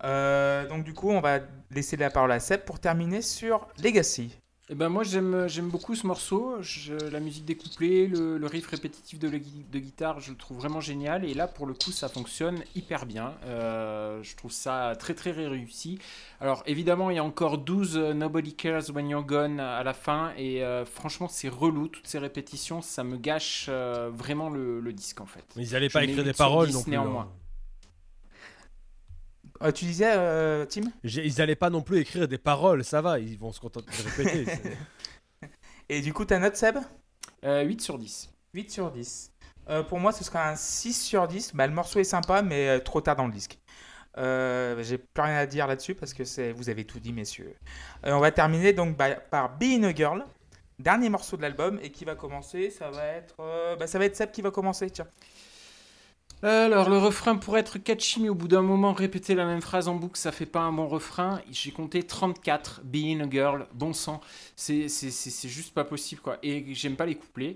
Euh, donc du coup, on va laisser la parole à Seb pour terminer sur Legacy. Eh ben moi j'aime beaucoup ce morceau, Je- la musique découplée, le, le riff répétitif de, guitare, je le trouve vraiment génial et là pour le coup ça fonctionne hyper bien. Euh, je trouve ça très très réussi. Alors évidemment il y a encore 12 euh, Nobody Cares When You're Gone à la fin et euh, franchement c'est relou toutes ces répétitions, ça me gâche euh, vraiment le, le disque en fait. Mais ils allaient Je pas écrire 8 des paroles 10 non plus. néanmoins. hein. Euh, tu disais, euh, Tim? Ils allaient pas non plus écrire des paroles, ça va, ils vont se contenter de répéter. Et du coup, ta note, Seb? Euh, 8 sur 10. 8 sur 10. Euh, pour moi, ce sera un 6 sur 10. Bah, le morceau est sympa, mais euh, trop tard dans le disque. Euh, J'ai plus rien à dire là-dessus parce que vous avez tout dit, messieurs. Euh, on va terminer donc by- par Being a Girl, dernier morceau de l'album, et qui va commencer. Ça va être, euh, bah, ça va être Seb qui va commencer. Tiens. Alors, le refrain pourrait être catchy, mais au bout d'un moment, répéter la même phrase en boucle, ça fait pas un bon refrain. J'ai compté 34, Being a Girl, bon sang. C'est juste pas possible, quoi. Et j'aime pas les couplets.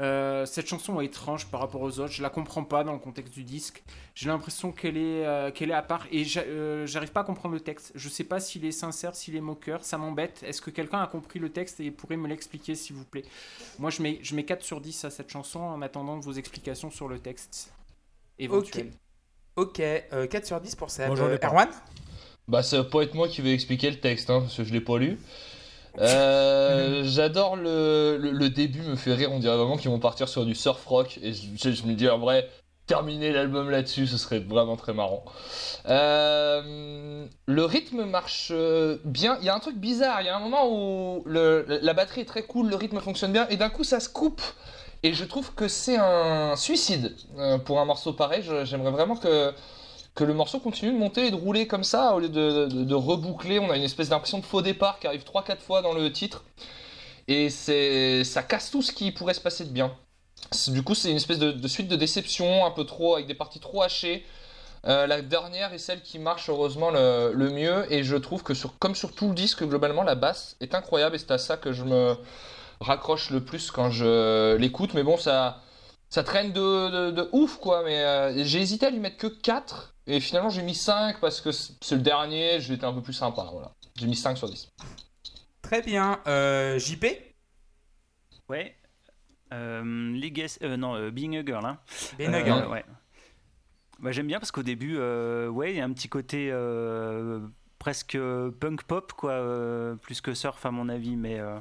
Euh, cette chanson est étrange par rapport aux autres. Je la comprends pas dans le contexte du disque. J'ai l'impression qu'elle est, euh, est à part et euh, j'arrive pas à comprendre le texte. Je sais pas s'il est sincère, s'il est moqueur. Ça m'embête. Est-ce que quelqu'un a compris le texte et pourrait me l'expliquer, s'il vous plaît? Moi, je mets, je mets 4 sur 10 à cette chanson en attendant vos explications sur le texte éventuel. Ok, euh, 4 sur 10 pour j'en ai Euh, pas. Erwan Bah, ça va pas être moi qui vais expliquer le texte, hein, parce que je l'ai pas lu. Euh, J'adore le, le, le début, me fait rire. On dirait vraiment qu'ils vont partir sur du surf rock. Et je, je- je me dis en vrai, terminer l'album là-dessus, ce serait vraiment très marrant. Euh, le rythme marche euh, bien. Il y a un truc bizarre. Il y a un moment où le, la batterie est très cool, le rythme fonctionne bien, et d'un coup ça se coupe. Et je trouve que c'est un suicide euh, pour un morceau pareil. J'aimerais vraiment que que le morceau continue de monter et de rouler comme ça au lieu de, reboucler. On a une espèce d'impression de faux départ qui arrive 3-4 fois dans le titre. Et ça casse tout ce qui pourrait se passer de bien. Du coup, c'est une espèce de, de suite de déception, un peu trop, avec des parties trop hachées. Euh, la dernière est celle qui marche heureusement le, le mieux. Et je trouve que, sur, comme sur tout le disque, globalement, la basse est incroyable. Et c'est à ça que je me raccroche le plus quand je l'écoute. Mais bon, ça, ça traîne de, de- de ouf, quoi. Mais euh, j'ai hésité à lui mettre que 4. Et finalement, j'ai mis 5 parce que c'est le dernier. J'étais un peu plus sympa. Voilà. J'ai mis 5 sur 10. Très bien. Euh, JP Ouais. Euh, Legacy- euh, non, euh, Being a Girl. Hein. Being a Euh, Girl. ouais. Bah, J'aime bien parce qu'au début, euh, ouais, il y a un petit côté euh, presque punk pop, quoi, euh, plus que surf à mon avis, mais euh,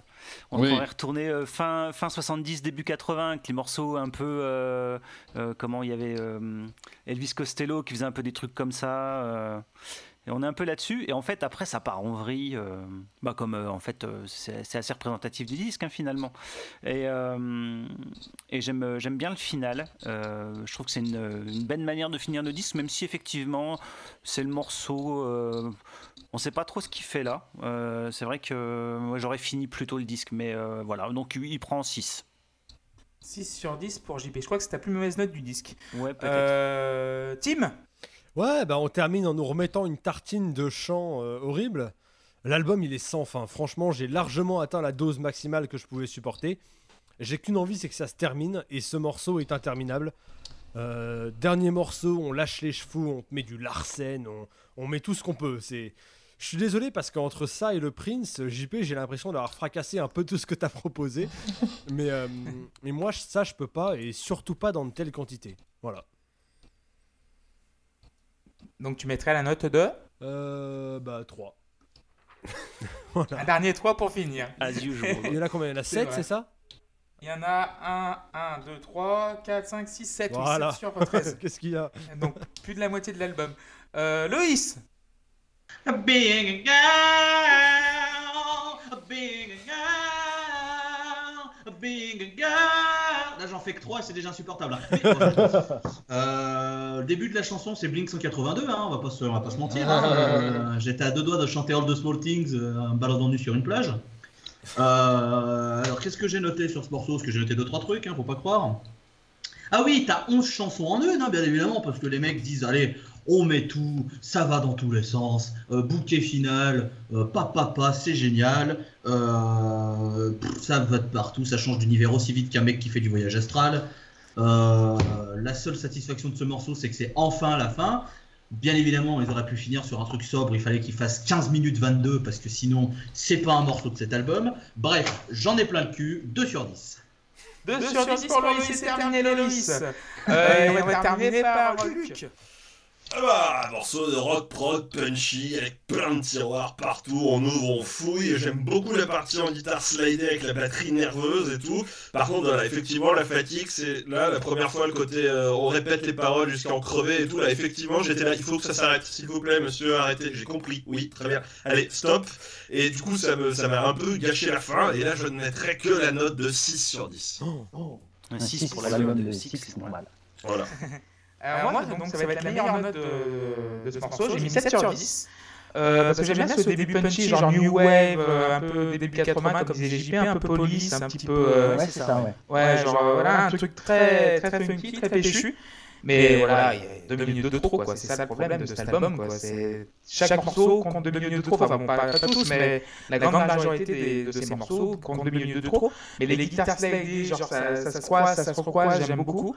on Oui. pourrait retourner euh, fin, fin 70, début 80, avec les morceaux un peu, euh, euh, comment il y avait euh, Elvis Costello qui faisait un peu des trucs comme ça. euh, et on est un peu là-dessus, et en fait après ça part en vrille, euh, bah, comme euh, en fait euh, c'est assez représentatif du disque hein, finalement. Et, euh, et j'aime bien le final. Euh, je trouve que c'est une, une belle manière de finir le disque, même si effectivement c'est le morceau. Euh, on sait pas trop ce qu'il fait là. Euh, c'est vrai que moi j'aurais fini plus tôt le disque, mais euh, voilà. Donc il prend 6. 6 sur 10 pour JP. Je crois que c'est ta plus mauvaise note du disque. Ouais, peut-être. Euh, Tim Ouais, bah on termine en nous remettant une tartine de chant euh, horrible. L'album, il est sans fin. Franchement, j'ai largement atteint la dose maximale que je pouvais supporter. J'ai qu'une envie, c'est que ça se termine, et ce morceau est interminable. Euh, dernier morceau, on lâche les chevaux, on te met du Larsen, on, on met tout ce qu'on peut. C'est, je suis désolé parce qu'entre ça et le Prince, JP, j'ai l'impression d'avoir fracassé un peu tout ce que t'as proposé. mais, euh, mais moi, ça, je peux pas, et surtout pas dans de telles quantités. Voilà. Donc tu mettrais la note de? Euh, bah 3. un dernier 3 pour finir. As usual. Il y en a combien? Il y en a C'est 7, vrai. c'est ça? Il y en a 1, 1, 2, 3, 4, 5, 6, 7. Voilà. 7 sur 13. Qu'est-ce qu'il y a? Donc plus de la moitié de l'album. Euh, Loïs Being a girl, being a girl, being a girl. Là, j'en fais que 3 et c'est déjà insupportable. euh, le début de la chanson, c'est Blink 182, hein, on, va pas se, on va pas se mentir. hein. Euh, J'étais à deux doigts de chanter All the Small Things, euh, un baladant nu sur une plage. Euh, alors, qu'est-ce que j'ai noté sur ce morceau? Parce que j'ai noté 2-3 trucs, hein, faut pas croire. Ah oui, t'as 11 chansons en une, hein, bien évidemment, parce que les mecs disent allez, on met tout, ça va dans tous les sens, euh, bouquet final, euh, papa, papa, c'est génial, euh, pff, ça va de partout, ça change d'univers aussi vite qu'un mec qui fait du voyage astral. Euh, la seule satisfaction de ce morceau, c'est que c'est enfin la fin. Bien évidemment, ils auraient pu finir sur un truc sobre, il fallait qu'il fasse 15 minutes 22, parce que sinon, c'est pas un morceau de cet album. Bref, j'en ai plein le cul, 2 sur 10. 2 sur 10 pour Loïs, c'est terminé Loïs. Euh, on va terminer par Luc. Ah bah, un morceau de rock prog punchy avec plein de tiroirs partout, on ouvre, on fouille. J'aime beaucoup la partie en guitare slidée avec la batterie nerveuse et tout. Par contre, voilà, effectivement, la fatigue, c'est là la première fois le côté euh, on répète les paroles jusqu'à en crever et tout. Là, effectivement, j'étais là, il faut que ça s'arrête, s'il vous plaît, monsieur, arrêtez. J'ai compris, oui, très bien. Allez, stop. Et du coup, ça me, ça m'a un peu gâché la fin. Et là, je ne mettrai que la note de 6 sur 10. Un Un 6 six pour l'album de de Six. Six, normal. Voilà. Alors moi, donc, ça va être la meilleure note de, de ce morceau. J'ai mis 7 sur 10. Euh, parce que j'aime bien ce début punchy, genre New Wave, euh, un peu début 80, comme disait JP, un peu police, un petit peu. euh, Ouais, c'est ça, ouais. Ouais, genre euh, voilà, un truc très, très funky, très péchu. Mais voilà, il y a deux minutes de trop, quoi. C'est ça le problème de cet album, quoi. C'est chaque morceau compte deux minutes de trop. Enfin bon, pas, pas tous, mais la grande majorité des- de ces morceaux comptent deux minutes de trop. Mais les guitares slidées, genre ça, ça se croise, ça se recroise, j'aime beaucoup.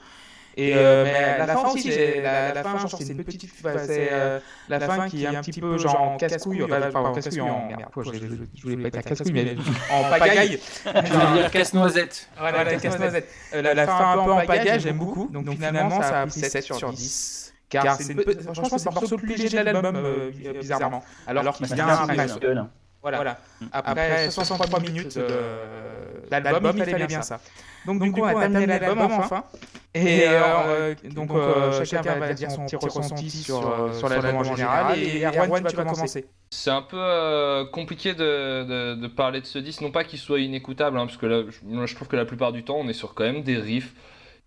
Et euh, mais à la fin aussi, la, la fin, genre c'est une petite, enfin, c'est euh, la fin qui est un petit peu genre en casse-couille, enfin, en casse-couille, en merde, quoi, je, je, je voulais pas dire casse-couille, mais en pagaille. Je vais dire casse-noisette. Voilà, la casse-noisette. Euh, la, la fin un peu en pagaille, j'aime beaucoup. Donc finalement, ça a pris 7 sur 10. Car c'est une pe- franchement, c'est le morceau le plus léger de l'album, euh, bizarrement. Alors qu'il vient après. Gueule. Voilà. Après 63 minutes de- d'album, il fallait bien ça. Donc du coup, on a terminé l'album enfin. Et euh, donc euh, chacun va dire son petit ressenti sur, euh, sur l'album en général. Et Erwan, tu vas commencer. C'est un peu euh, compliqué de, de- de parler de ce disque, non pas qu'il soit inécoutable, hein, parce que là, je, moi, je trouve que la plupart du temps, on est sur quand même des riffs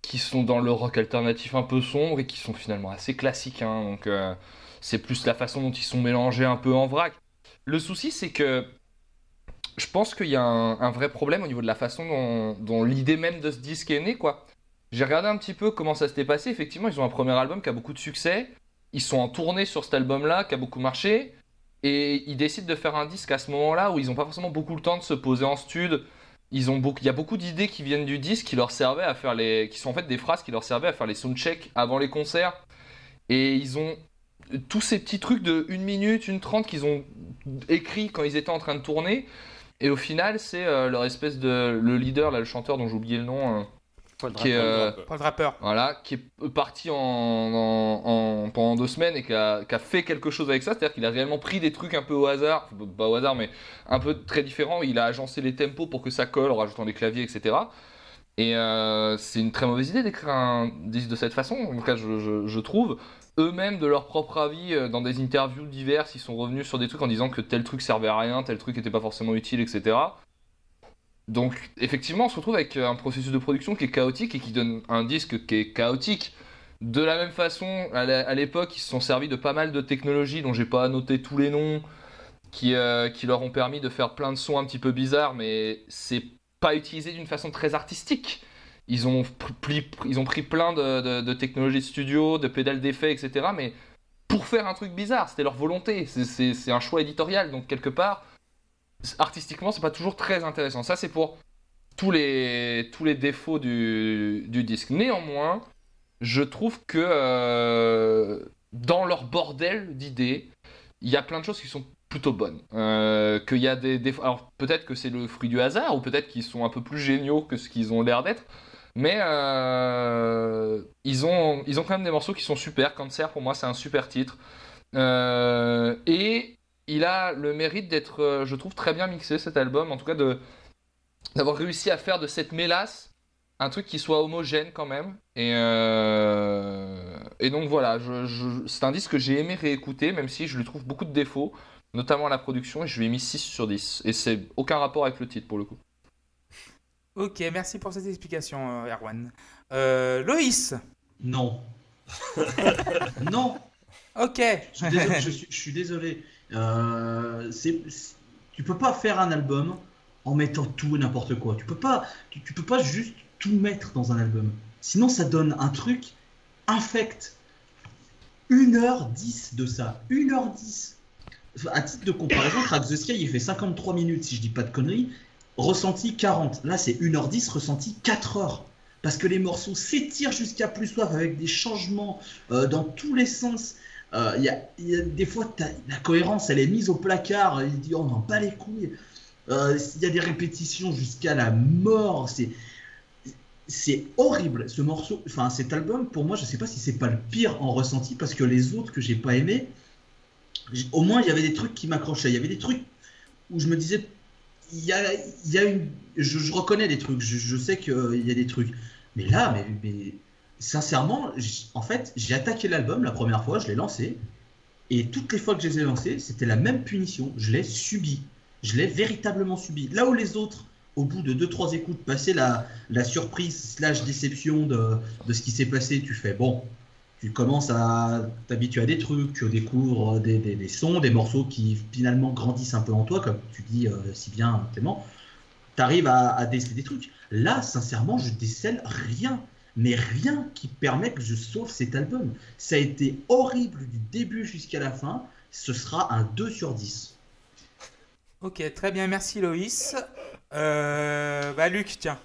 qui sont dans le rock alternatif un peu sombre et qui sont finalement assez classiques. hein, donc euh, c'est plus la façon dont ils sont mélangés un peu en vrac. Le souci, c'est que je pense qu'il y a un, vrai problème au niveau de la façon dont, l'idée même de ce disque est née, quoi. J'ai regardé un petit peu comment ça s'était passé. Effectivement, ils ont un premier album qui a beaucoup de succès. Ils sont en tournée sur cet album-là qui a beaucoup marché. Et ils décident de faire un disque à ce moment-là où ils n'ont pas forcément beaucoup le temps de se poser en stud. Ils ont beaucoup, il y a beaucoup d'idées qui viennent du disque qui leur servaient à faire les, qui sont en fait des phrases qui leur servaient à faire les soundchecks avant les concerts. Et ils ont tous ces petits trucs de 1 minute, 1 30 qu'ils ont écrit quand ils étaient en train de tourner. Et au final, c'est euh, leur espèce de le leader, là, le chanteur dont j'ai oublié le nom, euh, Paul qui est, Draper. euh, Paul Draper. voilà, qui est parti en, en- en- pendant deux semaines et qui a, qui a fait quelque chose avec ça. C'est-à-dire qu'il a réellement pris des trucs un peu au hasard, pas au hasard, mais un peu très différents. Il a agencé les tempos pour que ça colle en rajoutant des claviers, etc. Et euh, c'est une très mauvaise idée d'écrire un disque de cette façon, en tout cas, je, je- je trouve. Eux-mêmes, de leur propre avis, euh, dans des interviews diverses, ils sont revenus sur des trucs en disant que tel truc servait à rien, tel truc n'était pas forcément utile, etc. Donc, effectivement, on se retrouve avec un processus de production qui est chaotique et qui donne un disque qui est chaotique. De la même façon, à l'époque, ils se sont servis de pas mal de technologies dont j'ai pas noté tous les noms, qui, euh, qui leur ont permis de faire plein de sons un petit peu bizarres, mais c'est pas utilisé d'une façon très artistique. Ils ont, pli- ils ont pris plein de, de- technologies de studio, de pédales d'effets, etc. Mais pour faire un truc bizarre, c'était leur volonté. C'est- un choix éditorial, donc quelque part, artistiquement, c'est pas toujours très intéressant. Ça, c'est pour tous les, tous les défauts du, du disque. Néanmoins, je trouve que euh, dans leur bordel d'idées, il y a plein de choses qui sont plutôt bonnes. Euh, y a des défauts. Alors peut-être que c'est le fruit du hasard, ou peut-être qu'ils sont un peu plus géniaux que ce qu'ils ont l'air d'être. Mais euh, ils, ont, ils ont quand même des morceaux qui sont super. Cancer, pour moi, c'est un super titre. Euh, et il a le mérite d'être, euh, je trouve, très bien mixé cet album. En tout cas, d'avoir réussi à faire de cette mélasse un truc qui soit homogène quand même. Et, et donc voilà, c'est un disque que j'ai aimé réécouter, même si je lui trouve beaucoup de défauts, notamment à la production, et je lui ai mis 6 sur 10. Et c'est aucun rapport avec le titre pour le coup. Ok, merci pour cette explication, euh, Erwan. Euh, Loïs. Non. non. Ok. Je suis désolé. je suis, je suis désolé. Euh, tu peux pas faire un album en mettant tout et n'importe quoi. Tu peux pas, tu, tu peux pas juste tout mettre dans un album. Sinon, ça donne un truc infect. 1h10 de ça. 1h10. À titre de comparaison, Crack the Sky, il fait 53 minutes, si je dis pas de conneries. Ressenti 40. Là, c'est 1h10, ressenti 4 heures. Parce que les morceaux s'étirent jusqu'à plus soif avec des changements euh, dans tous les sens. Euh, y a, des fois, la cohérence, elle est mise au placard. Il dit, on en bat les couilles. Euh, Il y a des répétitions jusqu'à la mort. C'est c'est horrible ce morceau, enfin cet album pour moi je sais pas si c'est pas le pire en ressenti parce que les autres que j'ai pas aimé, au moins il y avait des trucs qui m'accrochaient, il y avait des trucs où je me disais il y a, y a une, je, reconnais des trucs, je, sais qu'il y a des trucs, mais là mais, mais sincèrement en fait j'ai attaqué l'album la première fois, je l'ai lancé. Et toutes les fois que je les ai lancés c'était la même punition, je l'ai subi, je l'ai véritablement subi. Là où les autres au bout de 2-3 écoutes, passer la, la surprise slash déception de, de ce qui s'est passé, tu fais bon, tu commences à t'habituer à des trucs, tu découvres des, sons, des morceaux qui finalement grandissent un peu en toi, comme tu dis euh, si bien Clément. Tu arrives à, à déceler des trucs. Là, sincèrement, je décèle rien, mais rien qui permet que je sauve cet album. Ça a été horrible du début jusqu'à la fin. Ce sera un 2 sur 10. Ok, très bien, merci Loïs. Euh, bah Luc, tiens.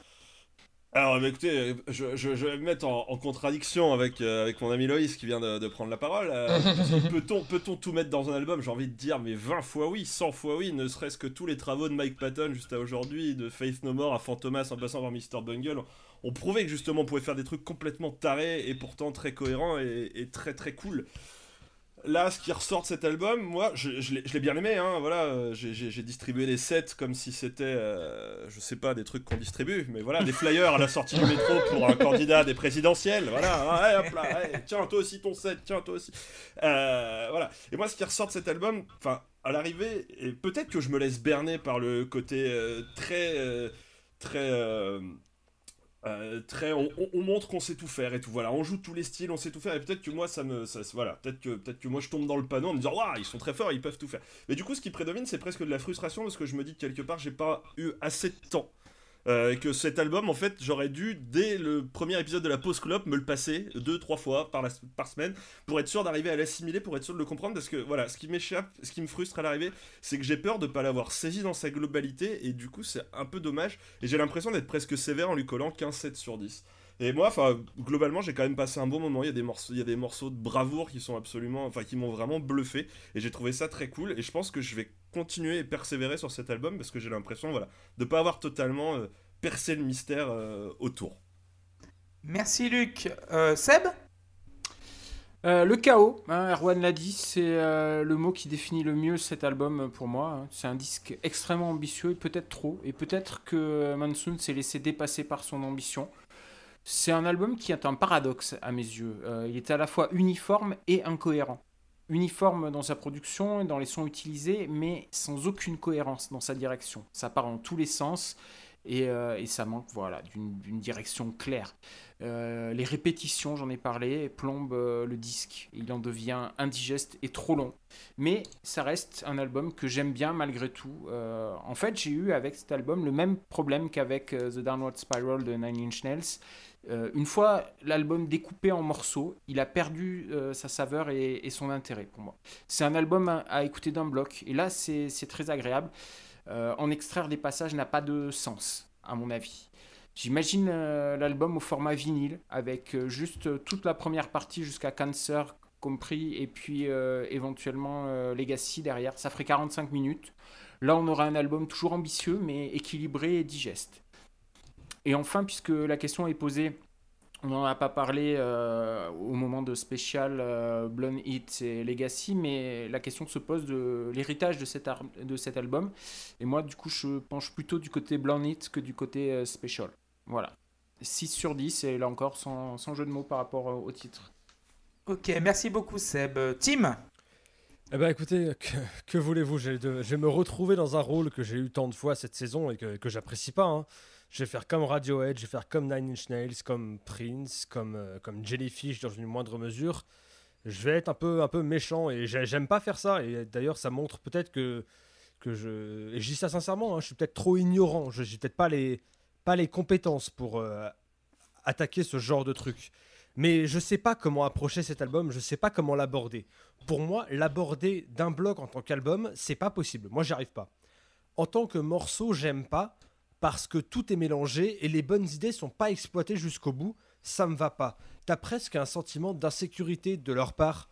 Alors, bah, écoutez, je, je- je vais me mettre en, en contradiction avec, euh, avec mon ami Loïs qui vient de, de prendre la parole. Euh, Peut-on peut tout mettre dans un album? J'ai envie de dire, mais 20 fois oui, 100 fois oui, ne serait-ce que tous les travaux de Mike Patton jusqu'à aujourd'hui, de Faith No More à Fantomas en passant par Mr. Bungle, ont prouvé que justement on pouvait faire des trucs complètement tarés et pourtant très cohérents et, et très très cool. Là, ce qui ressort de cet album, moi, je, l'ai bien aimé, hein, voilà, euh, j'ai- distribué les sets comme si c'était, euh, je sais pas, des trucs qu'on distribue, mais voilà, des flyers à la sortie du métro pour un candidat des présidentielles, voilà, hein, hop là, tiens, toi aussi ton set, tiens, toi aussi. Euh, voilà, et moi, ce qui ressort de cet album, enfin, à l'arrivée, et peut-être que je me laisse berner par le côté euh, très, très... euh, très, on montre qu'on sait tout faire et tout. Voilà, on joue tous les styles, on sait tout faire. Et peut-être que moi, ça me, ça, voilà, peut-être que, peut-être que moi, je tombe dans le panneau en me disant, waouh, ils sont très forts, ils peuvent tout faire. Mais du coup, ce qui prédomine, c'est presque de la frustration parce que je me dis que quelque part, j'ai pas eu assez de temps. Euh, que cet album, en fait, j'aurais dû, dès le premier épisode de la pause clope, me le passer deux, trois fois par, semaine pour être sûr d'arriver à l'assimiler, pour être sûr de le comprendre. Parce que voilà, ce qui m'échappe, ce qui me frustre à l'arrivée, c'est que j'ai peur de pas l'avoir saisi dans sa globalité. Et du coup, c'est un peu dommage. Et j'ai l'impression d'être presque sévère en lui collant 15-7 sur 10. Et moi, enfin, globalement, j'ai quand même passé un bon moment. Il y a des morceaux, il y a des morceaux de bravoure qui sont absolument, enfin, qui m'ont vraiment bluffé. Et j'ai trouvé ça très cool. Et je pense que je vais continuer et persévérer sur cet album parce que j'ai l'impression, voilà, de pas avoir totalement euh, percé le mystère euh, autour. Merci Luc. Euh, Seb? Euh, le chaos, hein, Erwan l'a dit, c'est euh, le mot qui définit le mieux cet album pour moi. hein. C'est un disque extrêmement ambitieux, et peut-être trop, et peut-être que Mansoon s'est laissé dépasser par son ambition. C'est un album qui est un paradoxe à mes yeux. Euh, il est à la fois uniforme et incohérent. Uniforme dans sa production et dans les sons utilisés, mais sans aucune cohérence dans sa direction. Ça part en tous les sens et, euh, et ça manque voilà, d'une direction claire. Euh, les répétitions, j'en ai parlé, plombent euh, le disque. Il en devient indigeste et trop long. Mais ça reste un album que j'aime bien malgré tout. En fait, j'ai eu avec cet album le même problème qu'avec The Downward Spiral de Nine Inch Nails. Une fois l'album découpé en morceaux, il a perdu sa saveur et, son intérêt pour moi. C'est un album à, à écouter d'un bloc. Et là, c'est très agréable. Euh, en extraire des passages n'a pas de sens, à mon avis. J'imagine euh, l'album au format vinyle, avec euh, juste toute la première partie jusqu'à Cancer compris, et puis éventuellement Legacy derrière. Ça ferait 45 minutes. Là, on aura un album toujours ambitieux, mais équilibré et digeste. Et enfin, puisque la question est posée, on n'en a pas parlé euh, au moment de spécial euh, Blonde Hit et Legacy, mais la question se pose de l'héritage de, cet ar- de cet album. Et moi, du coup, je penche plutôt du côté Blonde Hit que du côté euh, Special. Voilà. 6 sur 10, et là encore, sans, sans jeu de mots par rapport euh, au titre. Ok, merci beaucoup Seb. Tim? Eh ben écoutez, que, que voulez-vous? Je vais me retrouver dans un rôle que j'ai eu tant de fois cette saison et que, que j'apprécie pas. hein. Je vais faire comme Radiohead, je vais faire comme Nine Inch Nails, comme Prince, comme, euh, comme Jellyfish dans une moindre mesure. Je vais être un peu, un peu méchant et j'ai- j'aime pas faire ça. Et d'ailleurs, ça montre peut-être que, que je. Et je dis ça sincèrement, hein, je suis peut-être trop ignorant. Je n'ai peut-être pas les, pas les compétences pour euh, attaquer ce genre de truc. Mais je sais pas comment approcher cet album, je sais pas comment l'aborder. Pour moi, l'aborder d'un bloc en tant qu'album, c'est pas possible. Moi, j'y arrive pas. En tant que morceau, j'aime pas parce que tout est mélangé et les bonnes idées sont pas exploitées jusqu'au bout. Ça me va pas. T'as presque un sentiment d'insécurité de leur part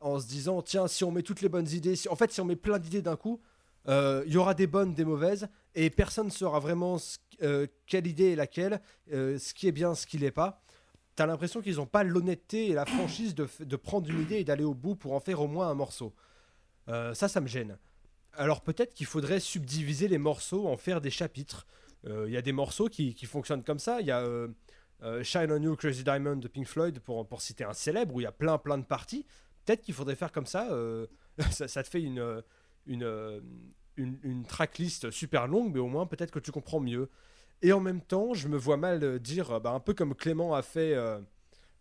en se disant tiens, si on met toutes les bonnes idées, si- en fait, si on met plein d'idées d'un coup, euh, il y aura des bonnes, des mauvaises et personne ne saura vraiment euh, quelle idée est laquelle, euh, ce qui est bien, ce qui l'est pas. T'as l'impression qu'ils n'ont pas l'honnêteté et la franchise de, de prendre une idée et d'aller au bout pour en faire au moins un morceau. Ça, ça me gêne. Alors peut-être qu'il faudrait subdiviser les morceaux, en faire des chapitres. Euh, Il y a des morceaux qui, qui fonctionnent comme ça. Il y a euh, euh, Shine on You, Crazy Diamond de Pink Floyd, pour, pour citer un célèbre, où il y a plein plein de parties. Peut-être qu'il faudrait faire comme ça. ça, te fait une, une, une, une tracklist super longue, mais au moins peut-être que tu comprends mieux. Et en même temps, je me vois mal dire, bah, un peu comme Clément a fait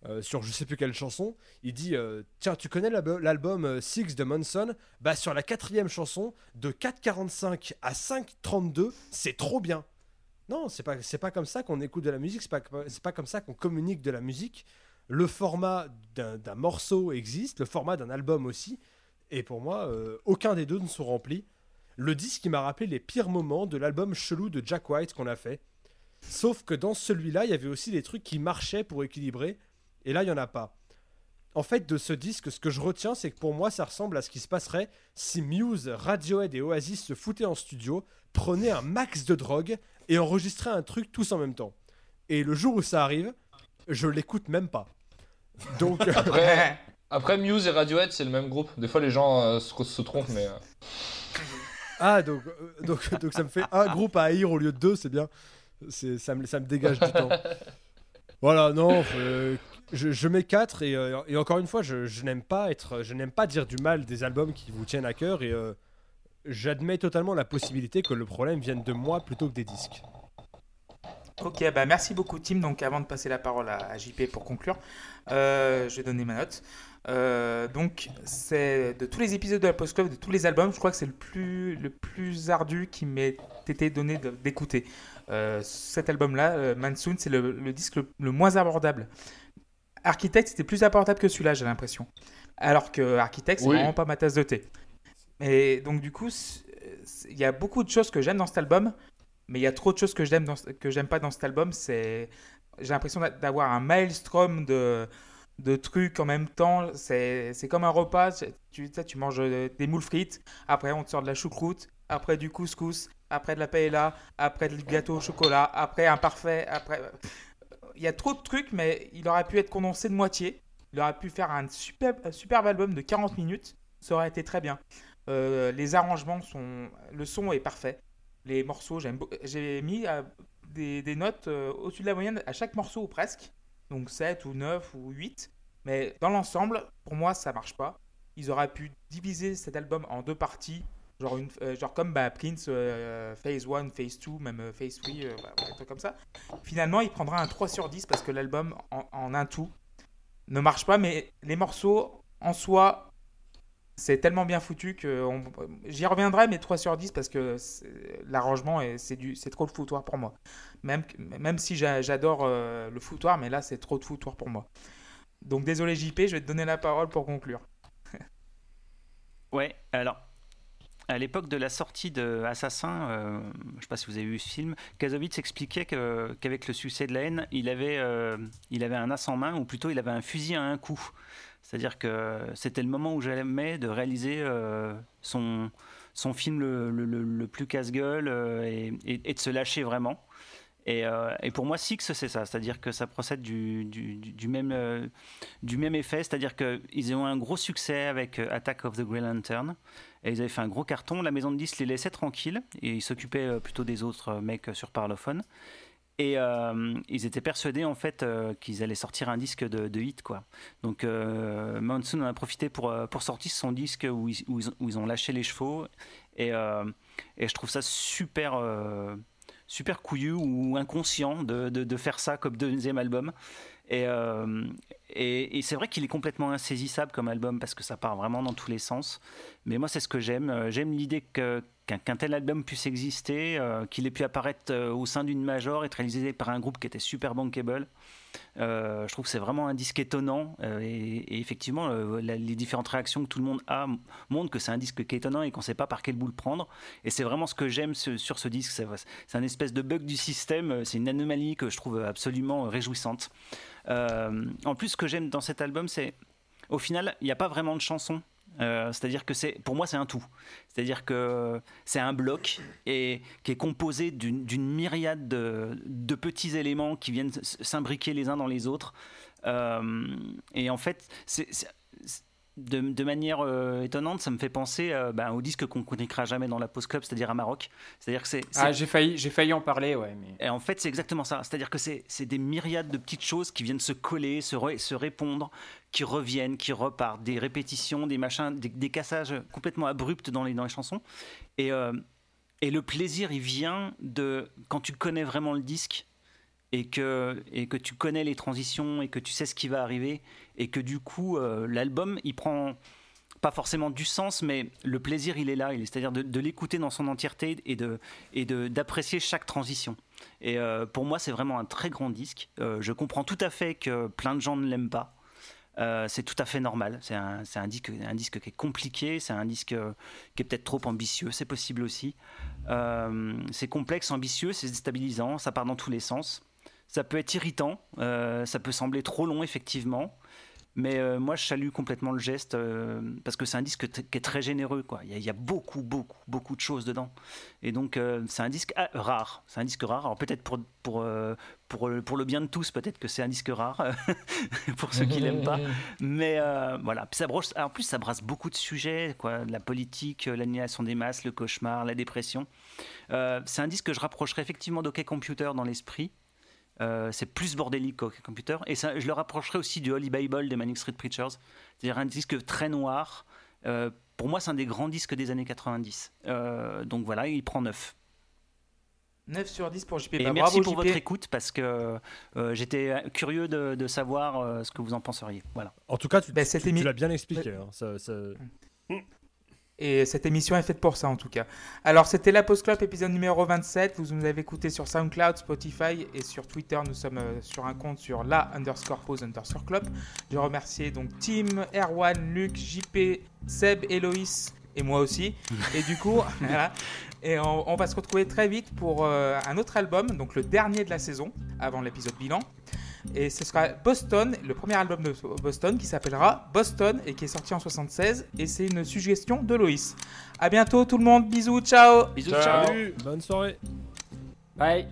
euh, sur je sais plus quelle chanson, il dit euh, Tiens, tu connais l'album- euh, Six de Monson? Bah, sur la quatrième chanson, de 4,45 à 5,32, c'est trop bien. Non, c'est pas, pas comme ça qu'on écoute de la musique, c'est pas, pas comme ça qu'on communique de la musique. Le format d'un morceau existe, le format d'un album aussi, et pour moi, aucun des deux ne sont remplis. Le disque m'a rappelé les pires moments de l'album chelou de Jack White qu'on a fait. Sauf que dans celui-là, il y avait aussi des trucs qui marchaient pour équilibrer, et là, il n'y en a pas. En fait, de ce disque, ce que je retiens, c'est que pour moi, ça ressemble à ce qui se passerait si Muse, Radiohead et Oasis se foutaient en studio, prenaient un max de drogue et enregistraient un truc tous en même temps. Et le jour où ça arrive, je l'écoute même pas. Donc, euh, Après, après Muse et Radiohead, c'est le même groupe. Des fois, les gens euh, se, se trompent, mais. euh, ah, donc, euh, donc, donc ça me fait un groupe à haïr au lieu de deux, c'est bien. Ça, me, ça me dégage du temps. Voilà, non, euh, je, mets 4 et, euh, et encore une fois, je, n'aime pas être, je n'aime pas dire du mal des albums qui vous tiennent à cœur et euh, j'admets totalement la possibilité que le problème vienne de moi plutôt que des disques. Ok, bah merci beaucoup Tim. Donc avant de passer la parole à, JP pour conclure, euh, je vais donner ma note. Donc c'est de tous les épisodes de la Post Club, de tous les albums, je crois que c'est le plus, le plus ardu qui m'ait été donné d'écouter. Cet album-là, Mansoon, c'est le, disque le moins abordable. Architect, c'était plus abordable que celui-là, j'ai l'impression. Alors que Architect, c'est Oui. vraiment pas ma tasse de thé. Et donc du coup, il y a beaucoup de choses que j'aime dans cet album, mais il y a trop de choses que j'aime dans ce- que j'aime pas dans cet album. C'est j'ai l'impression d'a- d'avoir un maelstrom de de trucs en même temps. C'est c'est comme un repas. Tu, tu manges euh, des moules frites, après on te sort de la choucroute, après du couscous, après de la paella, après du gâteau au chocolat, après un parfait, après il y a trop de trucs, mais il aurait pu être condensé de moitié. Il aurait pu faire un superbe, album de 40 minutes. Ça aurait été très bien. Euh, les arrangements sont. Le son est parfait. Les morceaux, j'ai mis euh, des, des notes euh, au-dessus de la moyenne à chaque morceau ou presque. Donc 7 ou 9 ou 8. Mais dans l'ensemble, pour moi, ça marche pas. Ils auraient pu diviser cet album en deux parties. Genre, une, euh, genre comme bah, Prince, euh, Phase 1, Phase 2, même euh, Phase 3, euh, voilà, des trucs comme ça. Finalement, il prendra un 3 sur 10 parce que l'album, en, un tout, ne marche pas. Mais les morceaux, en soi, c'est tellement bien foutu que j'y reviendrai, mais 3 sur 10 parce que l'arrangement, est- c'est du- trop de foutoir pour moi. Même, même si j'a- j'adore le foutoir, mais là, c'est trop de foutoir pour moi. Donc désolé JP, je vais te donner la parole pour conclure. Ouais, alors, à l'époque de la sortie de Assassin, euh, je sais pas si vous avez vu ce film, Kazovitz expliquait qu'avec le succès de la haine, il avait, euh, il avait un as en main, ou plutôt il avait un fusil à un coup. C'est-à-dire que c'était le moment où j'aimais de réaliser euh, son, son film le, le- plus casse-gueule et de se lâcher vraiment. Et, euh, et pour moi, Six, c'est ça. C'est-à-dire que ça procède du, euh, même effet. C'est-à-dire qu'ils ont un gros succès avec euh, Attack of the Grey Lantern. Et ils avaient fait un gros carton. La maison de 10 les laissait tranquilles. Et ils s'occupaient plutôt des autres mecs sur Parlophone. Et ils étaient persuadés en fait qu'ils allaient sortir un disque de, de hit quoi. Donc euh, Monsoon en a profité pour, sortir son disque où ils, ont- lâché les chevaux et, je trouve ça super super couillu ou inconscient de, de, faire ça comme deuxième album. Et, euh, et, et c'est vrai qu'il est complètement insaisissable comme album parce que ça part vraiment dans tous les sens. Mais moi, c'est ce que j'aime. Euh, J'aime l'idée que, qu'un, tel album puisse exister, euh, qu'il ait pu apparaître euh, au sein d'une major, être réalisé par un groupe qui était super bankable. Euh, je trouve que c'est vraiment un disque étonnant et, effectivement les différentes réactions que tout le monde a montrent que c'est un disque qui est étonnant et qu'on ne sait pas par quel bout le prendre. Et c'est vraiment ce que j'aime sur ce disque c'est, un espèce de bug du système c'est une anomalie que je trouve absolument réjouissante. En plus ce que j'aime dans cet album c'est au final il n'y a pas vraiment de chansons Euh, c'est-à-dire que c'est, pour moi, c'est un tout. C'est-à-dire que c'est un bloc et qui est composé d'une, myriade de, petits éléments qui viennent s'imbriquer les uns dans les autres. Euh, et en fait, c'est- de, de manière euh, étonnante, ça me fait penser euh, ben, au disque qu'on connaîtra jamais dans la Post Club, c'est-à-dire à Maroc. C'est-à-dire que c'est. Ah, j'ai failli, j'ai failli en parler, ouais. Mais... et en fait, c'est exactement ça. C'est-à-dire que c'est c'est des myriades de petites choses qui viennent se coller, se, re- se répondre, qui reviennent, qui repartent, des répétitions, des machins, des, des cassages complètement abrupts dans les, dans les chansons. Et, euh, et le plaisir, il vient de quand tu connais vraiment le disque et que, et que tu connais les transitions et que tu sais ce qui va arriver et que du coup, euh, l'album, il prend pas forcément du sens, mais le plaisir, il est là. C'est-à-dire de, l'écouter dans son entièreté et de et d'apprécier chaque transition. Et euh, pour moi, c'est vraiment un très grand disque. Euh, je comprends tout à fait que plein de gens ne l'aiment pas. C'est tout à fait normal. C'est un, un disque, un disque qui est compliqué, c'est un disque qui est peut-être trop ambitieux, c'est possible aussi. C'est complexe, ambitieux, c'est déstabilisant, ça part dans tous les sens. Ça peut être irritant, ça peut sembler trop long, effectivement. Mais euh, moi, je salue complètement le geste euh, parce que c'est un disque qui est très généreux. Quoi. Il, y a, beaucoup, beaucoup, beaucoup de choses dedans. Et donc, euh, c'est un disque ah, rare. C'est un disque rare. Alors, peut-être pour, pour, pour, le- bien de tous, peut-être que c'est un disque rare pour ceux qui l'aiment pas. Mais voilà. En plus, ça brasse beaucoup de sujets quoi. La politique, l'annihilation des masses, le cauchemar, la dépression. C'est un disque que je rapprocherais effectivement d'OK Computer dans l'esprit. Euh, c'est plus bordélique qu'OK Computer. Et ça, je le rapprocherais aussi du Holy Bible des Manic Street Preachers. C'est-à-dire un disque très noir. Euh, pour moi, c'est un des grands disques des années 90. Euh, donc voilà, il prend 9. 9 sur 10 pour JP. Et Bah, merci bravo, pour JP. votre écoute parce que euh, j'étais curieux de, de savoir euh, ce que vous en penseriez. Voilà. En tout cas, tu, Bah, tu- tu l'as bien expliqué. hein, ça- ça- Et cette émission est faite pour ça en tout cas. Alors c'était la Post Club épisode numéro 27. Vous nous avez écouté sur SoundCloud, Spotify et sur Twitter. Nous sommes euh, sur un compte sur la underscore pause underscore club. Je remercie donc Tim, Erwan, Luc, JP, Seb, Eloïs et moi aussi. Et du coup, voilà. Et on, on va se retrouver très vite pour euh, un autre album, donc le dernier de la saison, avant l'épisode bilan. Et ce sera Boston, le premier album de Boston qui s'appellera Boston et qui est sorti en 76. Et c'est une suggestion de Loïs. À bientôt tout le monde, bisous, ciao Bisous, Ciao. ciao. Salut. Bonne soirée. Bye.